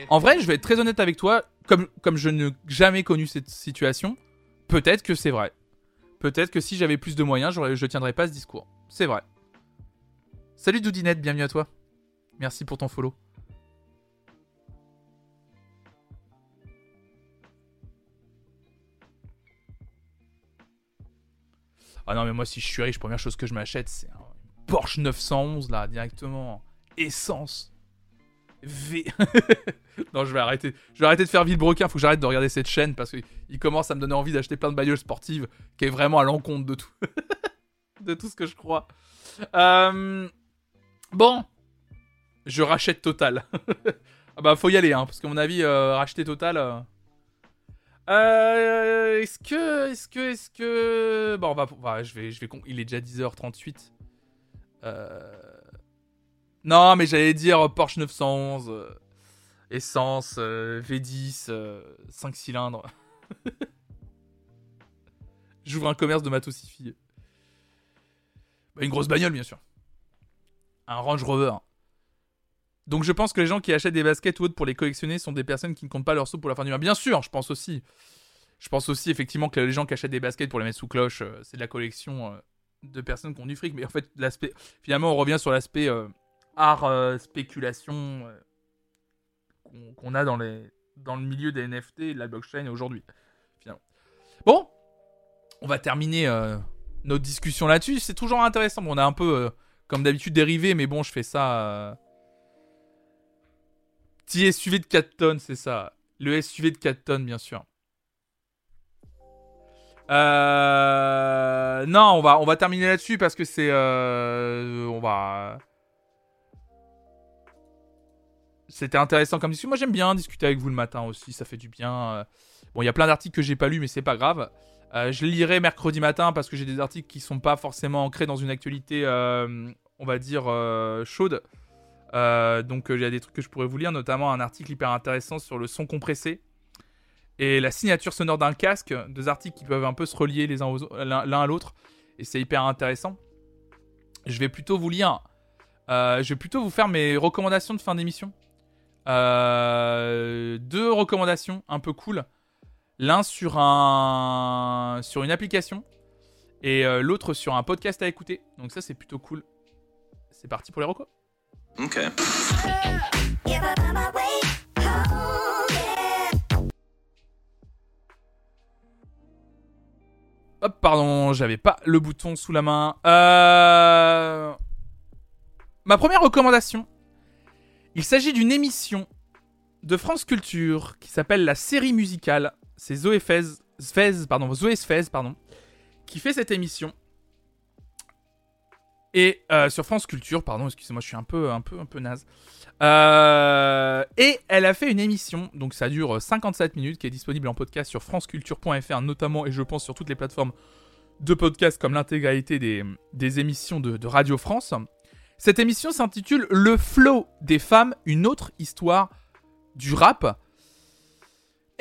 En vrai, je vais être très honnête avec toi, comme, comme je n'ai jamais connu cette situation, peut-être que c'est vrai. Peut-être que si j'avais plus de moyens, je tiendrais pas ce discours. C'est vrai. Salut Doudinette, bienvenue à toi. Merci pour ton follow. Ah non mais moi si je suis riche, première chose que je m'achète c'est un Porsche 911 là directement essence V. non je vais arrêter, je vais arrêter de faire villebrequin, faut que j'arrête de regarder cette chaîne parce qu'il commence à me donner envie d'acheter plein de bagnoles sportives qui est vraiment à l'encontre de tout, de tout ce que je crois. Euh, Bon, je rachète Total. ah bah faut y aller hein parce qu'à mon avis euh, racheter Total. euh, euh, est-ce que, est-ce que, est-ce que, bon, on va, va- je vais, je vais, il est déjà 10h38. Euh... Non, mais j'allais dire Porsche 911, euh, essence, euh, V10, 5 cylindres. J'ouvre un commerce de matos Bah, une grosse bagnole, bien sûr. Un Range Rover. Donc je pense que les gens qui achètent des baskets ou autres pour les collectionner sont des personnes qui ne comptent pas leur sous pour la fin du mois. Bien sûr, je pense aussi. Je pense aussi effectivement que les gens qui achètent des baskets pour les mettre sous cloche, euh, c'est de la collection euh, de personnes qui ont du fric. Mais en fait, l'aspect, finalement, on revient sur l'aspect euh, art, spéculation qu'on, a dans, les, dans le milieu des NFT de la blockchain aujourd'hui. Bon, on va terminer notre discussion là-dessus. C'est toujours intéressant. Bon, on a un peu, comme d'habitude, dérivé, mais bon, je fais ça. Petit SUV de 4 tonnes, c'est ça. Le SUV de 4 tonnes, bien sûr. Euh... Non, on va, terminer là-dessus parce que c'est... euh, On va... C'était intéressant comme discussion. Moi, j'aime bien discuter avec vous le matin aussi, ça fait du bien. Bon, il y a plein d'articles que j'ai pas lus, mais c'est pas grave. Euh, je lirai mercredi matin parce que j'ai des articles qui sont pas forcément ancrés dans une actualité, on va dire, chaude. Euh, donc euh, il y a des trucs que je pourrais vous lire, notamment un article hyper intéressant sur le son compressé et la signature sonore d'un casque, deux articles qui peuvent un peu se relier les uns l'un à l'autre, et c'est hyper intéressant. Je vais plutôt vous lire, euh, je vais plutôt vous faire mes recommandations de fin d'émission. Deux recommandations un peu cool, l'un sur un sur une application et l'autre sur un podcast à écouter. Donc ça c'est plutôt cool. C'est parti pour les recos. Okay. Hop, pardon, j'avais pas le bouton sous la main. Euh... Ma première recommandation, il s'agit d'une émission de France Culture qui s'appelle la série musicale. C'est Zoé Fez, Sfez, pardon, Zoé Sfez, pardon, qui fait cette émission. Et euh, sur France Culture, pardon, excusez-moi, je suis un peu, un peu, un peu naze. Euh, et elle a fait une émission, donc ça dure 57 minutes, qui est disponible en podcast sur franceculture.fr notamment, et je pense sur toutes les plateformes de podcast comme l'intégralité des, des émissions de, de Radio France. Cette émission s'intitule Le flow des femmes, une autre histoire du rap.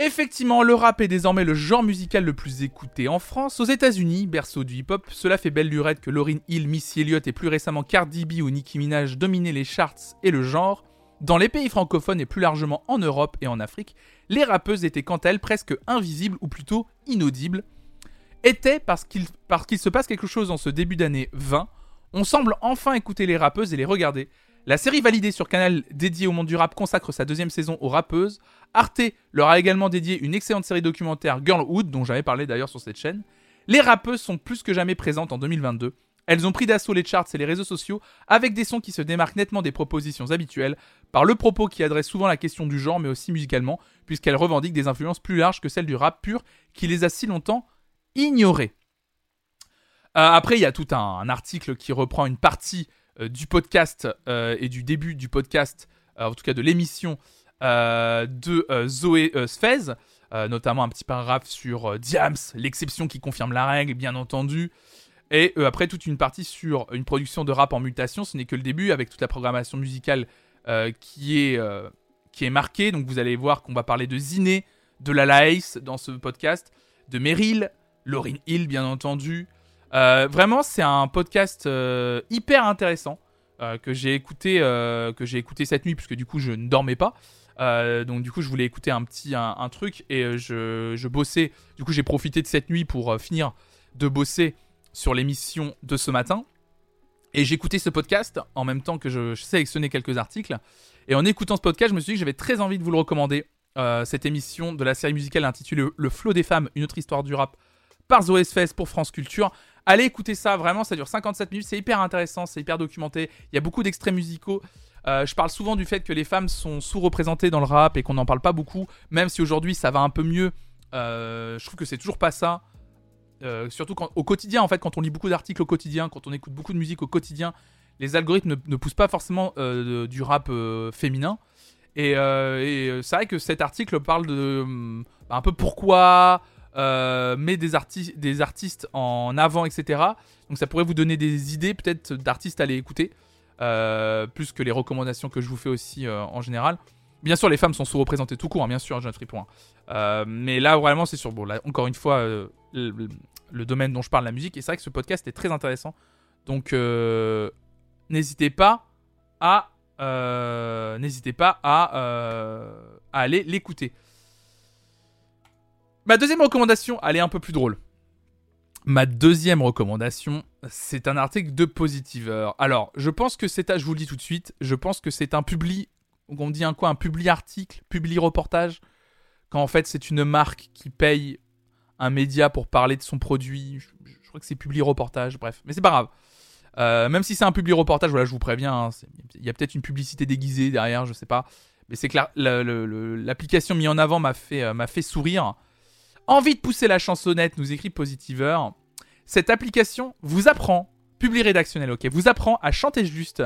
Effectivement, le rap est désormais le genre musical le plus écouté en France. Aux États-Unis, berceau du hip-hop, cela fait belle lurette que Lauryn Hill, Missy Elliott et plus récemment Cardi B ou Nicki Minaj dominaient les charts et le genre. Dans les pays francophones et plus largement en Europe et en Afrique, les rappeuses étaient quant à elles presque invisibles ou plutôt inaudibles. Qu'il parce qu'il se passe quelque chose en ce début d'année 20, on semble enfin écouter les rappeuses et les regarder. La série validée sur Canal dédiée au monde du rap consacre sa deuxième saison aux rappeuses. Arte leur a également dédié une excellente série documentaire Girlhood, dont j'avais parlé d'ailleurs sur cette chaîne. Les rappeuses sont plus que jamais présentes en 2022. Elles ont pris d'assaut les charts et les réseaux sociaux avec des sons qui se démarquent nettement des propositions habituelles, par le propos qui adresse souvent la question du genre, mais aussi musicalement, puisqu'elles revendiquent des influences plus larges que celles du rap pur qui les a si longtemps ignorées. Euh, après, il y a tout un, article qui reprend une partie euh, du podcast euh, et du début du podcast, en tout cas de l'émission de euh, Zoé euh, Sfez, euh, notamment un petit paragraphe sur euh, Diams, l'exception qui confirme la règle, bien entendu. Et euh, après, toute une partie sur une production de rap en mutation. Ce n'est que le début, avec toute la programmation musicale euh, qui, est, euh, qui est marquée. Donc vous allez voir qu'on va parler de Ziné, de La Lace dans ce podcast, de Meryl, Lauryn Hill, bien entendu. Euh, vraiment, c'est un podcast euh, hyper intéressant euh, que j'ai écouté, euh, que j'ai écouté cette nuit, puisque du coup, je ne dormais pas. Euh, donc du coup, je voulais écouter un petit un, truc et euh, je, je bossais. Du coup, j'ai profité de cette nuit pour euh, finir de bosser sur l'émission de ce matin. Et j'écoutais ce podcast en même temps que je, sélectionnais quelques articles. Et en écoutant ce podcast, je me suis dit que j'avais très envie de vous le recommander. Cette émission de la série musicale intitulée Le Flot des femmes, une autre histoire du rap par Zoé Sfez pour France Culture. Allez écouter ça, vraiment, ça dure 57 minutes, c'est hyper intéressant, c'est hyper documenté. Il y a beaucoup d'extraits musicaux. Euh, je parle souvent du fait que les femmes sont sous-représentées dans le rap et qu'on n'en parle pas beaucoup, même si aujourd'hui ça va un peu mieux. Euh, je trouve que c'est toujours pas ça. Euh, surtout au quotidien, en fait, quand on lit beaucoup d'articles au quotidien, quand on écoute beaucoup de musique au quotidien, les algorithmes ne, poussent pas forcément du rap féminin. Et, c'est vrai que cet article parle de bah, un peu pourquoi met des, des artistes en avant, etc. Donc ça pourrait vous donner des idées peut-être d'artistes à aller écouter, plus que les recommandations que je vous fais aussi euh, en général. Bien sûr, les femmes sont sous-représentées tout court, hein, bien sûr, j'ai point. Euh, mais là, vraiment, c'est sur, bon, là, encore une fois, euh, le, domaine dont je parle, la musique. Et c'est vrai que ce podcast est très intéressant. Donc, euh, n'hésitez pas à, euh, n'hésitez pas à, euh, à aller l'écouter. Ma deuxième recommandation, elle est un peu plus drôle. Ma deuxième recommandation, c'est un article de Positiver. Alors, je pense que c'est, je vous le dis tout de suite, je pense que c'est un publi, on dit un quoi, un publi article, publi reportage, quand en fait c'est une marque qui paye un média pour parler de son produit. Je, crois que c'est publi reportage, bref, mais c'est pas grave. Euh, même si c'est un publi reportage, voilà, je vous préviens, hein, il y a peut-être une publicité déguisée derrière, je sais pas. Mais c'est le- l'application mise en avant m'a fait, euh, m'a fait sourire. Envie de pousser la chansonnette, nous écrit Positiver. Cette application vous apprend, publi rédactionnel, ok, vous apprend à chanter juste.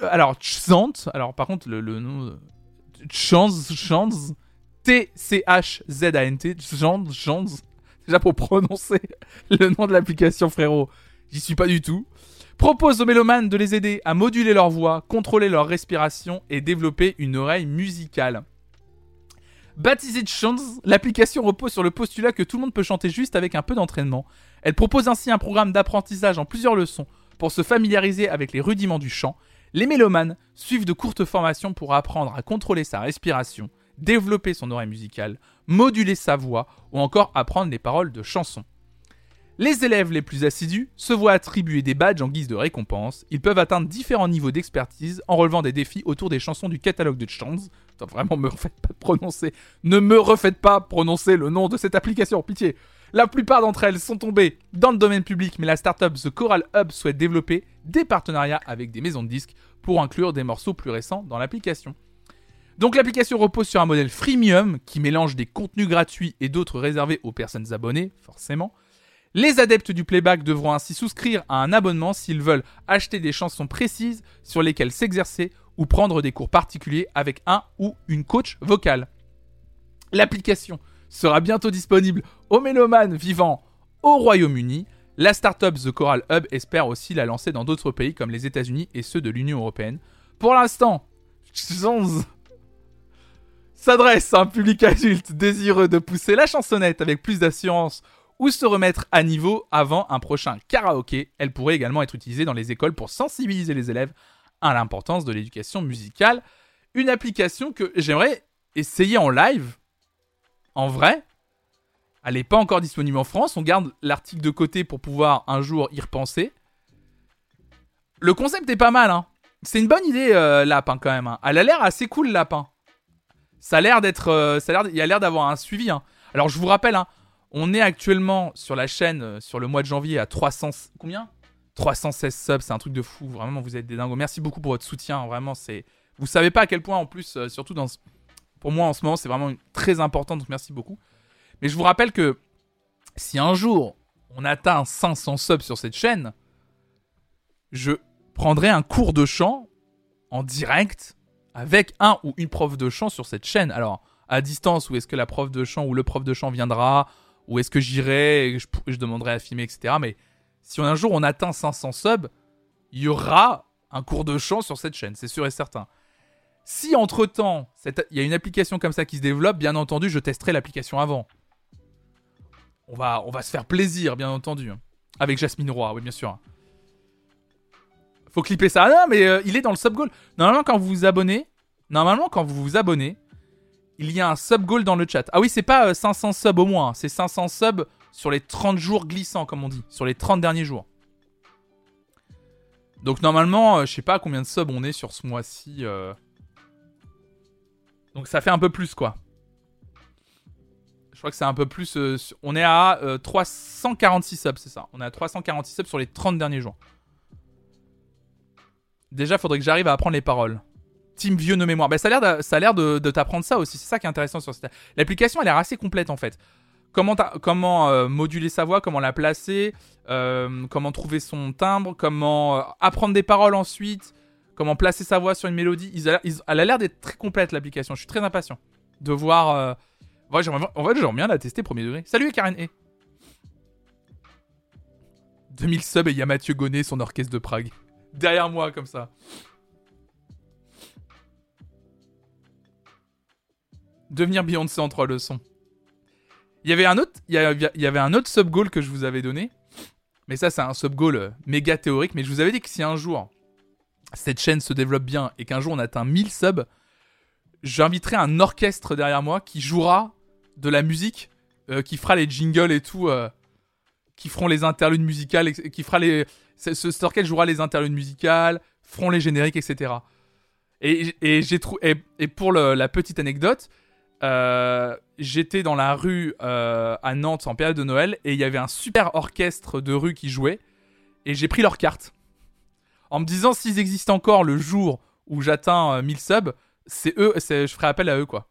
Alors, chant, alors par contre, le, le nom. Chance, chance, T-C-H-Z-A-N-T, chance. Déjà pour prononcer le nom de l'application, frérot, j'y suis pas du tout. Propose aux mélomanes de les aider à moduler leur voix, contrôler leur respiration et développer une oreille musicale. Baptisée Chance, l'application repose sur le postulat que tout le monde peut chanter juste avec un peu d'entraînement. Elle propose ainsi un programme d'apprentissage en plusieurs leçons pour se familiariser avec les rudiments du chant. Les mélomanes suivent de courtes formations pour apprendre à contrôler sa respiration, développer son oreille musicale, moduler sa voix ou encore apprendre les paroles de chansons. Les élèves les plus assidus se voient attribuer des badges en guise de récompense. Ils peuvent atteindre différents niveaux d'expertise en relevant des défis autour des chansons du catalogue de Chance. Attends, vraiment, me refaites pas prononcer. Ne me refaites pas prononcer le nom de cette application, pitié. La plupart d'entre elles sont tombées dans le domaine public, mais la startup The Choral Hub souhaite développer des partenariats avec des maisons de disques pour inclure des morceaux plus récents dans l'application. Donc l'application repose sur un modèle freemium qui mélange des contenus gratuits et d'autres réservés aux personnes abonnées, forcément. Les adeptes du playback devront ainsi souscrire à un abonnement s'ils veulent acheter des chansons précises sur lesquelles s'exercer prendre des cours particuliers avec un ou une coach vocale. L'application sera bientôt disponible aux mélomanes vivant au Royaume-Uni. La startup The Choral Hub espère aussi la lancer dans d'autres pays comme les États-Unis et ceux de l'Union européenne. Pour l'instant, s'adresse à un public adulte désireux de pousser la chansonnette avec plus d'assurance ou se remettre à niveau avant un prochain karaoké. Elle pourrait également être utilisée dans les écoles pour sensibiliser les élèves à l'importance de l'éducation musicale. Une application que j'aimerais essayer en live, en vrai. Elle n'est pas encore disponible en France. On garde l'article de côté pour pouvoir un jour y repenser. Le concept est pas mal, hein. c'est une bonne idée, euh, Lapin, quand même. hein. Elle a l'air assez cool, Lapin. Ça a l'air d'être. euh, il a l'air d'avoir un suivi. hein. Alors, je vous rappelle, hein, on est actuellement sur la chaîne, euh, sur le mois de janvier, à 300. Combien? 316 subs, c'est un truc de fou. Vraiment, vous êtes des dingos. Merci beaucoup pour votre soutien. Vraiment, c'est. Vous savez pas à quel point, en plus, euh, surtout dans. Pour moi, en ce moment, c'est vraiment très important. Donc, merci beaucoup. Mais je vous rappelle que si un jour on atteint 500 subs sur cette chaîne, je prendrai un cours de chant en direct avec un ou une prof de chant sur cette chaîne. Alors, à distance, ou est-ce que la prof de chant ou le prof de chant viendra, ou est-ce que j'irai? Je, je demanderai à filmer, etc. Mais si un jour on atteint 500 subs, il y aura un cours de chant sur cette chaîne, c'est sûr et certain. Si entre-temps, il y a une application comme ça qui se développe, bien entendu, je testerai l'application avant. On va, on va se faire plaisir, bien entendu. Avec Jasmine Roy, oui, bien sûr. Faut clipper ça. Ah non, mais euh, il est dans le sub goal. Normalement, quand vous vous abonnez, normalement, quand vous vous abonnez, il y a un sub goal dans le chat. Ah oui, c'est pas euh, 500 subs au moins, hein. c'est 500 subs sur les 30 jours glissants, comme on dit, sur les 30 derniers jours. Donc normalement, euh, je sais pas combien de subs on est sur ce mois-ci. euh. Donc ça fait un peu plus, quoi. Je crois que c'est un peu plus. euh, on est à euh, 346 subs, c'est ça. On est à 346 subs sur les 30 derniers jours. Déjà, faudrait que j'arrive à apprendre les paroles. Team vieux de mémoire. Ben, ça a l'air de t'apprendre ça aussi. C'est ça qui est intéressant sur cette. L'application, elle a l'air assez complète en fait. Comment, euh, moduler sa voix, comment la placer, euh, comment trouver son timbre, comment euh, apprendre des paroles ensuite, comment placer sa voix sur une mélodie. Elle a l'air d'être très complète l'application. Je suis très impatient de voir. en fait, j'aimerais bien la tester premier degré. Salut Karen E. 2000 subs et il y a Mathieu Gonnet, son orchestre de Prague. Derrière moi, comme ça. Devenir Beyoncé en trois leçons. Il y avait un autre, il y avait un autre sub goal que je vous avais donné. Mais ça, c'est un sub goal euh, méga théorique. Mais je vous avais dit que si un jour cette chaîne se développe bien et qu'un jour on atteint 1000 subs, j'inviterai un orchestre derrière moi qui jouera de la musique, euh, qui fera les jingles et tout, euh, qui feront les interludes musicales, qui fera les. Ce, ce orchestre jouera les interludes musicales, feront les génériques, etc. Et, j'ai et, pour la petite anecdote, euh, j'étais dans la rue euh, à Nantes en période de Noël et il y avait un super orchestre de rue qui jouait et j'ai pris leur carte en me disant s'ils existent encore le jour où j'atteins euh, 1000 subs, c'est eux, je ferai appel à eux quoi.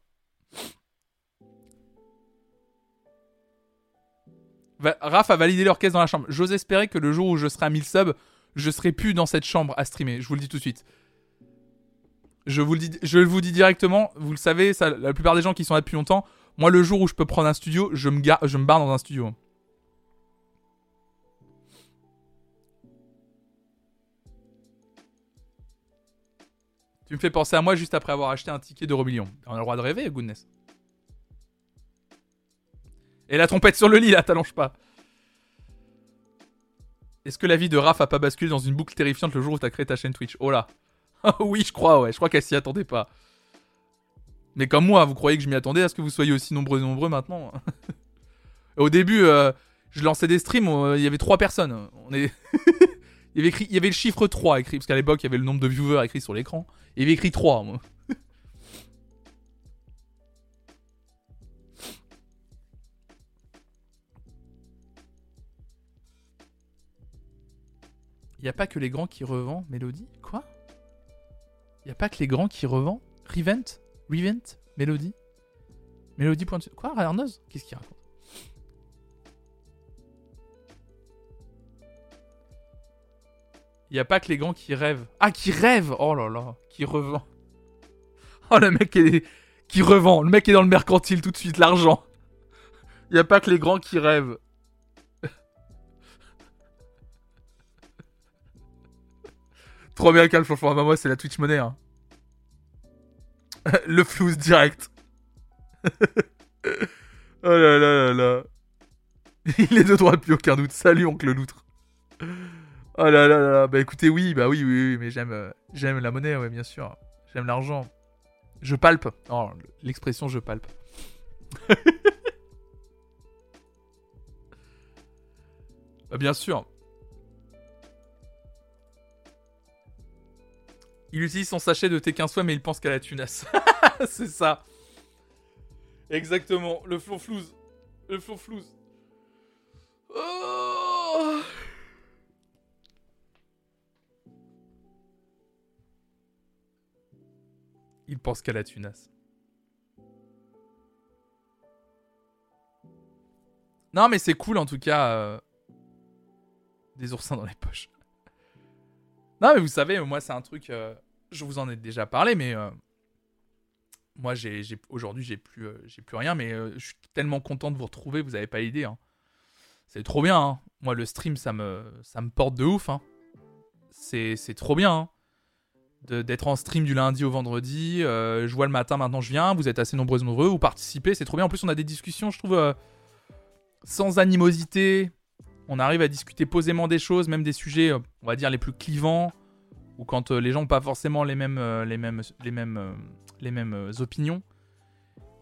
Va- Raph a validé l'orchestre dans la chambre. J'ose espérer que le jour où je serai à 1000 subs, je serai plus dans cette chambre à streamer. Je vous le dis tout de suite. Je vous le dis, directement. Vous le savez, la plupart des gens qui sont là depuis longtemps, moi, le jour où je peux prendre un studio, je me, barre dans un studio. Tu me fais penser à moi juste après avoir acheté un ticket d'Euromillion. On a le droit de rêver, goodness. Et la trompette sur le lit, là, t'allonges pas. Est-ce que la vie de Raph a pas basculé dans une boucle terrifiante le jour où t'as créé ta chaîne Twitch? Oh là. Oui, je crois, ouais. Je crois qu'elle s'y attendait pas. Mais comme moi, vous croyez que je m'y attendais à ce que vous soyez aussi nombreux et nombreux maintenant Au début, euh, je lançais des streams, euh, il y avait trois personnes. On est... il, y avait écrit, il y avait le chiffre 3 écrit, parce qu'à l'époque, il y avait le nombre de viewers écrit sur l'écran. Il y avait écrit 3, moi. Il n'y a pas que les grands qui revendent, Mélodie? Il n'y a pas que les grands qui revendent Revent Revent Mélodie Mélodie point... Quoi Arnoz Qu'est-ce qu'il raconte? Il n'y a pas que les grands qui rêvent. Ah, qui rêvent Oh là là, qui revend. Oh, le mec qui revend. Le mec est dans le mercantile tout de suite, l'argent. Il n'y a pas que les grands qui rêvent. Trop bien franchement. Moi, c'est la Twitch monnaie. Hein. le flouze direct. oh là là là là. Il est de droite, plus aucun doute. Salut, oncle Loutre. Oh là là là là. Bah écoutez, oui, bah oui, oui, oui, mais j'aime, euh, j'aime la monnaie, ouais, bien sûr. J'aime l'argent. Je palpe. Oh, l'expression je palpe. bah bien sûr. Il utilise son sachet de thé 15 fois, mais il pense qu'à la tunasse. c'est ça. Exactement. Le flonflouze. Le flonflouze. Oh il pense qu'à la tunasse. Non, mais c'est cool en tout cas. euh, Des oursins dans les poches. Non, mais vous savez, moi, c'est un truc. euh, Je vous en ai déjà parlé, mais. euh, Moi, j'ai, aujourd'hui, j'ai plus, euh, rien, mais je suis tellement content de vous retrouver, vous avez pas idée. hein. C'est trop bien. hein. Moi, le stream, ça me, porte de ouf. hein. C'est, trop bien. d'être en stream du lundi au vendredi. je vois le matin, maintenant je viens. Vous êtes assez nombreux nombreux. Vous participez, c'est trop bien. En plus, on a des discussions, je trouve, sans animosité. On arrive à discuter posément des choses, même des sujets, euh, on va dire, les plus clivants. Ou quand euh, les gens n'ont pas forcément les mêmes, euh, les mêmes, les mêmes, les mêmes opinions.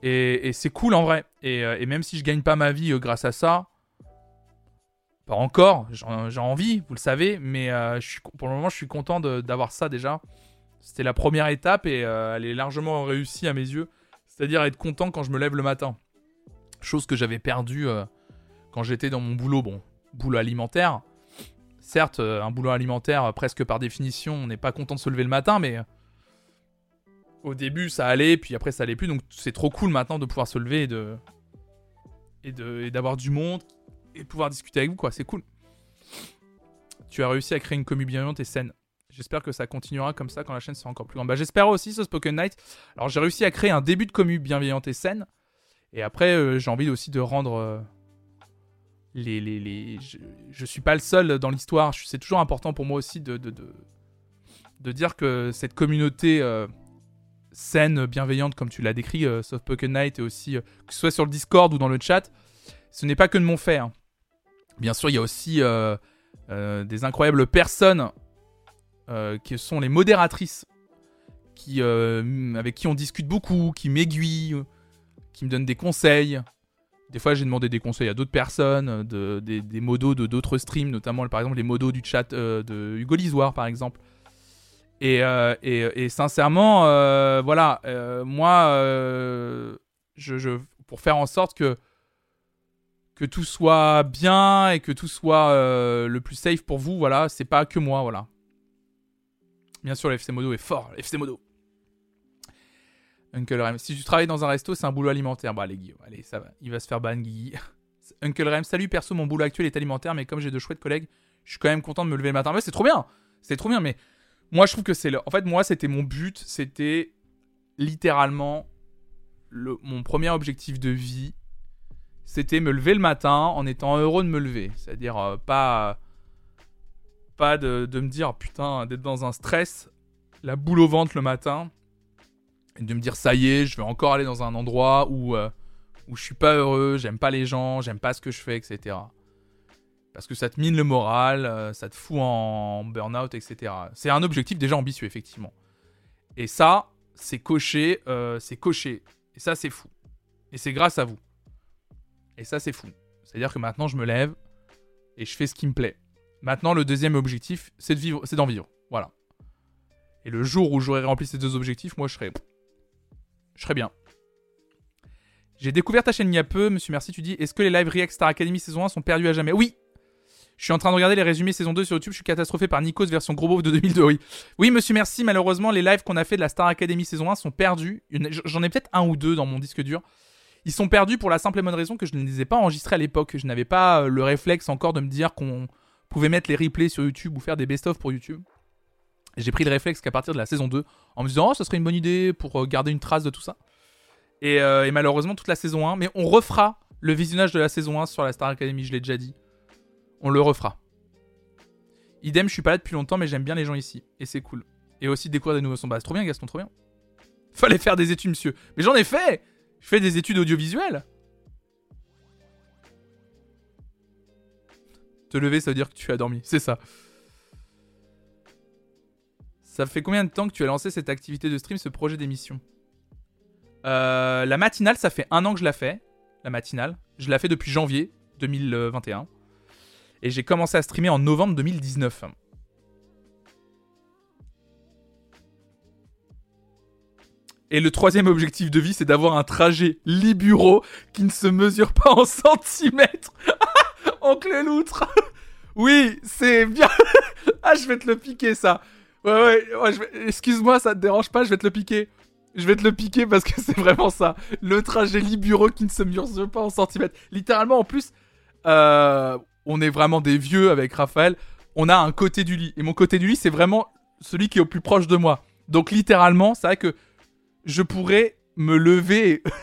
Et, c'est cool en vrai. Et, même si je gagne pas ma vie grâce à ça, pas encore, j'ai envie, vous le savez, mais pour le moment, je suis content d'avoir ça déjà. C'était la première étape et elle est largement réussie à mes yeux. C'est-à-dire être content quand je me lève le matin. Chose que j'avais perdue quand j'étais dans mon boulot. Bon, boulot alimentaire. Certes, euh, un boulot alimentaire, euh, presque par définition, on n'est pas content de se lever le matin, mais euh, au début ça allait, puis après ça allait plus. Donc c'est trop cool maintenant de pouvoir se lever et de et d'avoir du monde et pouvoir discuter avec vous, quoi. C'est cool. Tu as réussi à créer une commu bienveillante et saine. J'espère que ça continuera comme ça quand la chaîne sera encore plus grande. Bah, j'espère aussi ce Spoken Night. Alors j'ai réussi à créer un début de commu bienveillante et saine. Et après, j'ai envie aussi de rendre les, les, les... Je, je suis pas le seul dans l'histoire. C'est toujours important pour moi aussi de, de, de, dire que cette communauté euh, saine, bienveillante, comme tu l'as décrit, euh, Spoken Night, et aussi, euh, que ce soit sur le Discord ou dans le chat, ce n'est pas que de mon fait. hein. Bien sûr, il y a aussi euh, des incroyables personnes qui sont les modératrices, qui, avec qui on discute beaucoup, qui m'aiguillent, qui me donnent des conseils. Des fois, j'ai demandé des conseils à d'autres personnes, de, des, modos de d'autres streams, notamment par exemple les modos du chat euh, de Hugo Lisoire, par exemple. Et, euh, sincèrement, euh, voilà, euh, moi, euh, pour faire en sorte que que tout soit bien et que tout soit euh, le plus safe pour vous, voilà, c'est pas que moi, voilà. Bien sûr, le FC Modo est fort, le FC Modo. Uncle Rem, si tu travailles dans un resto, c'est un boulot alimentaire. Bah, allez, Guillaume, allez, ça va. Il va se faire ban, Guigui. Uncle Rem, salut, perso, mon boulot actuel est alimentaire, mais comme j'ai de chouettes collègues, je suis quand même content de me lever le matin. Mais c'est trop bien, c'est trop bien, mais moi, je trouve que c'est le. En fait, moi, c'était mon but, c'était littéralement le... mon premier objectif de vie. C'était me lever le matin en étant heureux de me lever. C'est-à-dire, euh, pas. Pas de, de me dire, putain, d'être dans un stress, la boule au ventre le matin de me dire ça y est, je vais encore aller dans un endroit où euh, où je suis pas heureux, j'aime pas les gens, j'aime pas ce que je fais, etc. Parce que ça te mine le moral, euh, ça te fout en burn-out, etc. C'est un objectif déjà ambitieux, effectivement. Et ça, c'est coché, euh, c'est coché. Et ça, c'est fou. Et c'est grâce à vous. Et ça, c'est fou. C'est-à-dire que maintenant, je me lève et je fais ce qui me plaît. Maintenant, le deuxième objectif, c'est de vivre, c'est d'en vivre. Voilà. Et le jour où j'aurai rempli ces deux objectifs, moi, je serai, je serai bien. J'ai découvert ta chaîne il y a peu, monsieur Merci, tu dis Est-ce que les live React Star Academy saison 1 sont perdus à jamais? Oui Je suis en train de regarder les résumés saison 2 sur YouTube, je suis catastrophé par Nikos version gros beauf de 2002, oui. Oui, monsieur Merci, malheureusement, les lives qu'on a fait de la Star Academy saison 1 sont perdus. J'en ai peut-être un ou deux dans mon disque dur. Ils sont perdus pour la simple et bonne raison que je ne les ai pas enregistrés à l'époque. Je n'avais pas euh, le réflexe encore de me dire qu'on pouvait mettre les replays sur YouTube ou faire des best-of pour YouTube. J'ai pris le réflexe qu'à partir de la saison 2, en me disant, oh, ça serait une bonne idée pour euh, garder une trace de tout ça. Et, euh, malheureusement, toute la saison 1. Mais on refera le visionnage de la saison 1 sur la Star Academy, je l'ai déjà dit. On le refera. Idem, je suis pas là depuis longtemps, mais j'aime bien les gens ici. Et c'est cool. Et aussi découvrir des nouveaux sons. Bah, trop bien, Gaston, trop bien. Fallait faire des études, monsieur. Mais j'en ai fait Je fais des études audiovisuelles. Te lever, ça veut dire que tu as dormi. C'est ça. Ça fait combien de temps que tu as lancé cette activité de stream, ce projet d'émission Euh, La matinale, ça fait un an que je la fais. La matinale. Je la fais depuis janvier 2021. Et j'ai commencé à streamer en novembre 2019. Et le troisième objectif de vie, c'est d'avoir un trajet lit-bureau qui ne se mesure pas en centimètres. Oncle loutre. oui, c'est bien. ah, je vais te le piquer, ça. Ouais, ouais, vais- excuse-moi, ça te dérange pas, je vais te le piquer. Je vais te le piquer parce que c'est vraiment ça. Le trajet lit-bureau qui ne se mesure pas en centimètres. Littéralement, en plus, euh, on est vraiment des vieux avec Raphaël. On a un côté du lit. Et mon côté du lit, c'est vraiment celui qui est au plus proche de moi. Donc, littéralement, c'est vrai que je pourrais me lever.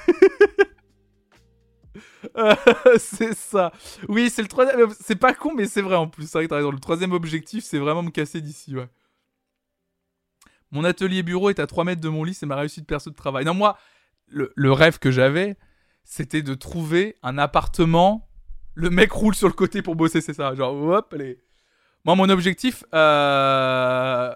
C'est ça. Oui, c'est le troisième. C'est pas con, mais c'est vrai en plus. C'est vrai que t'as raison. Le troisième objectif, c'est vraiment me casser d'ici, ouais. Mon atelier bureau est à 3 mètres de mon lit, c'est ma réussite perso de travail. Non, moi, le, rêve que j'avais, c'était de trouver un appartement. Le mec roule sur le côté pour bosser, c'est ça. Genre, hop, allez. Moi, mon objectif, euh,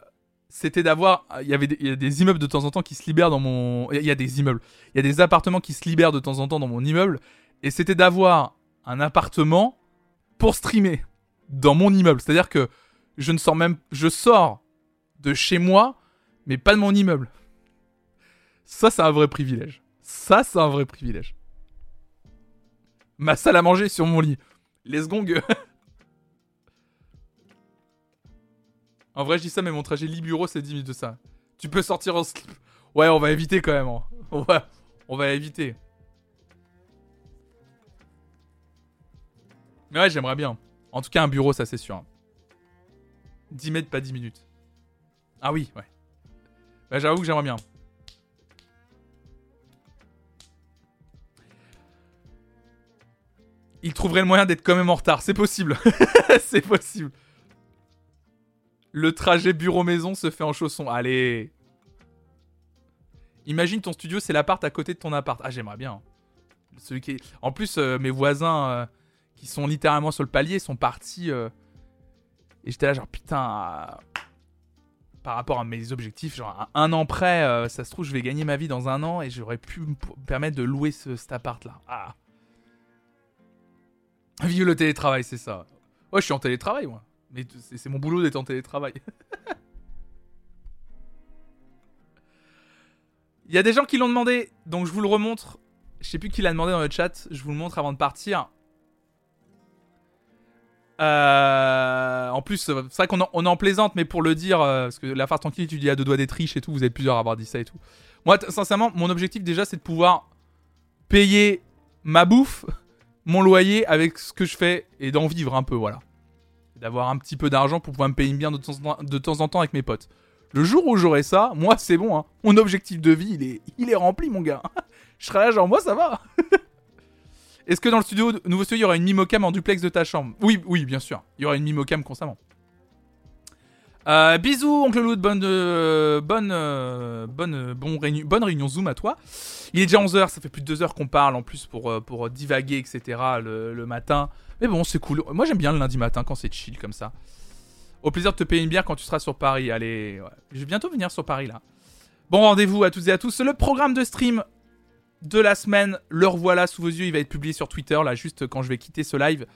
c'était d'avoir. Il y avait des, il y a des immeubles de temps en temps qui se libèrent dans mon. Il y a des immeubles. Il y a des appartements qui se libèrent de temps en temps dans mon immeuble. Et c'était d'avoir un appartement pour streamer dans mon immeuble. C'est-à-dire que je ne sors même. Je sors de chez moi, mais pas de mon immeuble. Ça, c'est un vrai privilège. Ça, c'est un vrai privilège. Ma salle à manger sur mon lit. Les gong. en vrai, je dis ça, mais mon trajet lit-bureau, c'est 10 minutes de ça. Tu peux sortir en slip. Ouais, on va éviter quand même. hein. On va, on va éviter. Mais ouais, j'aimerais bien. En tout cas, un bureau, ça c'est sûr. 10 mètres, pas 10 minutes. Ah oui, ouais. Bah, j'avoue que j'aimerais bien. Il trouverait le moyen d'être quand même en retard. C'est possible. c'est possible. Le trajet bureau-maison se fait en chaussons. Allez. Imagine ton studio, c'est l'appart à côté de ton appart. Ah, j'aimerais bien. Est... En plus, euh, mes voisins euh, qui sont littéralement sur le palier sont partis. euh, Et j'étais là, genre, putain. Par rapport à mes objectifs, genre, un an près, euh, ça se trouve, je vais gagner ma vie dans un an et j'aurais pu me permettre de louer ce, cet appart-là. Ah. Vive le télétravail, c'est ça. Ouais, je suis en télétravail, moi. Mais c'est mon boulot d'être en télétravail. Il y a des gens qui l'ont demandé, donc je vous le remontre. Je sais plus qui l'a demandé dans le chat, je vous le montre avant de partir. Euh, en plus, c'est vrai qu'on en, plaisante, mais pour le dire, euh, parce que la phare tranquille, tu dis à deux doigts d'être riche et tout, vous êtes plusieurs à avoir dit ça et tout. Moi, sincèrement, mon objectif déjà, c'est de pouvoir payer ma bouffe, mon loyer avec ce que je fais et d'en vivre un peu, voilà. D'avoir un petit peu d'argent pour pouvoir me payer bien de temps, en temps, de temps en temps avec mes potes. Le jour où j'aurai ça, moi, c'est bon, hein. Mon objectif de vie, il est, il est rempli, mon gars. je serai là, genre, moi, ça va. Est-ce que dans le studio, nouveau studio, il y aura une mimocam en duplex de ta chambre? Oui, oui, bien sûr. Il y aura une mimocam constamment. Euh, bisous, oncle Loud, bonne, euh, bonne, euh, bonne, euh, bon réuni- bonne réunion Zoom à toi. Il est déjà 11h, ça fait plus de 2 heures qu'on parle en plus pour, pour divaguer, etc. Le, le matin. Mais bon, c'est cool. Moi, j'aime bien le lundi matin quand c'est chill comme ça. Au plaisir de te payer une bière quand tu seras sur Paris. Allez, je vais bientôt venir sur Paris là. Bon rendez-vous à toutes et à tous. Le programme de stream de la semaine, le revoilà sous vos yeux. Il va être publié sur Twitter là, juste quand je vais quitter ce live.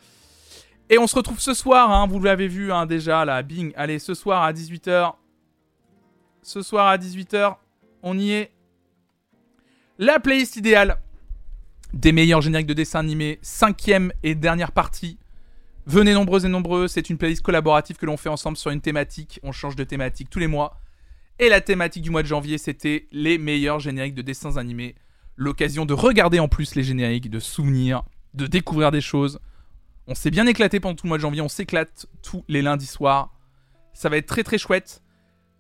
Et on se retrouve ce soir, hein, vous l'avez vu hein, déjà là, bing. Allez, ce soir à 18h. Ce soir à 18h, on y est. La playlist idéale des meilleurs génériques de dessins animés, cinquième et dernière partie. Venez nombreux et nombreux, c'est une playlist collaborative que l'on fait ensemble sur une thématique. On change de thématique tous les mois. Et la thématique du mois de janvier, c'était les meilleurs génériques de dessins animés. L'occasion de regarder en plus les génériques, de souvenir, de découvrir des choses. On s'est bien éclaté pendant tout le mois de janvier, on s'éclate tous les lundis soirs. Ça va être très très chouette.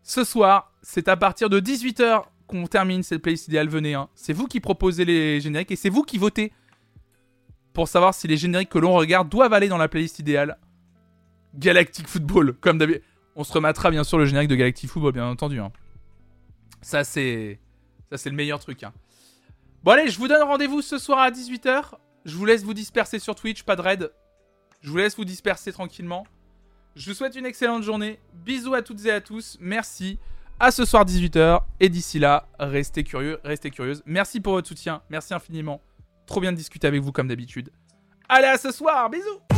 Ce soir, c'est à partir de 18h qu'on termine cette playlist idéale. Venez, hein. c'est vous qui proposez les génériques et c'est vous qui votez pour savoir si les génériques que l'on regarde doivent aller dans la playlist idéale. Galactic Football, comme d'habitude. On se remettra bien sûr le générique de Galactic Football, bien entendu. hein. Ça c'est, ça c'est le meilleur truc. hein. Bon allez, je vous donne rendez-vous ce soir à 18h. Je vous laisse vous disperser sur Twitch, pas de raid. Je vous laisse vous disperser tranquillement. Je vous souhaite une excellente journée. Bisous à toutes et à tous. Merci. À ce soir 18h. Et d'ici là, restez curieux, restez curieuses. Merci pour votre soutien. Merci infiniment. Trop bien de discuter avec vous comme d'habitude. Allez, à ce soir. Bisous.